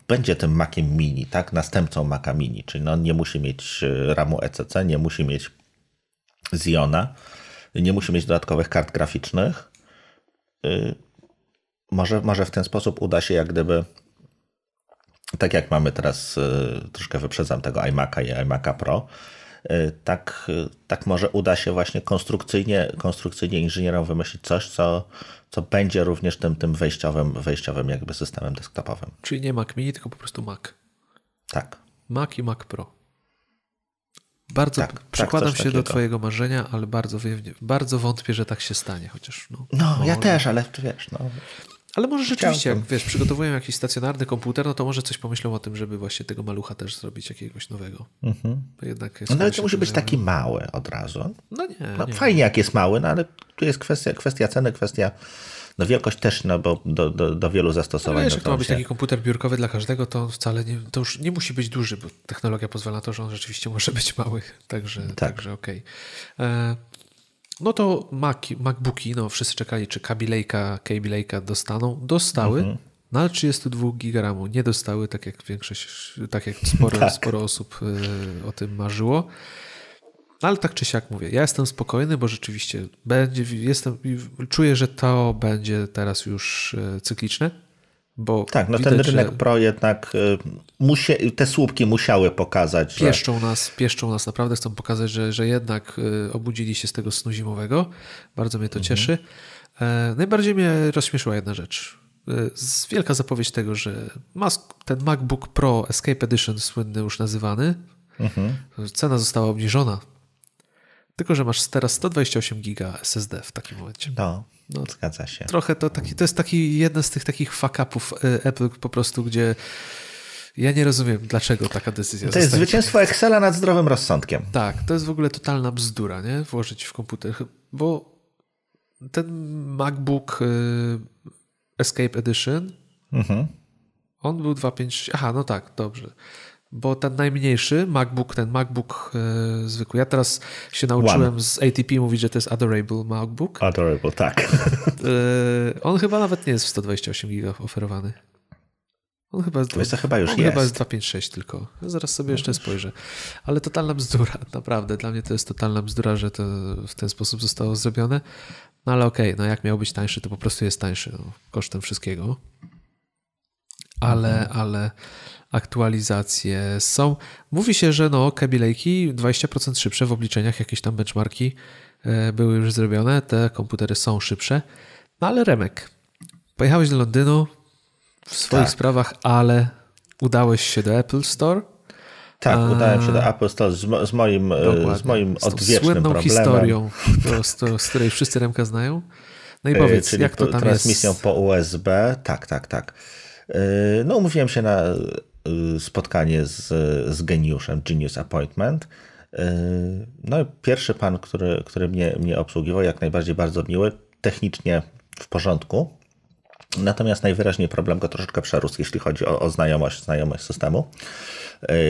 będzie tym Maciem Mini, tak, następcą Maca Mini, czyli no nie musi mieć RAMu ECC, nie musi mieć Ziona, nie musi mieć dodatkowych kart graficznych. Y, może, może w ten sposób uda się jak gdyby tak jak mamy teraz, y, troszkę wyprzedzam tego iMac'a i iMac'a Pro, y, tak, tak może uda się właśnie konstrukcyjnie, konstrukcyjnie inżynierom wymyślić coś, co, co będzie również tym, tym wejściowym, wejściowym jakby systemem desktopowym. Czyli nie Mac Mini, tylko po prostu Mac. Tak. Mac i Mac Pro. Bardzo tak, tak przykładam tak, się takiego. do Twojego marzenia, ale bardzo, bardzo wątpię, że tak się stanie, chociaż. No, no ja też, ale wiesz. No. Ale może rzeczywiście, jak wiesz, przygotowują jakiś stacjonarny komputer, no to może coś pomyślą o tym, żeby właśnie tego malucha też zrobić jakiegoś nowego. Mhm. Jednak no ale to musi być taki mały od razu. No nie. No, nie. Fajnie jak jest mały, no ale tu jest kwestia, kwestia ceny, kwestia no wielkość też, no bo do, do, do wielu zastosowań. No wiesz, no to ma być się... taki komputer biurkowy dla każdego, to wcale nie, to już nie musi być duży, bo technologia pozwala na to, że on rzeczywiście może być mały. Także, tak. także okej. Okay. E, no to Mac, MacBooki, no wszyscy czekali, czy Kaby Lake'a dostaną. Dostały, mhm. no ale 32 GB nie dostały, tak jak większość, tak jak sporo, tak. sporo osób e, o tym marzyło. No ale tak czy siak mówię, ja jestem spokojny, bo rzeczywiście będzie, jestem, czuję, że to będzie teraz już e, cykliczne. Bo tak, no widać, ten rynek pro jednak e, musie, te słupki musiały pokazać. Pieszczą że... nas, pieszczą nas, naprawdę chcą pokazać, że, że jednak e, obudzili się z tego snu zimowego. Bardzo mnie to mhm. cieszy. Najbardziej mnie rozśmieszyła jedna rzecz. Wielka zapowiedź tego, że ten MacBook Pro Escape Edition, słynny już nazywany, mhm. cena została obniżona tylko, że masz teraz 128 giga SSD w takim momencie. No, no zgadza się. Trochę to, taki, to jest taki jeden z tych takich fuck-upów y, Apple po prostu, gdzie ja nie rozumiem, dlaczego taka decyzja To jest zwycięstwo Excela nad zdrowym rozsądkiem. Tak, to jest w ogóle totalna bzdura, nie? Włożyć w komputer, bo ten MacBook y, Escape Edition, mhm. on był 2.5... Aha, no tak, dobrze bo ten najmniejszy MacBook, ten MacBook e, zwykły, ja teraz się nauczyłem One. z ATP mówić, że to jest Adorable MacBook. Adorable, tak. E, on chyba nawet nie jest w 128 giga oferowany. On chyba jest, Wiesz, chyba już on jest. chyba jest 256 tylko. Ja zaraz sobie jeszcze spojrzę. Ale totalna bzdura, naprawdę. Dla mnie to jest totalna bzdura, że to w ten sposób zostało zrobione. No ale okej, okay, no jak miał być tańszy, to po prostu jest tańszy no, kosztem wszystkiego. Ale, mhm. ale aktualizacje są. Mówi się, że no Kaby Lake'i 20% szybsze w obliczeniach, jakieś tam benchmarki e, były już zrobione, te komputery są szybsze. No ale Remek, pojechałeś do Londynu w swoich tak. sprawach, ale udałeś się do Apple Store. Tak, A... udałem się do Apple Store z, z moim, e, z moim odwiecznym słynną problemem. historią, z, z której wszyscy Remka znają. No i e, powiedz, Czyli jak to tam transmisją jest? po USB. Tak, tak, tak. No umówiłem się na Y, spotkanie z, z geniuszem, Genius Appointment. Y, no pierwszy pan, który, który mnie, mnie obsługiwał, jak najbardziej bardzo miły, technicznie w porządku. Natomiast najwyraźniej problem go troszeczkę przerósł, jeśli chodzi o, o znajomość, znajomość systemu,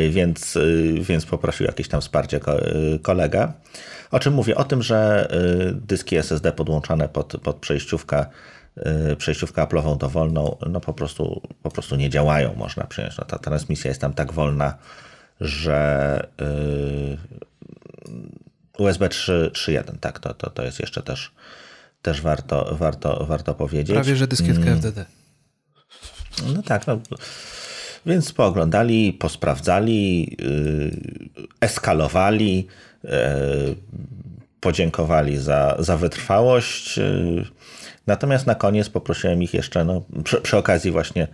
więc, więc poprosił jakieś tam wsparcie kolegę. O czym mówię? O tym, że dyski SSD podłączane pod, pod przejściówkę przejściówkę Apple'ową dowolną, no po prostu, po prostu nie działają, można przyjąć. No ta transmisja jest tam tak wolna, że y, USB 3.1, tak, to, to, to jest jeszcze też, też warto, warto, warto powiedzieć. Prawie, że dyskietka mm. FDD. No tak, no. Więc pooglądali, posprawdzali, yy, eskalowali, yy, podziękowali za, za wytrwałość. Yy, Natomiast na koniec poprosiłem ich jeszcze, no, przy, przy okazji właśnie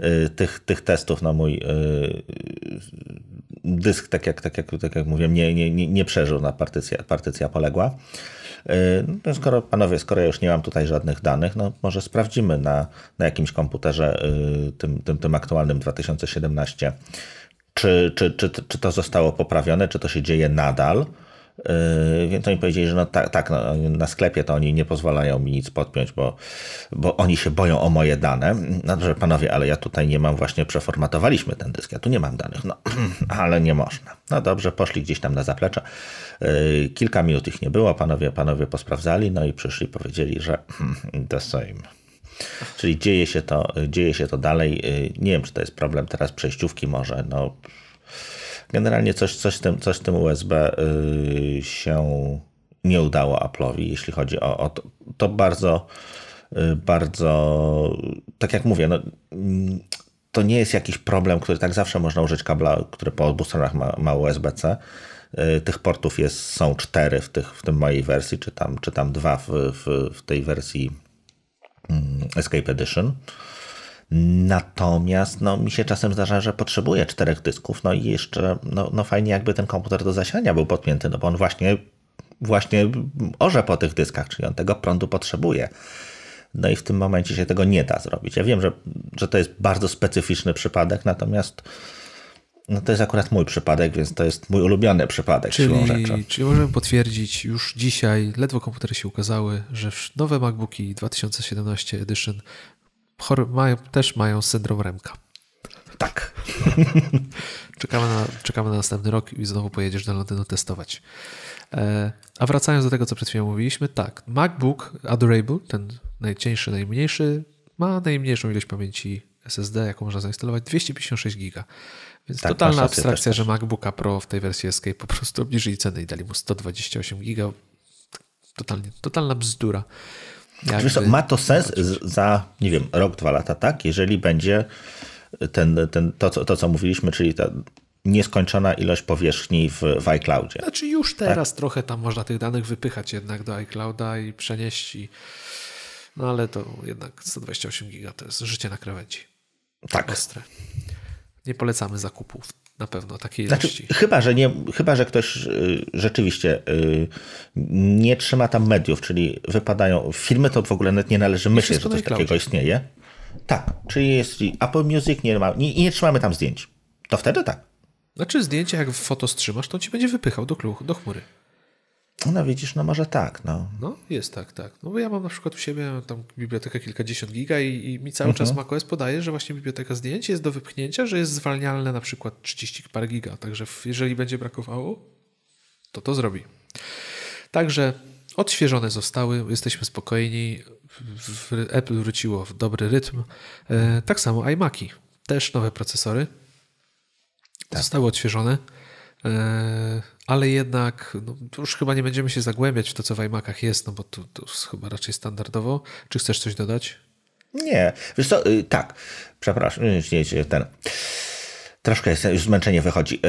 y, tych, tych testów na mój y, dysk, tak jak, tak jak, tak jak mówiłem, nie, nie, nie przeżył, na partycja, partycja poległa. Y, no, skoro panowie, skoro ja już nie mam tutaj żadnych danych, no może sprawdzimy na, na jakimś komputerze y, tym, tym, tym aktualnym 2017, czy, czy, czy, czy to zostało poprawione, czy to się dzieje nadal. Yy, więc oni powiedzieli, że no tak, tak no, na sklepie to oni nie pozwalają mi nic podpiąć, bo, bo oni się boją o moje dane. No dobrze, panowie, ale ja tutaj nie mam, właśnie przeformatowaliśmy ten dysk, ja tu nie mam danych. No, ale nie można. No dobrze, poszli gdzieś tam na zaplecze. Yy, kilka minut ich nie było, panowie, panowie posprawdzali, no i przyszli, powiedzieli, że the same. Czyli dzieje się to, dzieje się to dalej. Yy, nie wiem, czy to jest problem teraz przejściówki może, no Generalnie coś, coś, tym, coś tym USB y, się nie udało Apple'owi, jeśli chodzi o, o to, to bardzo, y, bardzo, tak jak mówię, no, mm, to nie jest jakiś problem, który tak zawsze można użyć kabla, który po obu stronach ma, ma USB-C. Y, tych portów jest, są cztery w, tych, w tym mojej wersji, czy tam, czy tam dwa w, w, w tej wersji mm, Escape Edition. Natomiast no, mi się czasem zdarza, że potrzebuję czterech dysków, no i jeszcze no, no fajnie jakby ten komputer do zasilania był podpięty, no bo on właśnie, właśnie orze po tych dyskach, czyli on tego prądu potrzebuje. No i w tym momencie się tego nie da zrobić. Ja wiem, że, że to jest bardzo specyficzny przypadek, natomiast no to jest akurat mój przypadek, więc to jest mój ulubiony przypadek czyli, siłą rzeczy. Czyli możemy potwierdzić już dzisiaj, ledwo komputery się ukazały, że nowe MacBooki 2017 Edition mają, też mają syndrom Remka. Tak. czekamy, na, czekamy na następny rok i znowu pojedziesz do Londynu testować. E, a wracając do tego, co przed chwilą mówiliśmy, tak, MacBook Adorable, ten najcieńszy, najmniejszy, ma najmniejszą ilość pamięci SSD, jaką można zainstalować, 256 giga. Więc tak, totalna abstrakcja, że MacBooka Pro w tej wersji Escape po prostu obniżyli cenę i dali mu 128 giga. Totalnie, totalna bzdura. Jakby... ma to sens za, nie wiem, rok, dwa lata, tak? Jeżeli będzie ten, ten, to, co, to, co mówiliśmy, czyli ta nieskończona ilość powierzchni w, w iCloudzie. Znaczy już tak? teraz tak? trochę tam można tych danych wypychać jednak do iClouda i przenieść i... No ale to jednak 128 giga to jest życie na krawędzi. Tak. Ostre. Nie polecamy zakupów na pewno takiej znaczy, ilości. chyba, że nie, chyba, że ktoś y, rzeczywiście y, nie trzyma tam mediów, czyli wypadają filmy, to w ogóle nawet nie należy myśleć, że coś takiego istnieje. Tak, czyli jeśli Apple Music nie ma, nie, nie trzymamy tam zdjęć, to wtedy tak. Znaczy zdjęcie, jak w foto strzymasz, to ci będzie wypychał do, kluch, do chmury. No widzisz, no może tak, no. No jest tak, tak. No bo ja mam na przykład u siebie tam bibliotekę kilkadziesiąt giga i, i mi cały mhm. czas macOS podaje, że właśnie biblioteka zdjęć jest do wypchnięcia, że jest zwalnialne na przykład 30 parę giga, także jeżeli będzie brakowało, to to zrobi. Także odświeżone zostały, jesteśmy spokojni, Apple wróciło w dobry rytm. E, tak samo iMaki. też nowe procesory. Tak. Zostały odświeżone, e, ale jednak no, już chyba nie będziemy się zagłębiać w to, co w iMacach jest, no bo to, to jest chyba raczej standardowo. Czy chcesz coś dodać? Nie, wiesz co, y, tak, przepraszam, nie, nie, ten... Troszkę jest, już zmęczenie wychodzi.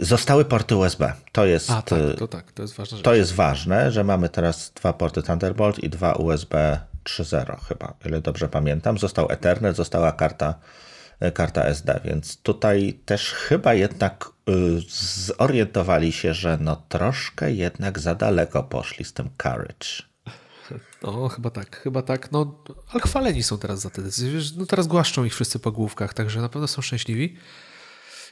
Y, zostały porty USB. To jest, A, tak, to tak, to jest ważne. To jest ważne, że mamy teraz dwa porty Thunderbolt i dwa USB 3.0 chyba, ile dobrze pamiętam. Został Ethernet, została karta karta SD, więc tutaj też chyba jednak y, zorientowali się, że no troszkę jednak za daleko poszli z tym Courage. No, chyba tak, chyba tak. No, ale chwaleni są teraz za te decyzje. No, teraz głaszczą ich wszyscy po główkach, także na pewno są szczęśliwi.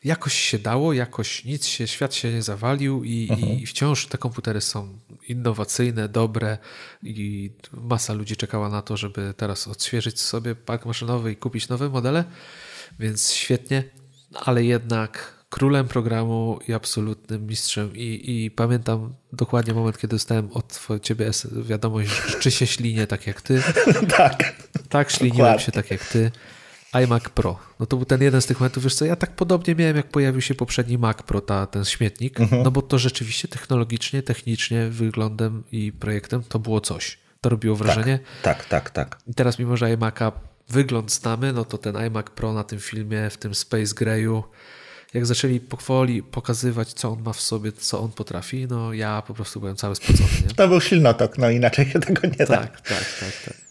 Jakoś się dało, jakoś nic się, świat się nie zawalił i, mhm. i wciąż te komputery są innowacyjne, dobre i masa ludzi czekała na to, żeby teraz odświeżyć sobie park maszynowy i kupić nowe modele. Więc świetnie, ale jednak królem programu i absolutnym mistrzem. I, I, pamiętam dokładnie moment, kiedy dostałem od ciebie wiadomość, czy się ślinię tak jak ty. tak. Tak, śliniłem dokładnie. się tak jak ty. iMac Pro. No to był ten jeden z tych momentów, wiesz co, ja tak podobnie miałem, jak pojawił się poprzedni Mac Pro, ta, ten śmietnik, mhm. no bo to rzeczywiście technologicznie, technicznie, wyglądem i projektem to było coś. To robiło wrażenie. Tak, tak, tak. tak. I teraz mimo, że iMac'a wygląd znamy, no to ten iMac Pro na tym filmie, w tym Space Grayu, jak zaczęli powoli pokazywać, co on ma w sobie, co on potrafi, no ja po prostu byłem cały spocony. Nie? To był silnotok, no inaczej się tego nie tak, da. Tak, tak, tak. tak.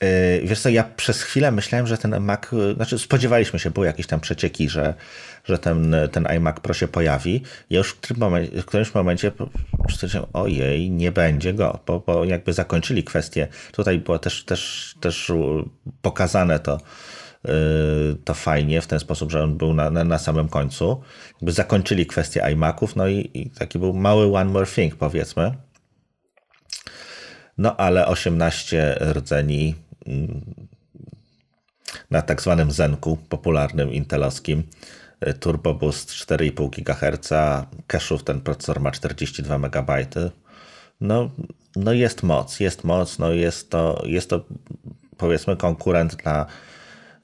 Yy, wiesz co, ja przez chwilę myślałem, że ten Mac, znaczy spodziewaliśmy się, były jakieś tam przecieki, że, że ten, ten iMac Pro się pojawi. Ja już w, momencie, w którymś momencie stwierdziłem, ojej, nie będzie go, bo, bo jakby zakończyli kwestię. Tutaj było też, też, też pokazane to, yy, to fajnie, w ten sposób, że on był na, na, na samym końcu. Jakby zakończyli kwestię iMaców, no i, i taki był mały one more thing, powiedzmy. No ale 18 rdzeni na tak zwanym Zenku, popularnym intelowskim. Turbo Boost 4,5 GHz, cache'ów ten procesor ma 42 MB. No, no jest moc, jest moc, no jest to, jest to powiedzmy konkurent dla,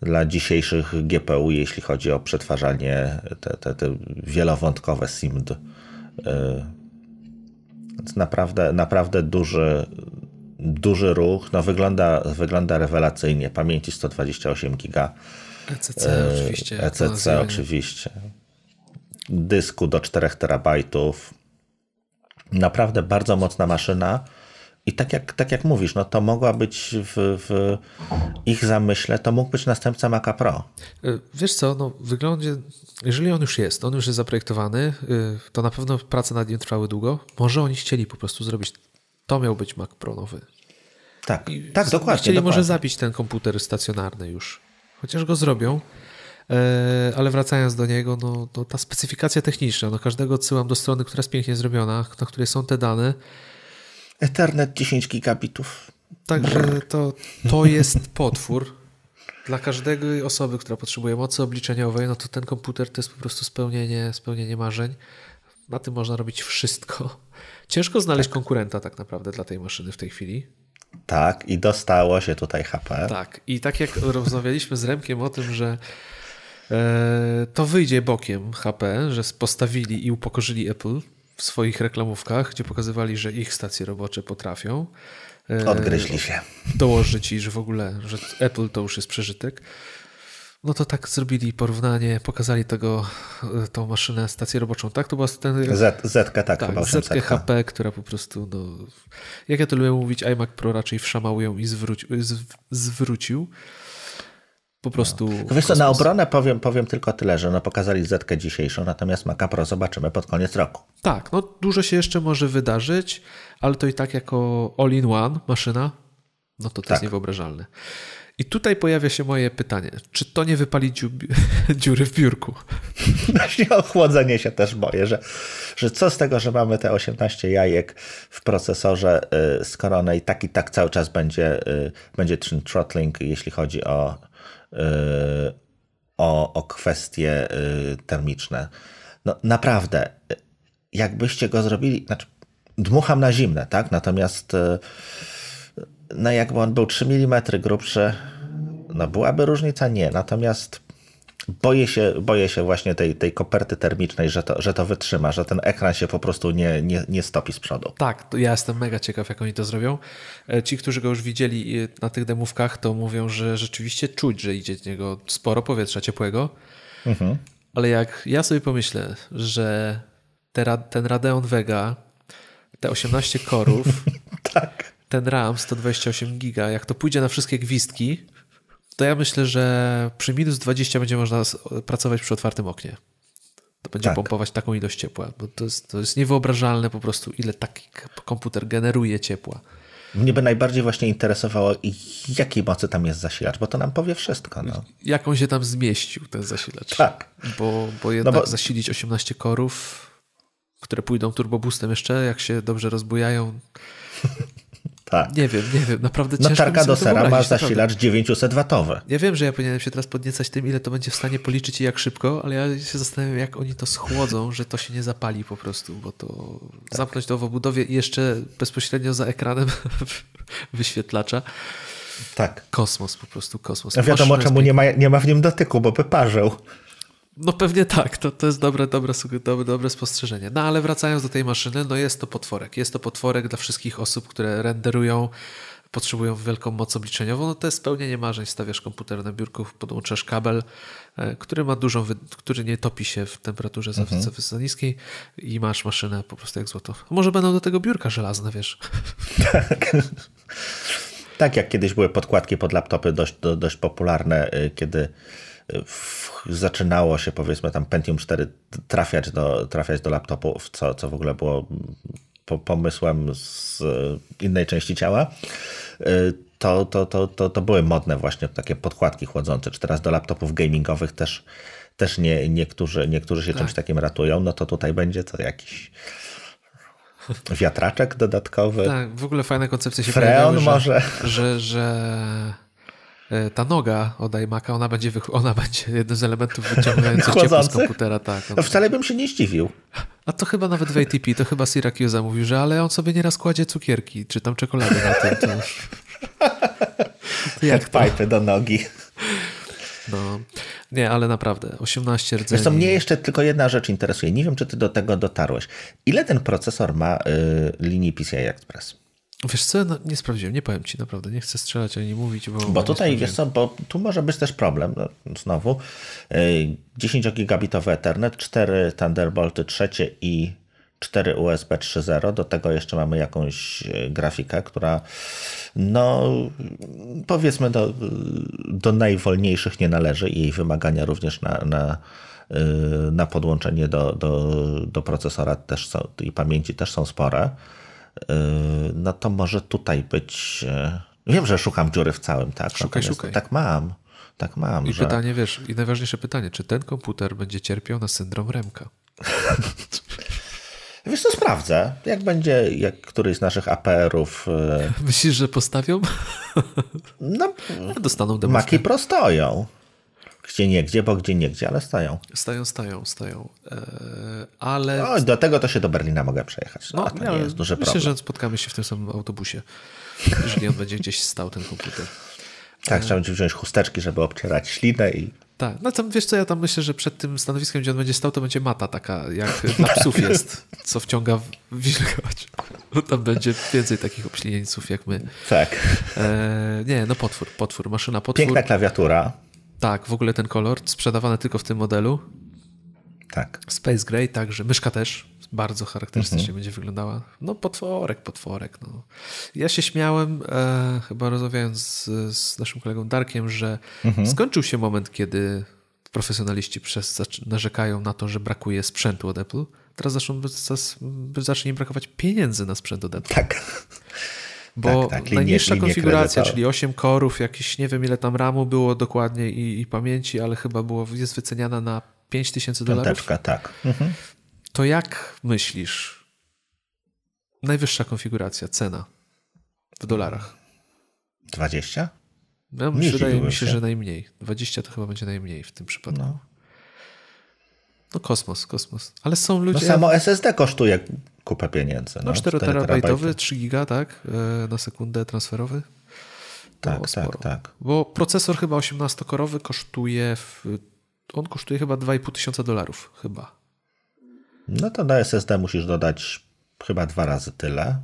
dla dzisiejszych GPU, jeśli chodzi o przetwarzanie te, te, te wielowątkowe SIMD. Y, więc naprawdę, naprawdę duży, duży ruch, no wygląda, wygląda rewelacyjnie. Pamięci 128 giga. ECC e, oczywiście. ECC oczywiście. Dysku do 4 terabajtów. Naprawdę bardzo mocna maszyna. I tak jak, tak jak mówisz, no to mogła być w, w ich zamyśle, to mógł być następca Maca Pro. E, wiesz co, no wyglądzie, jeżeli on już jest, on już jest zaprojektowany, e, to na pewno prace nad nim trwały długo. Może oni chcieli po prostu zrobić to miał być Mac Pro nowy. Tak, I tak, dokładnie. Chcieli dokładnie. może zabić ten komputer stacjonarny już. Chociaż go zrobią. E, ale wracając do niego, no, no, ta specyfikacja techniczna, no każdego odsyłam do strony, która jest pięknie zrobiona, na której są te dane. Ethernet 10 gigabitów. Także to, to jest potwór. Dla każdej osoby, która potrzebuje mocy obliczeniowej, no to ten komputer to jest po prostu spełnienie, spełnienie marzeń. Na tym można robić wszystko. Ciężko znaleźć tak. konkurenta tak naprawdę dla tej maszyny w tej chwili. Tak, i dostało się tutaj HP. Tak, i tak jak rozmawialiśmy z Remkiem o tym, że e, to wyjdzie bokiem HP, że postawili i upokorzyli Apple w swoich reklamówkach, gdzie pokazywali, że ich stacje robocze potrafią. E, Odgryźli się. Dołożyć i że w ogóle, że Apple to już jest przeżytek. No to tak zrobili porównanie, pokazali tego, e, tą maszynę, stację roboczą, tak? To była ten... Z, Zetka, tak, tak chyba 800. Zetkę HP, która po prostu, no, jak ja to lubię mówić, iMac Pro raczej wszamał ją i zwróci, zwrócił. Po prostu. No. Wiesz co, na obronę powiem, powiem tylko tyle, że no pokazali Zetkę dzisiejszą, natomiast Maca Pro zobaczymy pod koniec roku. Tak, no dużo się jeszcze może wydarzyć, ale to i tak jako all-in-one maszyna, no to to tak. jest niewyobrażalne. I tutaj pojawia się moje pytanie, czy to nie wypali dziury w biurku? Właśnie o chłodzenie się też boję, że, że co z tego, że mamy te 18 jajek w procesorze, y, skoro one i tak i tak cały czas będzie, y, będzie throttling, jeśli chodzi o, y, o, o kwestie termiczne. No naprawdę, jakbyście go zrobili, znaczy dmucham na zimne, tak? Natomiast no jakby on był 3 mm grubszy, no byłaby różnica? Nie. Natomiast boję się, boję się właśnie tej, tej koperty termicznej, że to, że to wytrzyma, że ten ekran się po prostu nie, nie, nie stopi z przodu. Tak, ja jestem mega ciekaw, jak oni to zrobią. E, ci, którzy go już widzieli e, na tych demówkach, to mówią, że rzeczywiście czuć, że idzie z niego sporo powietrza ciepłego. Mhm. Ale jak ja sobie pomyślę, że te, ten Radeon Vega, te 18 korów, tak. Ten RAM 128 giga, jak to pójdzie na wszystkie gwizdki, to ja myślę, że przy minus 20 będzie można pracować przy otwartym oknie. To będzie tak. pompować taką ilość ciepła, bo to jest, to jest niewyobrażalne po prostu, ile taki komputer generuje ciepła. Mnie by najbardziej właśnie interesowało, jakiej mocy tam jest zasilacz, bo to nam powie wszystko. No. Jak on się tam zmieścił, ten zasilacz. Tak. Bo, bo jednak no bo... zasilić 18 korów, które pójdą turboboostem jeszcze, jak się dobrze rozbujają, tak. Nie wiem, nie wiem, naprawdę ciężko No do sera ma zasilacz 900-watowy. Ja wiem, że ja powinienem się teraz podniecać tym, ile to będzie w stanie policzyć i jak szybko, ale ja się zastanawiam, jak oni to schłodzą, że to się nie zapali po prostu, bo to tak. zamknąć to w obudowie i jeszcze bezpośrednio za ekranem wyświetlacza. Tak. Kosmos, po prostu kosmos. No wiadomo, czemu nie ma, nie ma w nim dotyku, bo by parzył. No pewnie tak, to, to jest dobre, dobre, dobre, dobre spostrzeżenie. No ale wracając do tej maszyny, no jest to potworek. Jest to potworek dla wszystkich osób, które renderują, potrzebują wielką moc obliczeniową. No to jest spełnienie marzeń. Stawiasz komputer na biurku, podłączasz kabel, e, który ma dużą, który nie topi się w temperaturze mhm. za, za niskiej i masz maszynę po prostu jak złoto. A może będą do tego biurka żelazne, wiesz? Tak. tak jak kiedyś były podkładki pod laptopy dość, dość popularne, y, kiedy zaczynało się powiedzmy tam Pentium 4 trafiać do, trafiać do laptopów, co, co w ogóle było pomysłem z innej części ciała, to, to, to, to, to były modne właśnie takie podkładki chłodzące, czy teraz do laptopów gamingowych też, też nie, niektórzy, niektórzy się tak. czymś takim ratują, no to tutaj będzie to jakiś wiatraczek dodatkowy. Tak, w ogóle fajne koncepcje się Freon może. Że, że, że E, ta noga od iMac'a, ona będzie, ona będzie jednym z elementów wyciągających ciepło z komputera. Tak, no wcale bym się nie zdziwił. A to chyba nawet w ATP, to chyba Syracuse mówił, że ale on sobie nieraz kładzie cukierki, czy tam czekoladę na tym. To... to jak pipy do nogi. No, nie, ale naprawdę, 18 rdzeni. Zresztą mnie jeszcze tylko jedna rzecz interesuje. Nie wiem, czy ty do tego dotarłeś. Ile ten procesor ma y, linii PCI Express? Wiesz co, no, nie sprawdziłem, nie powiem ci naprawdę, nie chcę strzelać ani mówić, bo... Bo tutaj, wiesz co, bo tu może być też problem, no, znowu, 10 gigabitowy Ethernet, 4 Thunderbolty trzecie i 4 USB 3.0, do tego jeszcze mamy jakąś e, grafikę, która no powiedzmy do, do najwolniejszych nie należy i jej wymagania również na, na, e, na podłączenie do, do, do procesora też są, i pamięci też są spore. Yy, no to może tutaj być. Yy, wiem, że szukam dziury w całym, tak? Szukaj, szukaj. Tak mam. Tak mam. I że... pytanie, wiesz, i najważniejsze pytanie, czy ten komputer będzie cierpiał na syndrom Remka? Wiesz co, sprawdzę. Jak będzie, jak któryś z naszych APR-ów... Yy, Myślisz, że postawią? No, dostaną demówkę. Maki prostoją. Gdzie nie gdzie, bo gdzie nie gdzie, ale stają. Stają, stają, stają. Eee, ale... No, do tego to się do Berlina mogę przejechać. No, no to nie jest duży myślę, problem. że spotkamy się w tym samym autobusie, jeżeli on będzie gdzieś stał, ten komputer. Tak, trzeba będzie wziąć chusteczki, żeby obcierać ślinę i... Tak, no tam wiesz co, ja tam myślę, że przed tym stanowiskiem, gdzie on będzie stał, to będzie mata taka, jak dla psów jest, co wciąga wilgoć. Bo tam będzie więcej takich obślieńców jak my. Tak. Eee, nie, no potwór, potwór, maszyna potwór. Piękna klawiatura. Tak, w ogóle ten kolor sprzedawany tylko w tym modelu. Tak. Space Gray, także myszka też bardzo charakterystycznie mhm. będzie wyglądała. No potworek, potworek. No. Ja się śmiałem, e, chyba rozmawiając z, z, naszym kolegą Darkiem, że mhm. skończył się moment, kiedy profesjonaliści przez, narzekają na to, że brakuje sprzętu od Apple. Teraz zaczną, zacznie im brakować pieniędzy na sprzęt od Apple. Tak. Bo tak, tak, najniższa konfiguracja, czyli 8 korów, jakieś nie wiem ile tam RAMu było dokładnie i, i pamięci, ale chyba było, jest wyceniana na 5000 dolarów. Piąteczka, tak. Mhm. To jak myślisz? Najwyższa konfiguracja, cena w dolarach? 20? No, wydaje mi się, się, że najmniej. 20 to chyba będzie najmniej w tym przypadku. No. No kosmos, kosmos. Ale są ludzie... No samo SSD kosztuje kupę pieniędzy. No, no 4 terabajtowy, 3 giga, tak? E, na sekundę transferowy. Tak, tak, tak. Bo procesor chyba 18-korowy kosztuje w on kosztuje chyba 2,5 tysiąca dolarów, chyba. No to na SSD musisz dodać chyba dwa razy tyle.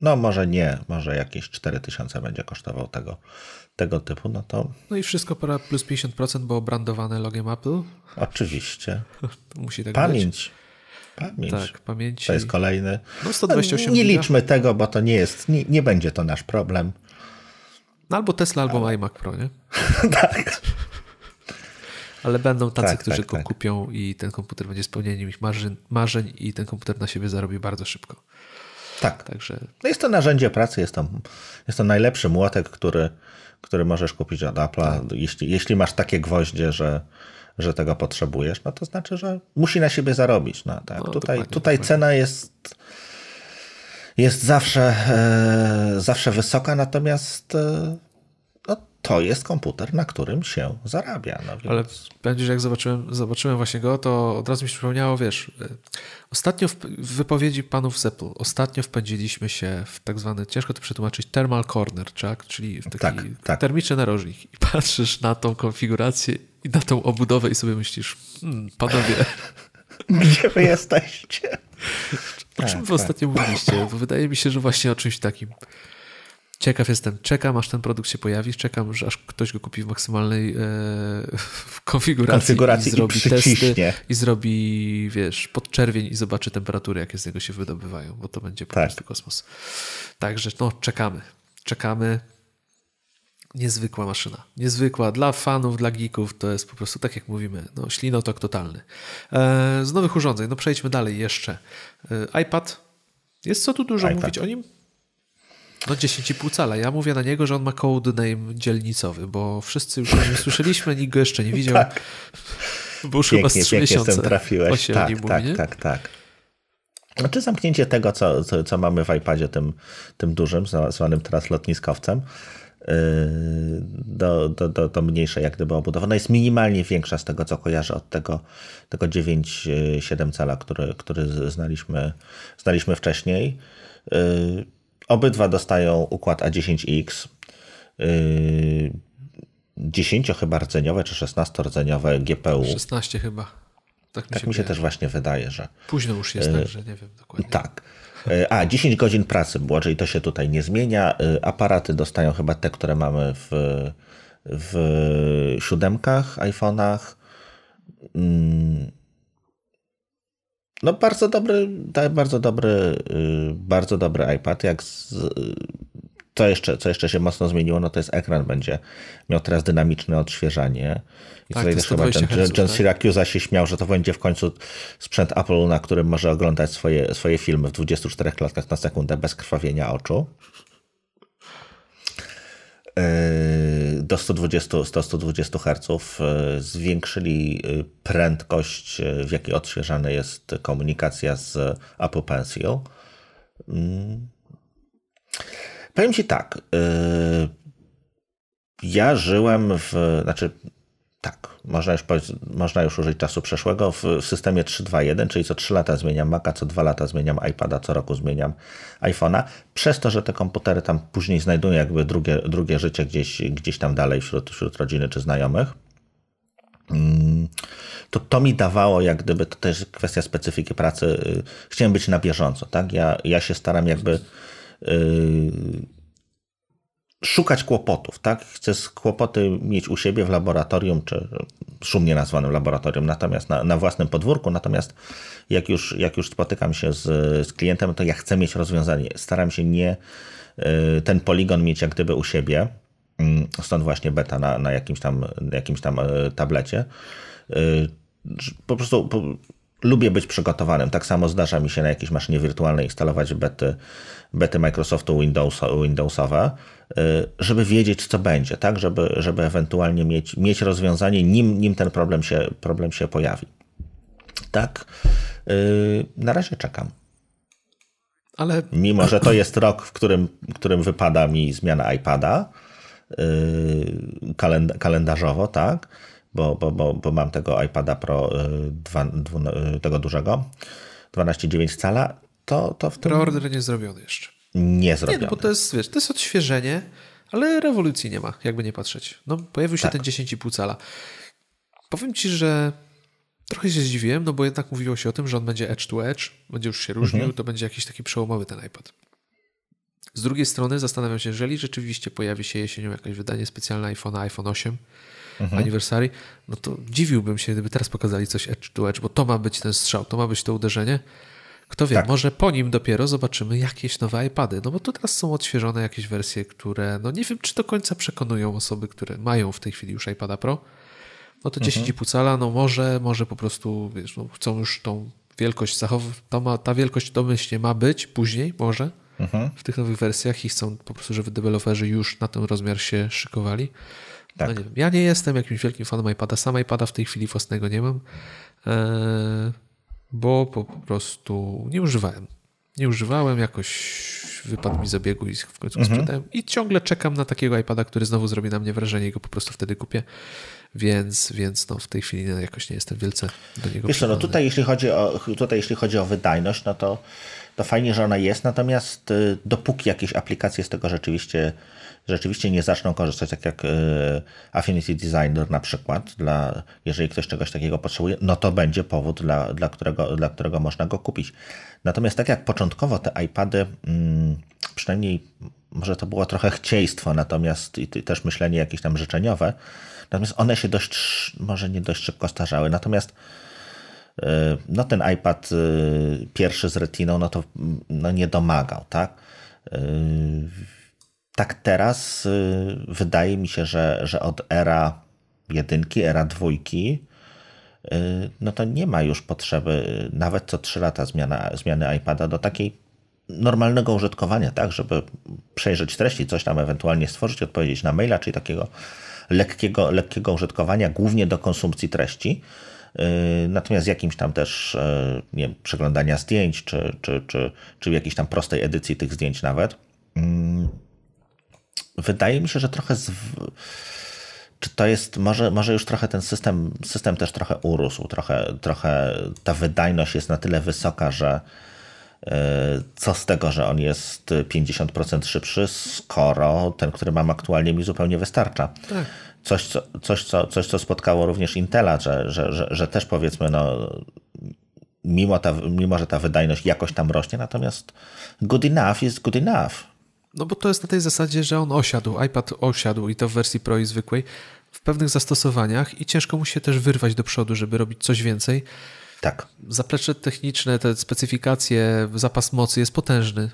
No może nie, może jakieś 4000 będzie kosztował tego, tego typu, no to... No i wszystko plus 50%, bo brandowane logiem Apple. Oczywiście. Musi tak Pamięć. Być. Pamięć. Tak, pamięci. To jest kolejny. No 128 no, Nie liczmy tego, bo to nie jest, nie, nie będzie to nasz problem. No albo Tesla, albo Ale... iMac Pro, nie? tak. Ale będą tacy, tak, którzy tak, tak. kupią i ten komputer będzie spełnieniem ich marzeń, marzeń i ten komputer na siebie zarobi bardzo szybko. Tak. Także... No jest to narzędzie pracy, jest to, jest to najlepszy młotek, który, który możesz kupić od Apple'a. Tak. Jeśli, jeśli masz takie gwoździe, że, że tego potrzebujesz, no to znaczy, że musi na siebie zarobić. No, tak. No, tutaj tutaj cena jest, jest zawsze, e, zawsze wysoka, natomiast e, to jest komputer, na którym się zarabia. No więc... Ale będziesz, jak zobaczyłem, zobaczyłem właśnie go, to od razu mi się przypomniało, wiesz, e, ostatnio w, w wypowiedzi panów z Apple, ostatnio wpędziliśmy się w tak zwany, ciężko to przetłumaczyć, thermal corner, tak? czyli w taki tak, tak. termiczny narożnik. I patrzysz na tą konfigurację i na tą obudowę i sobie myślisz, hmm, panowie... Gdzie wy jesteście? O czym tak, wy tak. ostatnio mówiliście? Bo wydaje mi się, że właśnie o czymś takim. Ciekaw jestem, czekam aż ten produkt się pojawi, czekam, że aż ktoś go kupi w maksymalnej e, w konfiguracji, konfiguracji i zrobi i testy i zrobi, wiesz, podczerwień i zobaczy temperatury, jakie z niego się wydobywają, bo to będzie po tak. prostu kosmos. Także no, czekamy, czekamy. Niezwykła maszyna. Niezwykła. Dla fanów, dla geeków to jest po prostu, tak jak mówimy, no, ślinotok totalny. E, z nowych urządzeń, no przejdźmy dalej jeszcze. E, iPad. Jest co tu dużo iPad. mówić o nim? No 10,5 cala. Ja mówię na niego, że on ma codename dzielnicowy, bo wszyscy już o nim słyszeliśmy, nikt go jeszcze nie widział. tak. Bo już pięknie, chyba z 3 miesiące. trafiłeś. Tak, mówi, tak, tak, tak. Znaczy zamknięcie tego, co, co, co, mamy w iPadzie, tym, tym dużym, zwanym teraz lotniskowcem, yy, do, do, do, do mniejszej jak gdyby obudowa. Ona jest minimalnie większa z tego, co kojarzę od tego, tego 9,7 cala, który, który znaliśmy, znaliśmy wcześniej. Yy, Obydwa dostają układ A10X. 10 yy, chyba rdzeniowe czy 16 rdzeniowe GPU. 16 chyba. Tak mi, tak się, mi się też właśnie wydaje, że. Późno już jest, yy, tak, że nie wiem dokładnie. Tak. Yy, a, 10 godzin pracy było, czyli to się tutaj nie zmienia. Aparaty dostają chyba te, które mamy w, w siódemkach, iPhone'ach. No bardzo dobry, bardzo dobry, y, bardzo dobry iPad. Jak z, co, jeszcze, co jeszcze się mocno zmieniło, no to jest ekran będzie miał teraz dynamiczne odświeżanie. I tak, tutaj też chyba ten John, John tak? Syracuse się śmiał, że to będzie w końcu sprzęt Apple, na którym może oglądać swoje, swoje filmy w 24 klatkach na sekundę bez krwawienia oczu. Yy, do 120, 120 Hz zwiększyli yy, prędkość, yy, w jakiej odświeżana jest komunikacja z Apple Pencil. Powiem Ci tak. Ja żyłem w. Znaczy, tak, można już, można już użyć czasu przeszłego w, systemie 3.2.1, czyli co 3 lata zmieniam Maca, co 2 lata zmieniam iPada, co roku zmieniam iPhone'a. Przez to, że te komputery tam później znajdują jakby drugie, drugie życie gdzieś, gdzieś tam dalej wśród, wśród rodziny czy znajomych, mm, to to mi dawało, jak gdyby, to też kwestia specyfiki pracy, y, chciałem być na bieżąco, tak? Ja, ja się staram jakby yy, szukać kłopotów, tak? Chcę kłopoty mieć u siebie w laboratorium, czy szumnie nazwanym laboratorium, natomiast na, na własnym podwórku, natomiast jak już, jak już spotykam się z, z klientem, to ja chcę mieć rozwiązanie. Staram się nie y, ten poligon mieć jak gdyby u siebie, mm, stąd właśnie beta na, na jakimś tam, jakimś tam y, tablecie. Y, po prostu lubię być przygotowanym. Tak samo zdarza mi się na jakiejś maszynie wirtualnej instalować bety, bety Microsoftu Windows, Windowsowe, y, żeby wiedzieć, co będzie, tak? Żeby, żeby ewentualnie mieć, mieć rozwiązanie, nim, nim ten problem się, problem się pojawi. Tak, y, na razie czekam. Ale... Mimo, że to jest rok, w którym, w którym wypada mi zmiana iPada y, kalendarzowo, tak? Bo, bo, bo, bo mam tego iPada Pro 2, y, 2, y, tego dużego, 12,9 cala, to, to w tym... Preorder nie zrobiony jeszcze. Nie zrobiony. Nie, no bo to jest, wiesz, to jest odświeżenie, ale rewolucji nie ma, jakby nie patrzeć. No, pojawił się tak. ten 10,5 cala. powiem ci, że trochę się zdziwiłem, no bo jednak mówiło się o tym, że on będzie edge to edge, będzie już się różnił, mhm. to będzie jakiś taki przełomowy ten iPad. Z drugiej strony zastanawiam się, jeżeli rzeczywiście pojawi się jesienią jakieś wydanie specjalne iPhone, iPhone 8 mhm. Anniversary, no to dziwiłbym się, gdyby teraz pokazali coś edge to edge, bo to ma być ten strzał, to ma być to uderzenie. Kto wie, tak. może po nim dopiero zobaczymy jakieś nowe iPady, no bo tu teraz są odświeżone jakieś wersje, które, no nie wiem, czy do końca przekonują osoby, które mają w tej chwili już iPada Pro. No to 10,5 mhm. cala, no może, może po prostu, wiesz, no chcą już tą wielkość zachować, ta wielkość domyślnie ma być później, może, mhm. w tych nowych wersjach i chcą po prostu, żeby deweloperzy już na ten rozmiar się szykowali. Tak. No nie wiem. Ja nie jestem jakimś wielkim fanem iPada. Sam iPada w tej chwili własnego nie mam, e, bo po prostu nie używałem. Nie używałem, jakoś wypadł mi z obiegu i w końcu mhm. sprzedałem. I ciągle czekam na takiego iPada, który znowu zrobi na mnie wrażenie i go po prostu wtedy kupię. Więc, więc no, w tej chwili jakoś nie jestem wielce do niego Wiesz no tutaj jeśli, chodzi o, tutaj jeśli chodzi o wydajność, no to to fajnie, że ona jest, natomiast y, dopóki jakieś aplikacje z tego rzeczywiście, rzeczywiście nie zaczną korzystać, tak jak y, Affinity Designer na przykład, dla, jeżeli ktoś czegoś takiego potrzebuje, no to będzie powód, dla, dla, którego, dla którego można go kupić. Natomiast tak jak początkowo te iPady, mm, przynajmniej może to było trochę chcieństwo, natomiast i też myślenie jakieś tam życzeniowe, natomiast one się dość, może nie dość szybko starzały. Natomiast E, no ten iPad e, pierwszy z Retiną, no to no nie domagał, tak? Tak teraz wydaje mi się, że, że od era jedynki, era dwójki, no to nie ma już potrzeby nawet co 3 lata zmiana, zmiany iPada do takiej normalnego użytkowania, tak, żeby przejrzeć treści, coś tam ewentualnie stworzyć, odpowiedzieć na maila, czyli takiego lekkiego, lekkiego użytkowania, głównie do konsumpcji treści. Y, natomiast jakimś tam też y, nie wiem, przeglądania zdjęć, czy, czy, czy, czy jakiejś tam prostej edycji tych zdjęć nawet, mm, wydaje mi się, że trochę z, czy to jest, może, może już trochę ten system, system też trochę urósł, trochę, trochę ta wydajność jest na tyle wysoka, że y, co z tego, że on jest 50% szybszy, skoro ten, który mam aktualnie mi zupełnie wystarcza. Tak coś, co, coś, co, coś, co spotkało również Intela, że, że, że, że też powiedzmy, no, mimo, ta, mimo że ta wydajność jakoś tam rośnie, natomiast good enough jest good enough. No bo to jest na tej zasadzie, że on osiadł, iPad osiadł i to w wersji Pro i zwykłej w pewnych zastosowaniach i ciężko mu się też wyrwać do przodu, żeby robić coś więcej. Tak. Zaplecze techniczne, te specyfikacje, zapas mocy jest potężny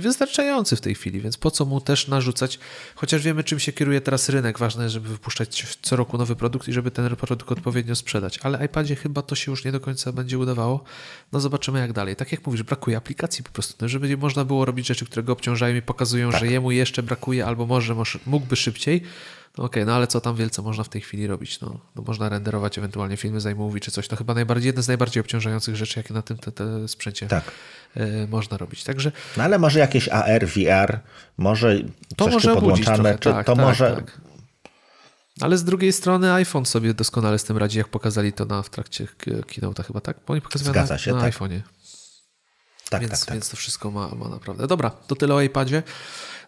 i wystarczający w tej chwili, więc po co mu też narzucać, chociaż wiemy czym się kieruje teraz rynek, ważne jest, żeby wypuszczać co roku nowy produkt i żeby ten produkt odpowiednio sprzedać, ale iPadzie chyba to się już nie do końca będzie udawało, no zobaczymy jak dalej. Tak jak mówisz, brakuje aplikacji po prostu, no, żeby można było robić rzeczy, które go obciążają i pokazują, tak. że jemu jeszcze brakuje albo może mógłby szybciej, no okej, okay, no ale co tam wielce można w tej chwili robić? No, no można renderować ewentualnie filmy z iMovie czy coś. To chyba najbardziej, jedna z najbardziej obciążających rzeczy, jakie na tym te, te sprzęcie tak. y, można robić. Także... No ale może jakieś AR, VR, może to coś może podłączane, czy tak, to tak, może... Tak. Ale z drugiej strony iPhone sobie doskonale z tym radzi, jak pokazali to na, w trakcie keynote'a chyba, tak? Bo oni pokazywali Zgadza się, na, na tak. iPhone'ie. Tak, więc, tak, tak. więc to wszystko ma, ma naprawdę. Dobra, to tyle o iPadzie.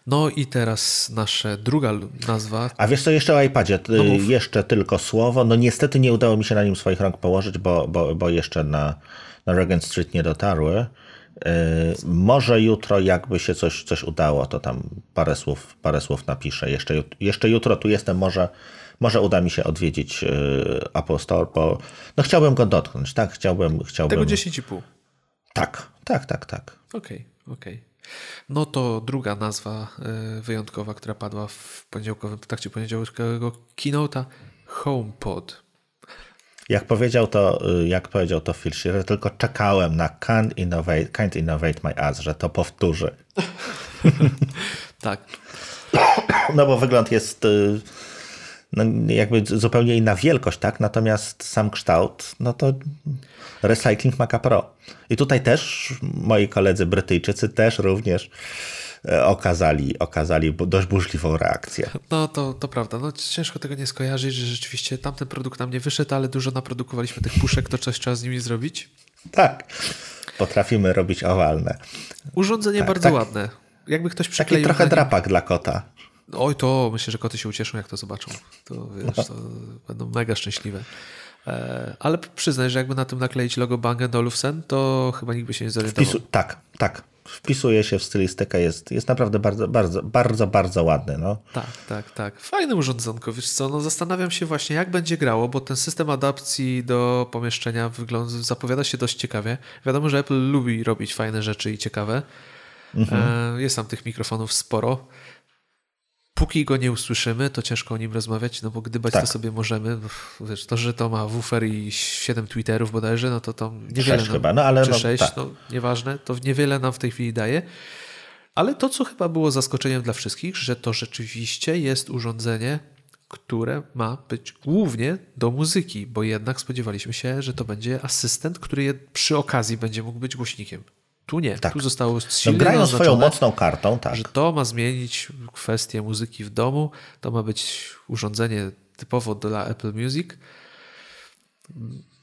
No i teraz nasza druga nazwa. A wiesz co jeszcze o iPadzie? No jeszcze tylko słowo. No niestety nie udało mi się na nim swoich rąk położyć, bo, bo, bo jeszcze na, na Regent Street nie dotarły. Yy, może jutro jakby się coś, coś udało, to tam parę słów, parę słów napiszę. Jeszcze, jeszcze jutro tu jestem, może, może uda mi się odwiedzić yy, Apple Store, bo no chciałbym go dotknąć, tak? Chciałbym, chciałbym... Tego 10,5. Tak, tak, tak, tak. Okej, okay, okej. Okay. No to druga nazwa e, wyjątkowa, która padła w poniedziałkowym, w trakcie poniedziałkowego keynote'a, HomePod. Jak powiedział to, y, jak powiedział to Phil Schiller, tylko czekałem na can't innovate, can't innovate my ass, że to powtórzy. tak. No bo wygląd jest y, no, jakby zupełnie inna wielkość, tak? Natomiast sam kształt, no to Recycling Maca Pro. I tutaj też moi koledzy Brytyjczycy też również e, okazali, okazali dość burzliwą reakcję. No to, to prawda. No, ciężko tego nie skojarzyć, że rzeczywiście tamten produkt nam nie wyszedł, ale dużo naprodukowaliśmy tych puszek, to coś trzeba z nimi zrobić. Tak. Potrafimy robić owalne. Urządzenie tak, bardzo tak, ładne. Jakby ktoś przykleił. Taki trochę drapak dla kota. Oj, to myślę, że koty się ucieszą, jak to zobaczą. To, wiesz, to będą mega szczęśliwe. E, ale przyznaj, że jakby na tym nakleić logo Bang Olufsen, to chyba nikt by się nie zorientował. Wpisu tak, tak. Wpisuje się w stylistykę, jest, jest naprawdę bardzo, bardzo, bardzo, bardzo ładny. No. Tak, tak, tak. Fajne urządzonko, wiesz co, no zastanawiam się właśnie, jak będzie grało, bo ten system adaptacji do pomieszczenia wygląda, zapowiada się dość ciekawie. Wiadomo, że Apple lubi robić fajne rzeczy i ciekawe. Mhm. E, jest tam tych mikrofonów sporo póki go nie usłyszymy, to ciężko o nim rozmawiać, no bo gdybać tak. to sobie możemy. Wiesz, to, że to ma woofer i 7 Twitterów bodajże, no to to niewiele nam, chyba, no ale czy no, 6, tak. no nieważne, to niewiele nam w tej chwili daje. Ale to, co chyba było zaskoczeniem dla wszystkich, że to rzeczywiście jest urządzenie, które ma być głównie do muzyki, bo jednak spodziewaliśmy się, że to będzie asystent, który przy okazji będzie mógł być głośnikiem. Tu nie. Tak. Tu zostało silnie no, grają swoją mocną kartą, tak. Że to ma zmienić kwestię muzyki w domu. To ma być urządzenie typowo dla Apple Music.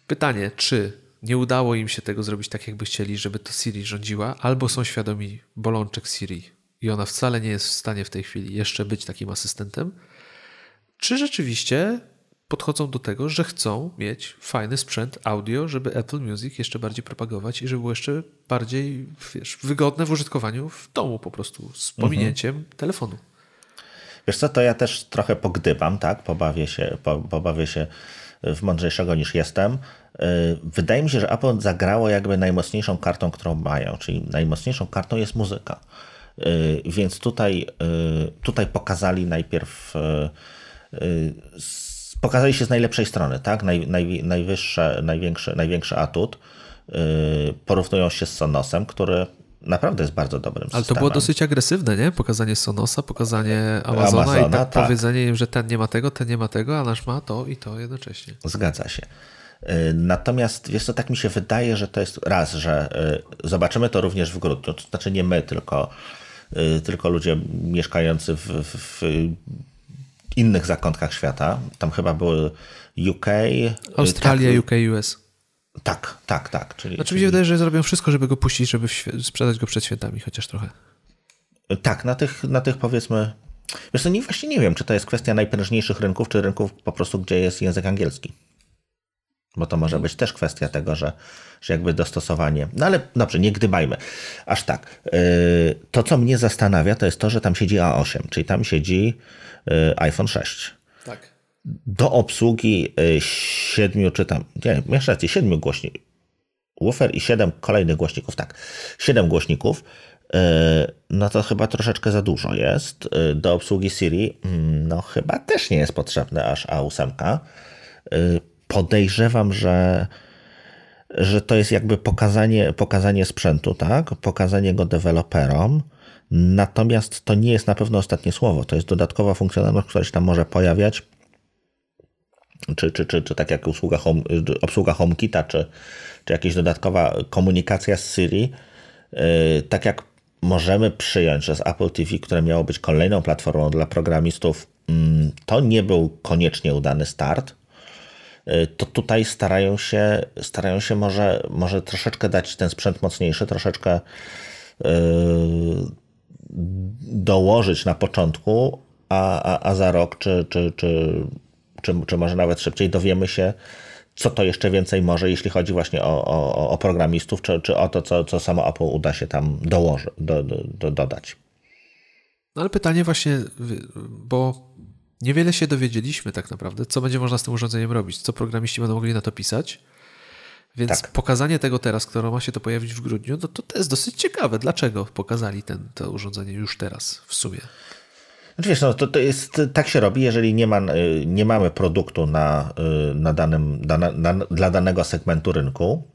Pytanie, czy nie udało im się tego zrobić tak, jakby chcieli, żeby to Siri rządziła, albo są świadomi bolączek Siri i ona wcale nie jest w stanie w tej chwili jeszcze być takim asystentem, czy rzeczywiście podchodzą do tego, że chcą mieć fajny sprzęt audio, żeby Apple Music jeszcze bardziej propagować i żeby było jeszcze bardziej wiesz, wygodne w użytkowaniu w domu po prostu z mhm. pominięciem mhm. telefonu. Wiesz co, to ja też trochę pogdybam, tak? Pobawię się, po, pobawię się w mądrzejszego niż jestem. Y, wydaje mi się, że Apple zagrało jakby najmocniejszą kartą, którą mają, czyli najmocniejszą kartą jest muzyka. Y, więc tutaj, y, tutaj pokazali najpierw pokazali się z najlepszej strony, tak? Naj, naj, najwyższe, największy, największy atut. Yy, porównują się z Sonosem, który naprawdę jest bardzo dobrym Ale systemem. to było dosyć agresywne, nie? Pokazanie Sonosa, pokazanie Amazona, Amazona i tak, tak, powiedzenie im, że ten nie ma tego, ten nie ma tego, a nasz ma to i to jednocześnie. Zgadza się. Yy, natomiast wiesz co, tak mi się wydaje, że to jest raz, że yy, zobaczymy to również w grudniu, to znaczy nie my, tylko, yy, tylko ludzie mieszkający w, w innych zakątkach świata. Tam chyba były UK. Australia, tak, UK, US. Tak, tak, tak. Czyli, znaczy czyli... mi się wydaje, że zrobią wszystko, żeby go puścić, żeby sprzedać go przed świętami, chociaż trochę. Tak, na tych, na tych powiedzmy. Wiesz, nie, właśnie nie wiem, czy to jest kwestia najprężniejszych rynków, czy rynków po prostu, gdzie jest język angielski. Bo to może być też kwestia tego, że, że jakby dostosowanie. No ale dobrze, nie gdybajmy. Aż tak. Yy, to, co mnie zastanawia, to jest to, że tam siedzi A8, czyli tam siedzi Y, iPhone 6. Tak. Do obsługi y, siedmiu, czy tam, nie, masz rację, siedmiu głośników. Woofer i siedem kolejnych głośników, tak. Siedem głośników, y, no to chyba troszeczkę za dużo jest. Do obsługi Siri, mm, no chyba też nie jest potrzebne aż A8. Podejrzewam, że że to jest jakby pokazanie, pokazanie sprzętu, tak? Pokazanie go deweloperom, Natomiast to nie jest na pewno ostatnie słowo. To jest dodatkowa funkcjonalność, która się tam może pojawiać. Czy, czy, czy, czy tak jak usługa home, obsługa HomeKita, czy, czy jakaś dodatkowa komunikacja z Siri. Yy, tak jak możemy przyjąć, że z Apple TV, które miało być kolejną platformą dla programistów, yy, to nie był koniecznie udany start, yy, to tutaj starają się, starają się może, może troszeczkę dać ten sprzęt mocniejszy, troszeczkę dołożyć na początku, a, a, a za rok, czy, czy, czy, czy, czy może nawet szybciej dowiemy się, co to jeszcze więcej może, jeśli chodzi właśnie o, o, o programistów, czy, czy o to, co, co samo Apple uda się tam dołoży, do, do, dodać. No ale pytanie właśnie, bo niewiele się dowiedzieliśmy tak naprawdę, co będzie można z tym urządzeniem robić, co programiści będą mogli na to pisać. Więc tak. pokazanie tego teraz, które ma się to pojawić w grudniu, no to, to jest dosyć ciekawe. Dlaczego pokazali ten, to urządzenie już teraz w sumie? Znaczy wiesz, no to, to jest, tak się robi, jeżeli nie, ma, nie mamy produktu na, na danym, na, na, dla danego segmentu rynku,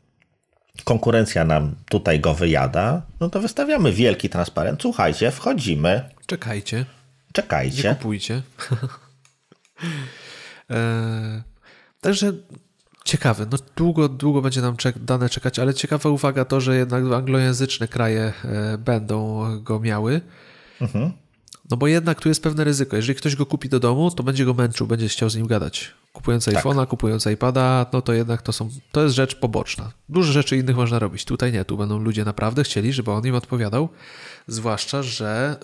konkurencja nam tutaj go wyjada, no to wystawiamy wielki transparent. Słuchajcie, wchodzimy. Czekajcie. Czekajcie. Nie kupujcie. eee, także Ciekawe, no długo, długo będzie nam czek dane czekać, ale ciekawa uwaga to, że jednak anglojęzyczne kraje e, będą go miały. Mhm. No bo jednak tu jest pewne ryzyko. Jeżeli ktoś go kupi do domu, to będzie go męczył, będzie chciał z nim gadać. Kupując tak. iPhone'a, kupując iPada, no to jednak to, są, to jest rzecz poboczna. Dużo rzeczy innych można robić. Tutaj nie, tu będą ludzie naprawdę chcieli, żeby on im odpowiadał. Zwłaszcza, że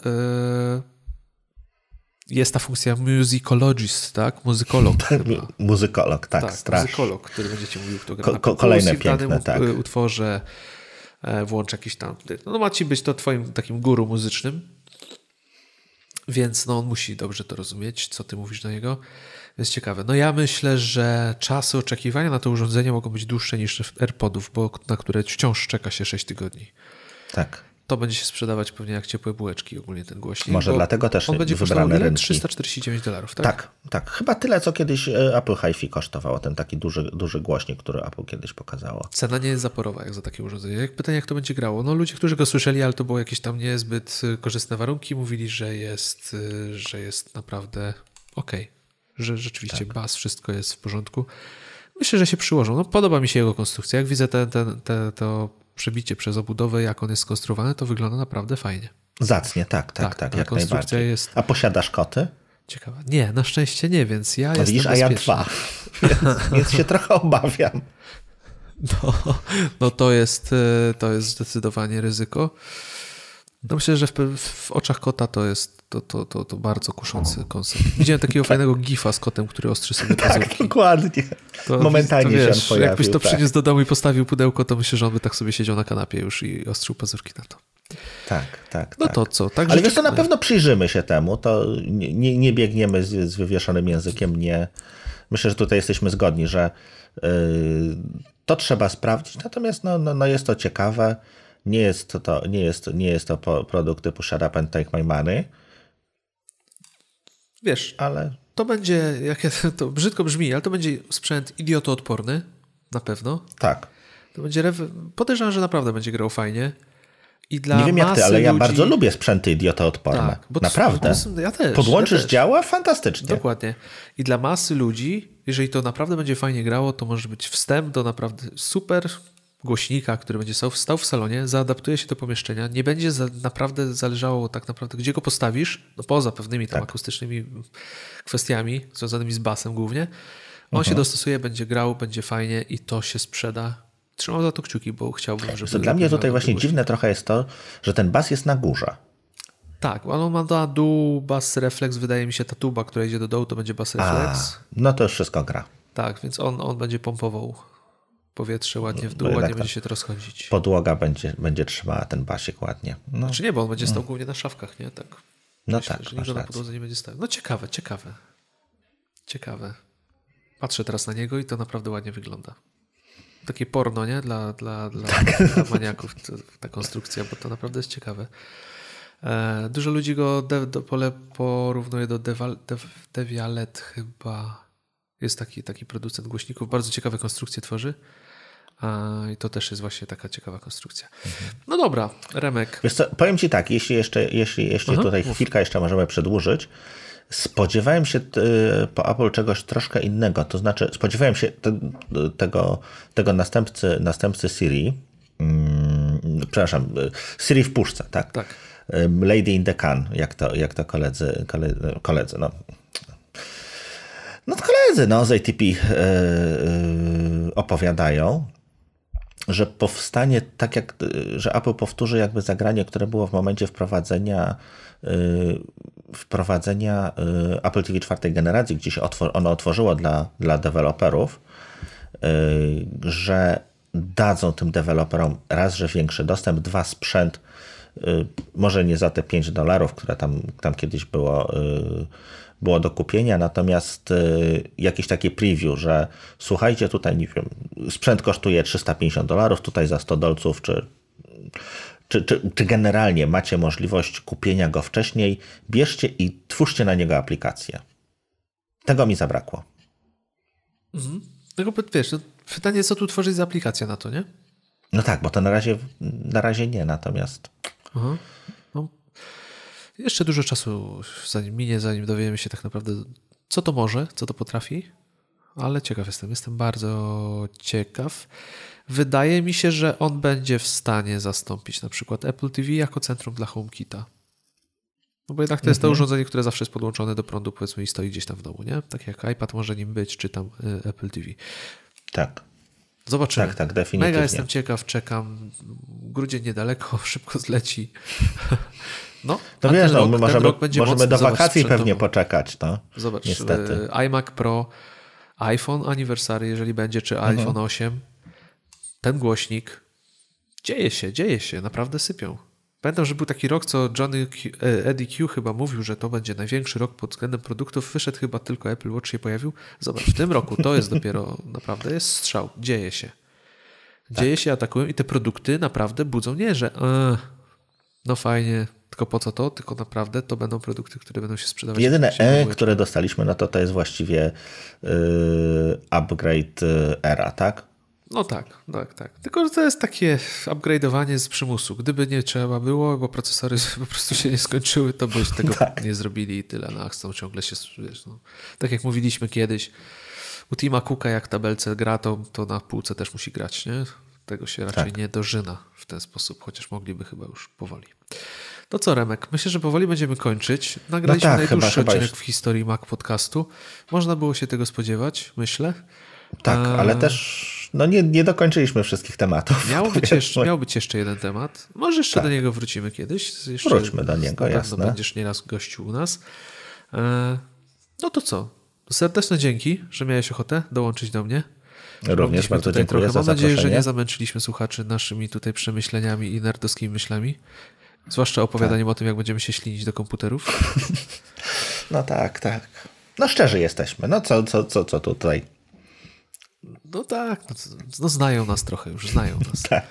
yy, jest ta funkcja musicologist, tak? Muzykolog. muzykolog, tak, tak strasznie. Muzykolog, który będzie ci mówił, kto gra Ko- ko- Kolejne piękne, w tak. utworze e, włącz jakiś tam... No ma ci być to twoim takim guru muzycznym, więc no on musi dobrze to rozumieć, co ty mówisz do niego. Jest ciekawe. No ja myślę, że czasy oczekiwania na to urządzenie mogą być dłuższe niż AirPodów, bo na które wciąż czeka się 6 tygodni. Tak to będzie się sprzedawać pewnie jak ciepłe bułeczki ogólnie ten głośnik. Może dlatego też on będzie wybrany ile? 349 dolarów, tak? Tak, tak. Chyba tyle, co kiedyś e, Apple HiFi kosztowało, ten taki duży, duży głośnik, który Apple kiedyś pokazało. Cena nie jest zaporowa jak za takie urządzenie. Jak pytanie, jak to będzie grało? No ludzie, którzy go słyszeli, ale to było jakieś tam niezbyt e, korzystne warunki, mówili, że jest, e, że jest naprawdę ok, że rzeczywiście tak. bas, wszystko jest w porządku. Myślę, że się przyłożą. No, podoba mi się jego konstrukcja. Jak widzę te, te, te, to przebicie przez obudowę, jak on jest skonstruowany, to wygląda naprawdę fajnie. Zacnie, tak, tak, tak, tak jak najbardziej. Jest... A posiadasz koty? Ciekawe. Nie, na szczęście nie, więc ja no jestem widzisz, a ja dwa, więc, więc się trochę obawiam. No, no to, jest, e, to jest zdecydowanie ryzyko. No myślę, że w, w, oczach kota to jest to, to, to, to bardzo kuszący koncept. Widziałem takiego fajnego gifa z kotem, który ostrzy sobie tak, pazurki. Tak, dokładnie. To, Momentalnie to, wiesz, się pojawił, Jakbyś to tak. przyniósł do domu i postawił pudełko, to myślę, że on by tak sobie siedział na kanapie już i ostrzył pazurki na to. Tak, tak. No tak. to co? Ale wiesz to na pewno przyjrzymy się temu, to nie, nie biegniemy z, z wywieszonym językiem, nie. Myślę, że tutaj jesteśmy zgodni, że yy, to trzeba sprawdzić, natomiast no, no, no jest to ciekawe. Nie jest to, to, nie jest, nie jest to produkt typu shut up and take my money. Wiesz, ale to będzie, jak to brzydko brzmi, ale to będzie sprzęt idiotoodporny, na pewno. Tak. To będzie, podejrzewam, że naprawdę będzie grał fajnie. I dla nie wiem jak ty, ale ja ludzi... bardzo lubię sprzęty idiotoodporne. Tak, bo Naprawdę. To, ja też. Podłączysz, ja też. działa? Fantastycznie. Dokładnie. I dla masy ludzi, jeżeli to naprawdę będzie fajnie grało, to może być wstęp do naprawdę super głośnika, który będzie stał, stał w salonie, zaadaptuje się do pomieszczenia, nie będzie za, naprawdę zależało tak naprawdę, gdzie go postawisz, no poza pewnymi tam tak. akustycznymi kwestiami związanymi z basem głównie. On -huh. się mhm. dostosuje, będzie grał, będzie fajnie i to się sprzeda. Trzymam za to kciuki, bo chciałbym, żeby... Dla mnie tutaj właśnie dziwne trochę jest to, że ten bas jest na górze. Tak, on ma na dół bas reflex, wydaje mi się ta tuba, która idzie do dołu, to będzie bas reflex. A, no to już wszystko gra. Tak, więc on, on będzie pompował powietrze ładnie w dół, ładnie będzie się to rozchodzić. Podłoga będzie, będzie trzymała ten basik ładnie. No. Znaczy nie, bo on będzie stał no. głównie na szafkach, nie? Tak. No Myślę, tak. Że nikt na podłodze nie będzie stał. No ciekawe, ciekawe. Ciekawe. Patrzę teraz na niego i to naprawdę ładnie wygląda. Takie porno, nie? Dla, dla, dla, tak. dla maniaków ta konstrukcja, bo to naprawdę jest ciekawe. E, dużo ludzi go de, do, pole porównuje do Devialet chyba. Jest taki, taki producent głośników, bardzo ciekawe konstrukcje tworzy. I to też jest właśnie taka ciekawa konstrukcja. Mhm. No dobra, Remek. Wiesz co, powiem Ci tak, jeśli jeszcze, jeśli, jeśli Aha, tutaj mów. chwilkę jeszcze możemy przedłużyć, spodziewałem się po Apple czegoś troszkę innego, to znaczy spodziewałem się te, tego, tego następcy, następcy Siri, hmm, przepraszam, Siri w puszce, tak? Tak. Lady in the Can, jak to, jak to koledzy, koledzy, koledzy no, no koledzy no, z ATP yy, e, yy, opowiadają, że powstanie tak jak, że Apple powtórzy jakby zagranie, które było w momencie wprowadzenia yy, wprowadzenia Apple TV czwartej generacji, gdzie się otwor ono otworzyło dla, dla deweloperów, że dadzą tym deweloperom raz, że większy dostęp, dwa sprzęt, może nie za te 5 dolarów, które tam, tam kiedyś było było do kupienia, natomiast y, jakieś takie preview, że słuchajcie, tutaj nie wiem, sprzęt kosztuje 350 dolarów, tutaj za 100 dolców, czy, czy, czy, czy generalnie macie możliwość kupienia go wcześniej, bierzcie i twórzcie na niego aplikację. Tego mi zabrakło. Mhm. Tylko wiesz, pytanie, co tu tworzyć za aplikacja na to, nie? No tak, bo to na razie, na razie nie, natomiast. Aha. Jeszcze dużo czasu zanim minie, zanim dowiemy się tak naprawdę, co to może, co to potrafi, ale ciekaw jestem. Jestem bardzo ciekaw. Wydaje mi się, że on będzie w stanie zastąpić na przykład Apple TV jako centrum dla HomeKita. No bo jednak to jest to mhm. urządzenie, które zawsze jest podłączone do prądu, powiedzmy, i stoi gdzieś tam w domu, nie? Tak jak iPad może nim być, czy tam y, Apple TV. Tak. Zobaczymy. Tak, tak, definitywnie. Mega jestem ciekaw, czekam. Grudzień niedaleko, szybko zleci. No, no wiesz, no, my możemy, możemy do wakacji pewnie poczekać. No. Zobacz, Niestety. iMac Pro, iPhone Anniversary, jeżeli będzie, czy mhm. iPhone 8, ten głośnik, dzieje się, dzieje się, naprawdę sypią. Pamiętam, że był taki rok, co Johnny Q, e, Eddie Q chyba mówił, że to będzie największy rok pod względem produktów. Wyszedł chyba tylko Apple Watch się pojawił. Zobacz, w tym roku to jest dopiero naprawdę jest strzał. Dzieje się. Dzieje tak. się, atakują i te produkty naprawdę budzą nie, że e, no fajnie, tylko po co to? Tylko naprawdę to będą produkty, które będą się sprzedawać. Jedyne E, które dostaliśmy, no to to jest właściwie yy, upgrade y, era, tak? No tak, tak, tak. Tylko to jest takie upgrade'owanie z przymusu. Gdyby nie trzeba było, bo procesory po prostu się nie skończyły, to byś tego tak. nie zrobili i tyle. No, chcą ciągle się, wiesz, no. tak jak mówiliśmy kiedyś, u Tima Cooka jak tabelce gra, to, to na półce też musi grać, nie? Tego się raczej tak. nie dożyna w ten sposób, chociaż mogliby chyba już powoli. To co, Remek? Myślę, że powoli będziemy kończyć. Nagraliśmy no tak, najdłuższy chyba, odcinek chyba w historii Mac Podcastu. Można było się tego spodziewać, myślę. Tak, A... ale też no nie, nie dokończyliśmy wszystkich tematów. Miał być, jeszcze, miał być jeszcze jeden temat. Może jeszcze tak. do niego wrócimy kiedyś. Jeszcze Wróćmy do niego, jasne. będziesz nieraz gościł u nas. E, no to co? Serdeczne dzięki, że miałeś ochotę dołączyć do mnie. Również bardzo dziękuję trochę. Mam nadzieję, że nie zamęczyliśmy słuchaczy naszymi tutaj przemyśleniami i nerdowskimi myślami. Zwłaszcza opowiadaniem tak. o tym, jak będziemy się ślinić do komputerów. No tak, tak. No szczerzy jesteśmy. No co, co, co, co tutaj? No tak, no, no znają nas trochę już, znają nas. tak.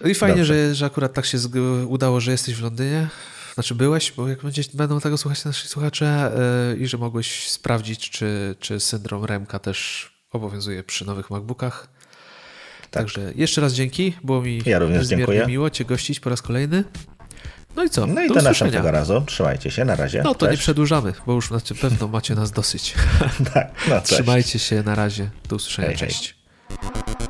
No I fajnie, że, że akurat tak się udało, że jesteś w Londynie. Znaczy byłeś, bo jak będzie, będą tego słuchać nasi słuchacze yy, i że mogłeś sprawdzić, czy, czy syndrom Remka też obowiązuje przy nowych MacBookach. Tak. Także jeszcze raz dzięki, było mi ja również dziękuję. miło Cię gościć po raz kolejny. No i co? No i do, do następnego razu. Trzymajcie się, na razie. No to Cześć. nie przedłużamy, bo już na pewno macie nas dosyć. tak, no Trzymajcie się, na razie. Do usłyszenia. Hej, Cześć. Hej.